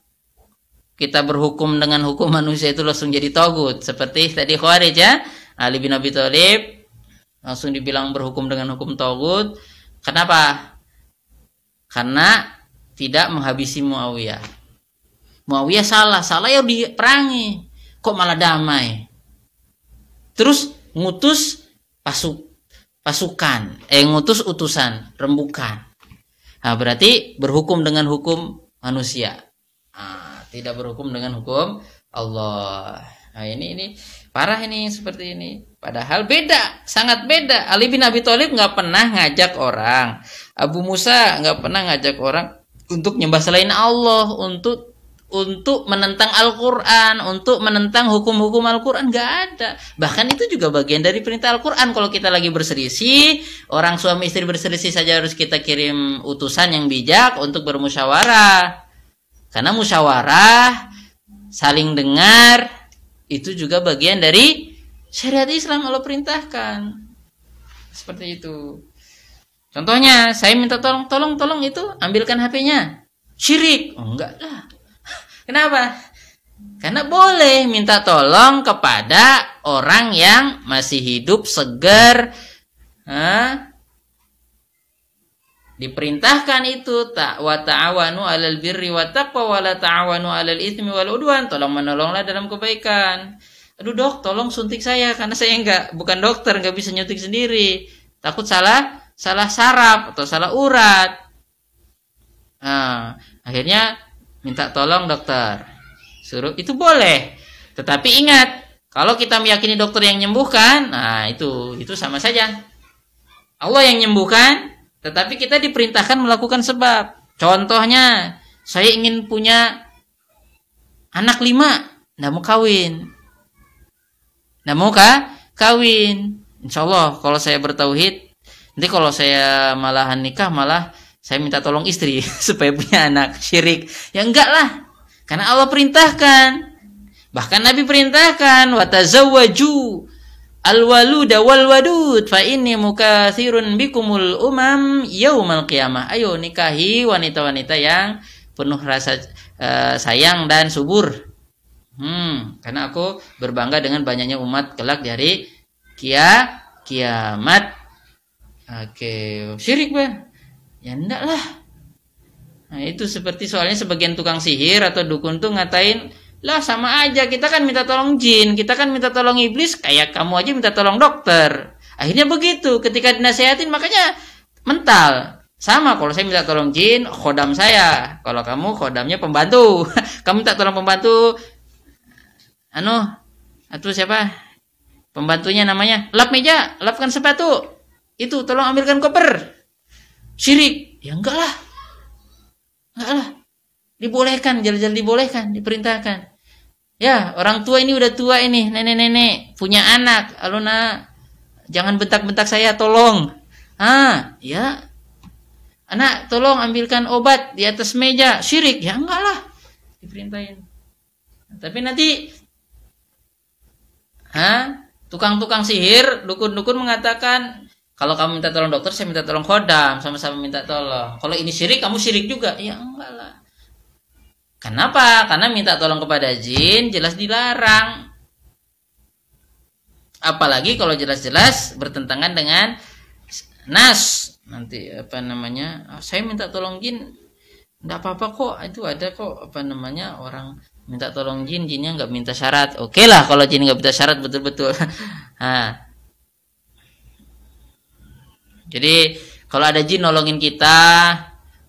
kita berhukum dengan hukum manusia itu langsung jadi togut. Seperti tadi Khawarij ya. Ali bin Abi Thalib langsung dibilang berhukum dengan hukum togut. Kenapa? Karena tidak menghabisi Muawiyah. Muawiyah salah salah ya diperangi. Kok malah damai? Terus ngutus pasuk pasukan eh ngutus utusan rembukan nah berarti berhukum dengan hukum manusia nah, tidak berhukum dengan hukum Allah. Nah, ini ini parah ini seperti ini. Padahal beda, sangat beda. Ali bin Abi Thalib nggak pernah ngajak orang. Abu Musa nggak pernah ngajak orang untuk nyembah selain Allah, untuk untuk menentang Al-Quran, untuk menentang hukum-hukum Al-Quran, nggak ada. Bahkan itu juga bagian dari perintah Al-Quran. Kalau kita lagi berselisih, orang suami istri berselisih saja harus kita kirim utusan yang bijak untuk bermusyawarah. Karena musyawarah, saling dengar, itu juga bagian dari syariat Islam Allah perintahkan. Seperti itu. Contohnya, saya minta tolong, tolong, tolong itu ambilkan HP-nya. Syirik. Oh, enggak lah. Kenapa? Karena boleh minta tolong kepada orang yang masih hidup segar, diperintahkan itu tak wa ta'awanu 'alal birri wa taqwa wa la ta'awanu 'alal itsmi wal udwan. Tolong menolonglah dalam kebaikan. Aduh dok tolong suntik saya karena saya enggak bukan dokter enggak bisa nyuntik sendiri. Takut salah salah saraf atau salah urat. Nah, akhirnya minta tolong dokter suruh itu boleh tetapi ingat kalau kita meyakini dokter yang menyembuhkan nah itu itu sama saja Allah yang menyembuhkan tetapi kita diperintahkan melakukan sebab. Contohnya, saya ingin punya anak lima, nggak mau kawin. Nggak mau kah? Kawin. Insya Allah kalau saya bertauhid, nanti kalau saya malahan nikah malah saya minta tolong istri [LAUGHS] supaya punya anak syirik. Ya enggak lah. Karena Allah perintahkan. Bahkan Nabi perintahkan watazawwaju Al-waluda wal wadud fa inni mukatsirun bikumul umam yaumal qiyamah. Ayo nikahi wanita-wanita yang penuh rasa uh, sayang dan subur. Hmm, karena aku berbangga dengan banyaknya umat kelak dari kia kiamat. Oke, syirik, Bang. Ya enggak lah. Nah, itu seperti soalnya sebagian tukang sihir atau dukun tuh ngatain lah sama aja kita kan minta tolong jin, kita kan minta tolong iblis, kayak kamu aja minta tolong dokter. Akhirnya begitu, ketika dinasehatin makanya mental. Sama kalau saya minta tolong jin, khodam saya. Kalau kamu khodamnya pembantu. [LAUGHS] kamu minta tolong pembantu anu atau siapa? Pembantunya namanya lap meja, lapkan sepatu. Itu tolong ambilkan koper. Syirik. Ya enggak lah. Enggak lah. Dibolehkan, jalan-jalan dibolehkan, diperintahkan. Ya, orang tua ini udah tua ini, nenek-nenek, punya anak. Aluna, jangan bentak-bentak saya, tolong. Ah, ya. Anak, tolong ambilkan obat di atas meja. Syirik, ya enggak lah. Diperintahin. Tapi nanti, ha, tukang-tukang sihir, dukun-dukun mengatakan, kalau kamu minta tolong dokter, saya minta tolong khodam, sama-sama minta tolong. Kalau ini syirik, kamu syirik juga. Ya enggak lah. Kenapa? Karena minta tolong kepada jin jelas dilarang. Apalagi kalau jelas-jelas bertentangan dengan nas. Nanti apa namanya? Oh, saya minta tolong jin. Enggak apa-apa kok. Itu ada kok apa namanya? Orang minta tolong jin, jinnya nggak minta syarat. Oke lah kalau jin nggak minta syarat betul-betul. nah. [LAUGHS] Jadi kalau ada jin nolongin kita,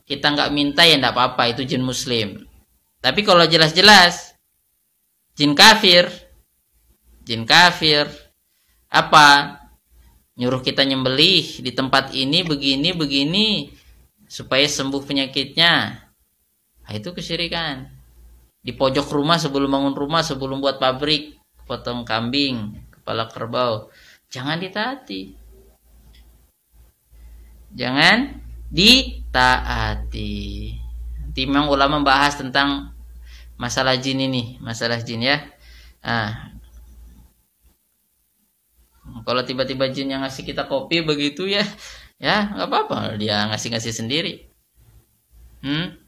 kita nggak minta ya nggak apa-apa. Itu jin muslim. Tapi kalau jelas-jelas jin kafir, jin kafir apa? Nyuruh kita nyembelih di tempat ini begini begini supaya sembuh penyakitnya. Nah, itu kesyirikan. Di pojok rumah sebelum bangun rumah, sebelum buat pabrik, potong kambing, kepala kerbau. Jangan ditaati. Jangan ditaati. Timang ulama membahas tentang masalah jin ini, masalah jin ya. Nah, kalau tiba-tiba jin yang ngasih kita kopi begitu ya, ya nggak apa-apa dia ngasih-ngasih sendiri. Hmm.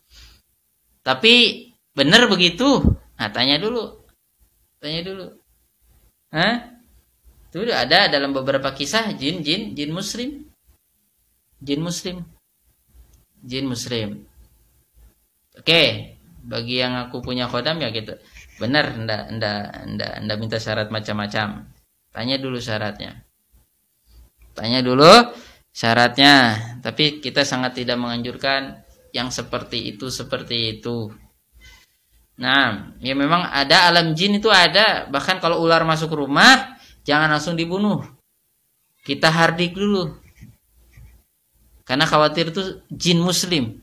Tapi benar begitu, Nah, tanya dulu. Tanya dulu. Hah? Itu ada dalam beberapa kisah jin jin jin muslim. Jin muslim. Jin muslim. Oke, bagi yang aku punya khodam ya gitu. Benar, ndak ndak ndak ndak minta syarat macam-macam. Tanya dulu syaratnya. Tanya dulu syaratnya. Tapi kita sangat tidak menganjurkan yang seperti itu seperti itu. Nah, ya memang ada alam jin itu ada. Bahkan kalau ular masuk rumah, jangan langsung dibunuh. Kita hardik dulu. Karena khawatir itu jin muslim.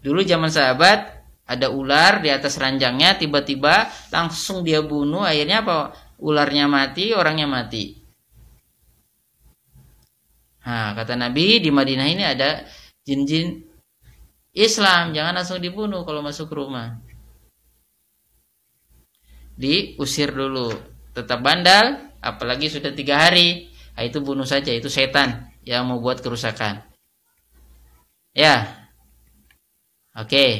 Dulu zaman sahabat ada ular di atas ranjangnya, tiba-tiba langsung dia bunuh. Akhirnya apa? Ularnya mati, orangnya mati. Nah, kata Nabi di Madinah ini ada jin-jin Islam, jangan langsung dibunuh kalau masuk rumah diusir dulu tetap bandal apalagi sudah tiga hari nah, itu bunuh saja itu setan yang mau buat kerusakan ya. Oke. Okay.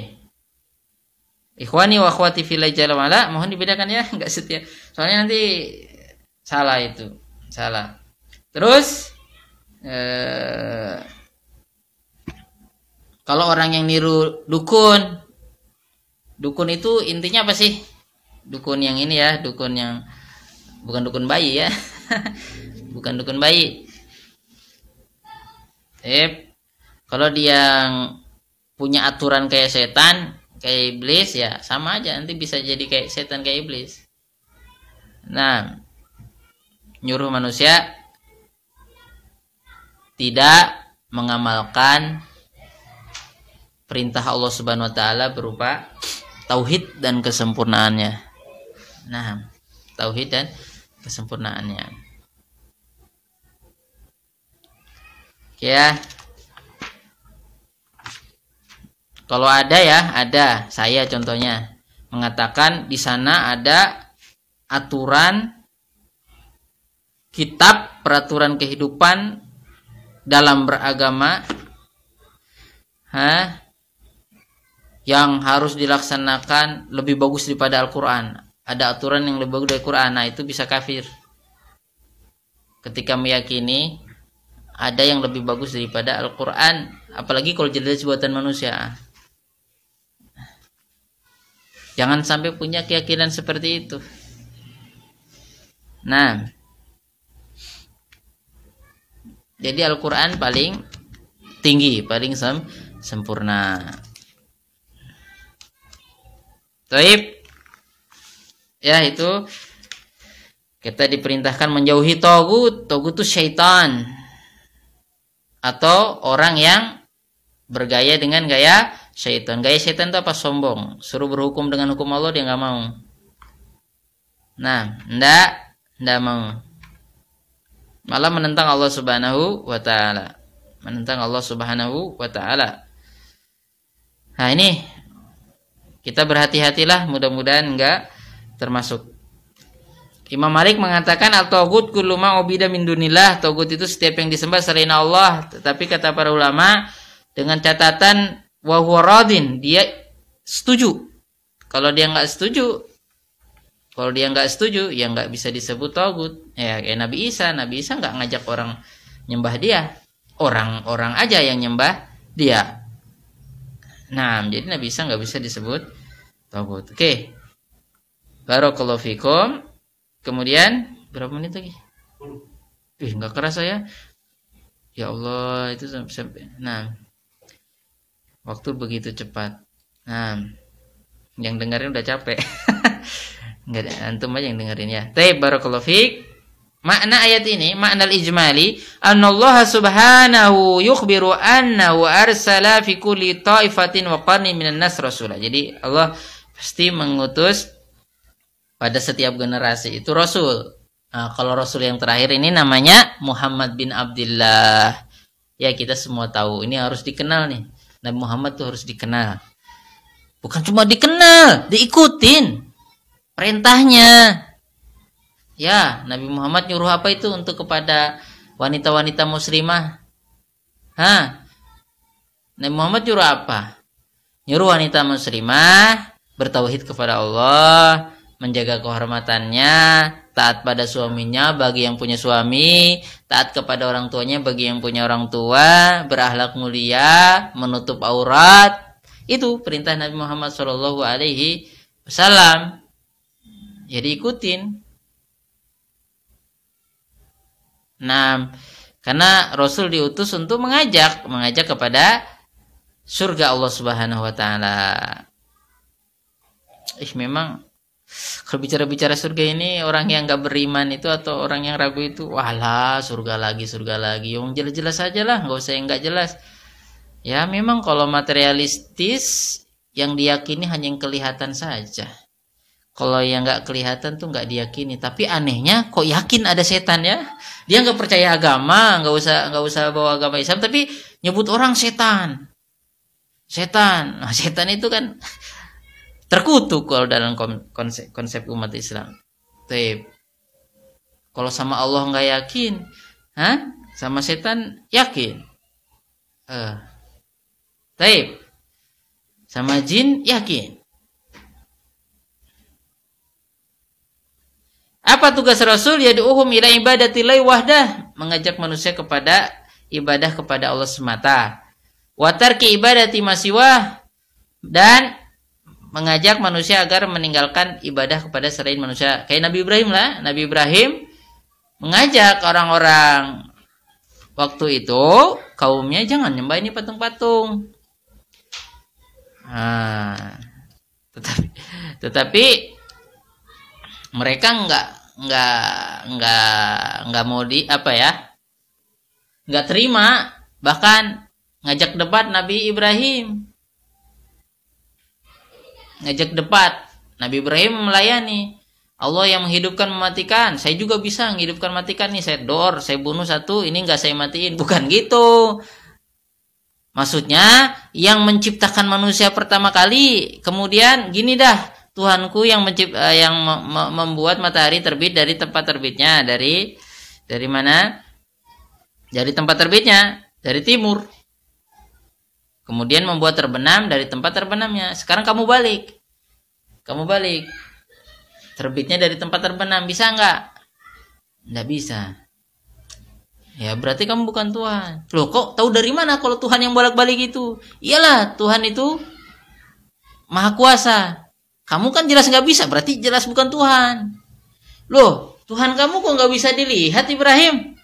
ikhwani wa akhwati fillah mohon dibedakan ya [LAUGHS] nggak setia. Soalnya nanti salah itu salah. Terus eh, kalau orang yang niru dukun dukun itu intinya apa sih? Dukun yang ini ya dukun yang bukan dukun bayi ya. [LAUGHS] Bukan dukun bayi. Eh kalau dia punya aturan kayak setan kayak iblis ya sama aja nanti bisa jadi kayak setan kayak iblis nah nyuruh manusia tidak mengamalkan perintah Allah Subhanahu wa taala berupa tauhid dan kesempurnaannya. Nah, tauhid dan kesempurnaannya. Ya. Kalau ada ya, ada. Saya contohnya mengatakan di sana ada aturan kitab peraturan kehidupan dalam beragama Hah? yang harus dilaksanakan lebih bagus daripada Al-Quran ada aturan yang lebih bagus dari Quran nah itu bisa kafir ketika meyakini ada yang lebih bagus daripada Al-Quran apalagi kalau jelas buatan manusia jangan sampai punya keyakinan seperti itu. Nah. Jadi Al-Quran paling tinggi paling sem sempurna. Taib. Ya itu kita diperintahkan menjauhi togut. Togut itu syaitan. Atau orang yang bergaya dengan gaya syaitan. Gaya syaitan itu apa? Sombong. Suruh berhukum dengan hukum Allah dia nggak mau. Nah ndak ndak mau. Malah menentang Allah subhanahu wa taala. Menentang Allah subhanahu wa taala. Nah ini kita berhati-hatilah mudah-mudahan enggak termasuk. Imam Malik mengatakan al togut kuluma obida min dunillah. Togut itu setiap yang disembah selain Allah. Tetapi kata para ulama dengan catatan wahwaradin dia setuju kalau dia nggak setuju kalau dia nggak setuju ya nggak bisa disebut togut ya kayak Nabi Isa Nabi Isa nggak ngajak orang nyembah dia orang-orang aja yang nyembah dia nah jadi Nabi Isa nggak bisa disebut togut oke okay. Barakallahu fikum. Kemudian berapa menit lagi? Ih, nggak keras saya. Ya Allah, itu sampai nah. Waktu begitu cepat. Nah, yang dengerin udah capek. [LAUGHS] Enggak ada antum aja yang dengerin ya. Taib barakallahu fik. Makna ayat ini, makna al-ijmali, Allah subhanahu yukhbiru annahu arsala fi kulli ta'ifatin wa qarni minan nas rasulah. Jadi Allah pasti mengutus pada setiap generasi itu rasul. Nah, kalau rasul yang terakhir ini namanya Muhammad bin Abdullah. Ya, kita semua tahu ini harus dikenal nih. Nabi Muhammad tuh harus dikenal. Bukan cuma dikenal, diikutin perintahnya. Ya, Nabi Muhammad nyuruh apa itu untuk kepada wanita-wanita muslimah? Hah? Nabi Muhammad nyuruh apa? Nyuruh wanita muslimah bertauhid kepada Allah, menjaga kehormatannya, taat pada suaminya bagi yang punya suami, taat kepada orang tuanya bagi yang punya orang tua, berakhlak mulia, menutup aurat. Itu perintah Nabi Muhammad Shallallahu alaihi wasallam. Jadi ikutin. Nah, karena Rasul diutus untuk mengajak, mengajak kepada surga Allah Subhanahu wa taala. Ih memang kalau bicara-bicara surga ini orang yang nggak beriman itu atau orang yang ragu itu walah surga lagi surga lagi. Yang jelas-jelas aja lah nggak usah yang nggak jelas. Ya memang kalau materialistis yang diyakini hanya yang kelihatan saja. Kalau yang nggak kelihatan tuh nggak diyakini. Tapi anehnya kok yakin ada setan ya? Dia nggak percaya agama nggak usah nggak usah bawa agama Islam tapi nyebut orang setan. Setan. Nah, setan itu kan terkutuk kalau dalam konsep, konsep umat Islam. Taib. Kalau sama Allah nggak yakin, Hah? sama setan yakin. Uh. Taib. Sama jin yakin. Apa tugas Rasul? Ya diuhum ila ibadatilai wahdah. Mengajak manusia kepada ibadah kepada Allah semata. Watar ke ibadati masiwah. Dan mengajak manusia agar meninggalkan ibadah kepada selain manusia. Kayak Nabi Ibrahim lah, Nabi Ibrahim mengajak orang-orang waktu itu kaumnya jangan nyembah ini patung-patung. Nah, tetapi tetapi mereka nggak nggak nggak nggak mau di apa ya nggak terima bahkan ngajak debat Nabi Ibrahim ngajak debat. Nabi Ibrahim melayani. Allah yang menghidupkan mematikan. Saya juga bisa menghidupkan matikan nih. Saya dor, saya bunuh satu, ini nggak saya matiin. Bukan gitu. Maksudnya yang menciptakan manusia pertama kali, kemudian gini dah, Tuhanku yang mencipt, uh, yang membuat matahari terbit dari tempat terbitnya, dari dari mana? Dari tempat terbitnya, dari timur. Kemudian membuat terbenam dari tempat terbenamnya. Sekarang kamu balik. Kamu balik. Terbitnya dari tempat terbenam. Bisa nggak? Nggak bisa. Ya berarti kamu bukan Tuhan. Loh kok tahu dari mana kalau Tuhan yang bolak-balik itu? Iyalah Tuhan itu maha kuasa. Kamu kan jelas nggak bisa. Berarti jelas bukan Tuhan. Loh Tuhan kamu kok nggak bisa dilihat Ibrahim?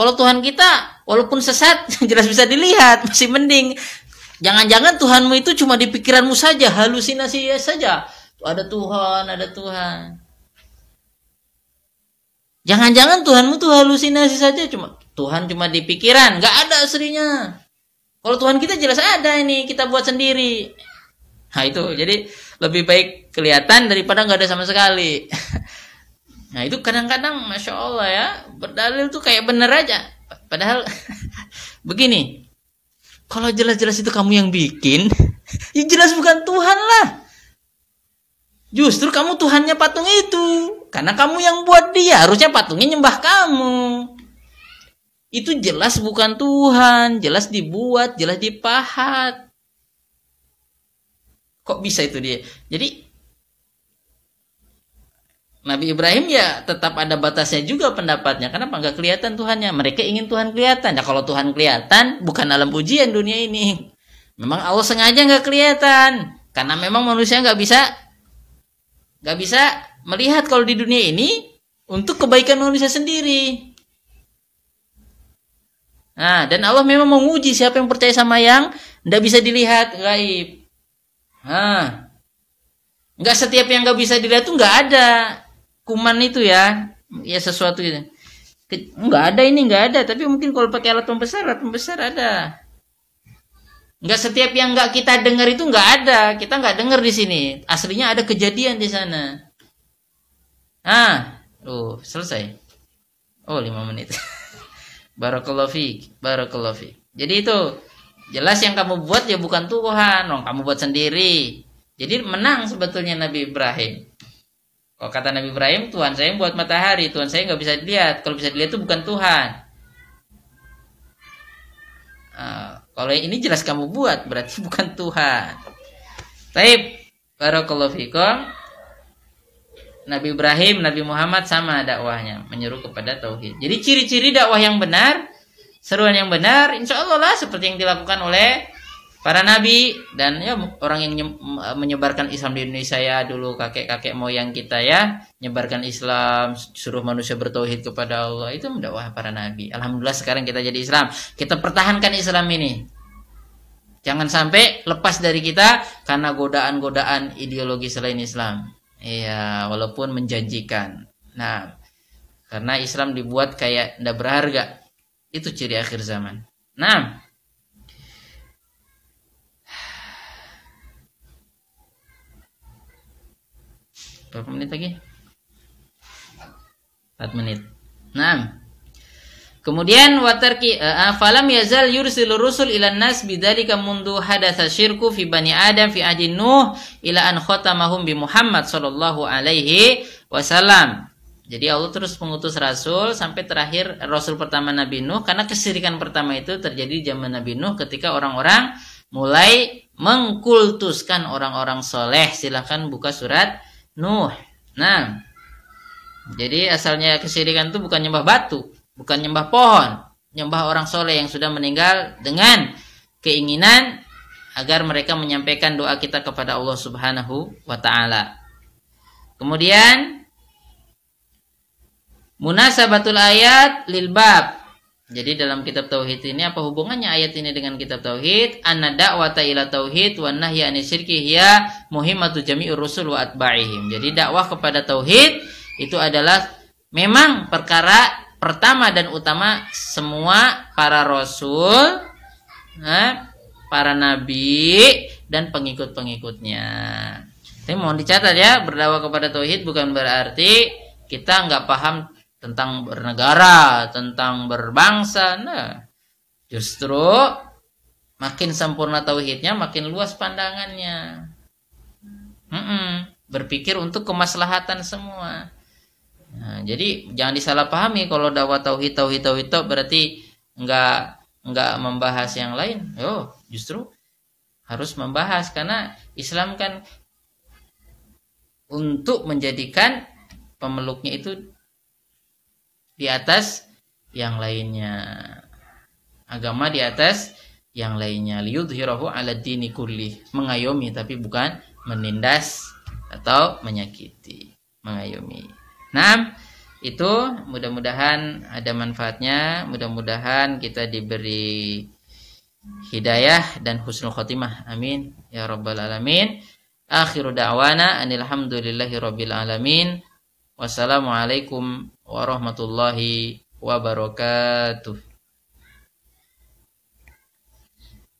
Kalau Tuhan kita walaupun sesat [LAUGHS] jelas bisa dilihat masih mending Jangan-jangan Tuhanmu itu cuma di pikiranmu saja, halusinasi saja. Ada Tuhan, ada Tuhan. Jangan-jangan Tuhanmu tuh halusinasi saja, cuma Tuhan cuma di pikiran, nggak ada aslinya. Kalau Tuhan kita jelas ada ini, kita buat sendiri. Nah itu, jadi lebih baik kelihatan daripada nggak ada sama sekali. [LAUGHS] Nah itu kadang-kadang, masya Allah ya, berdalil tuh kayak bener aja. Padahal [LAUGHS] begini, kalau jelas-jelas itu kamu yang bikin, [LAUGHS] ya jelas bukan Tuhan lah. Justru kamu Tuhannya patung itu. Karena kamu yang buat dia, harusnya patungnya nyembah kamu. Itu jelas bukan Tuhan, jelas dibuat, jelas dipahat. Kok bisa itu dia? Jadi Nabi Ibrahim ya tetap ada batasnya juga pendapatnya. Kenapa nggak kelihatan Tuhannya? Mereka ingin Tuhan kelihatan. Ya kalau Tuhan kelihatan, bukan alam ujian dunia ini. Memang Allah sengaja nggak kelihatan. Karena memang manusia nggak bisa nggak bisa melihat kalau di dunia ini untuk kebaikan manusia sendiri. Nah, dan Allah memang menguji siapa yang percaya sama yang nggak bisa dilihat gaib. Nah, nggak setiap yang nggak bisa dilihat tuh nggak ada kuman itu ya. Ya sesuatu itu nggak ada ini nggak ada. Tapi mungkin kalau pakai alat pembesar alat pembesar ada. Nggak setiap yang nggak kita dengar itu nggak ada. Kita nggak dengar di sini. Aslinya ada kejadian di sana. Ah oh selesai. Oh lima menit. [LAUGHS] Barakallahu fiq barakallahu fiq jadi itu jelas yang kamu buat ya bukan Tuhan. Oh, kamu buat sendiri. Jadi menang sebetulnya Nabi Ibrahim kalau kata Nabi Ibrahim, Tuhan saya buat matahari, Tuhan saya nggak bisa dilihat. Kalau bisa dilihat itu bukan Tuhan. Uh, kalau ini jelas kamu buat, berarti [LAUGHS] bukan Tuhan. Taib. Barakallahu fikum. Nabi Ibrahim, Nabi Muhammad sama dakwahnya, menyeru kepada tauhid. Jadi ciri-ciri dakwah yang benar, seruan yang benar, insya Allah lah seperti yang dilakukan oleh para nabi dan ya orang yang menyebarkan Islam di Indonesia ya dulu kakek-kakek moyang kita ya menyebarkan Islam suruh manusia bertauhid kepada Allah itu mendakwah para nabi. Alhamdulillah sekarang kita jadi Islam. Kita pertahankan Islam ini. Jangan sampai lepas dari kita karena godaan-godaan ideologi selain Islam. Iya walaupun menjanjikan. Nah karena Islam dibuat kayak tidak berharga. Itu ciri akhir zaman. Nah Berapa menit lagi? 4 menit. Nah. Kemudian watarki uh, falam yazal yursilu rusul ila nas bidzalika mundu hadatsa syirku fi bani Adam fi ajin Nuh ila an khatamahum bi Muhammad sallallahu alaihi wasallam. Jadi Allah terus mengutus rasul sampai terakhir rasul pertama Nabi Nuh karena kesirikan pertama itu terjadi zaman Nabi Nuh ketika orang-orang mulai mengkultuskan orang-orang soleh. Silahkan buka surat Nuh. Nah, jadi asalnya kesirikan itu bukan nyembah batu, bukan nyembah pohon, nyembah orang soleh yang sudah meninggal dengan keinginan agar mereka menyampaikan doa kita kepada Allah Subhanahu wa taala. Kemudian munasabatul ayat lil bab jadi dalam kitab tauhid ini apa hubungannya ayat ini dengan kitab tauhid? Anna da'wata ila tauhid wa nahya anil syirki hiya muhimmatu jami'ur rusul wa atba'ihim. Jadi dakwah kepada tauhid itu adalah memang perkara pertama dan utama semua para rasul, para nabi dan pengikut-pengikutnya. Tapi mohon dicatat ya, berdakwah kepada tauhid bukan berarti kita nggak paham tentang bernegara, tentang berbangsa. Nah, justru makin sempurna tauhidnya, makin luas pandangannya. Mm -mm, berpikir untuk kemaslahatan semua. Nah, jadi jangan disalahpahami kalau dakwah tauhid tauhid tauhid itu berarti enggak enggak membahas yang lain. Oh, justru harus membahas karena Islam kan untuk menjadikan pemeluknya itu di atas yang lainnya. Agama di atas yang lainnya. Liyudhirahu ala dini kulli. Mengayomi tapi bukan menindas atau menyakiti. Mengayomi. Nah, itu mudah-mudahan ada manfaatnya. Mudah-mudahan kita diberi hidayah dan husnul khotimah. Amin. Ya Rabbal Alamin. Akhiru da'wana anilhamdulillahi Rabbil Alamin. Wassalamualaikum warahmatullahi wabarakatuh.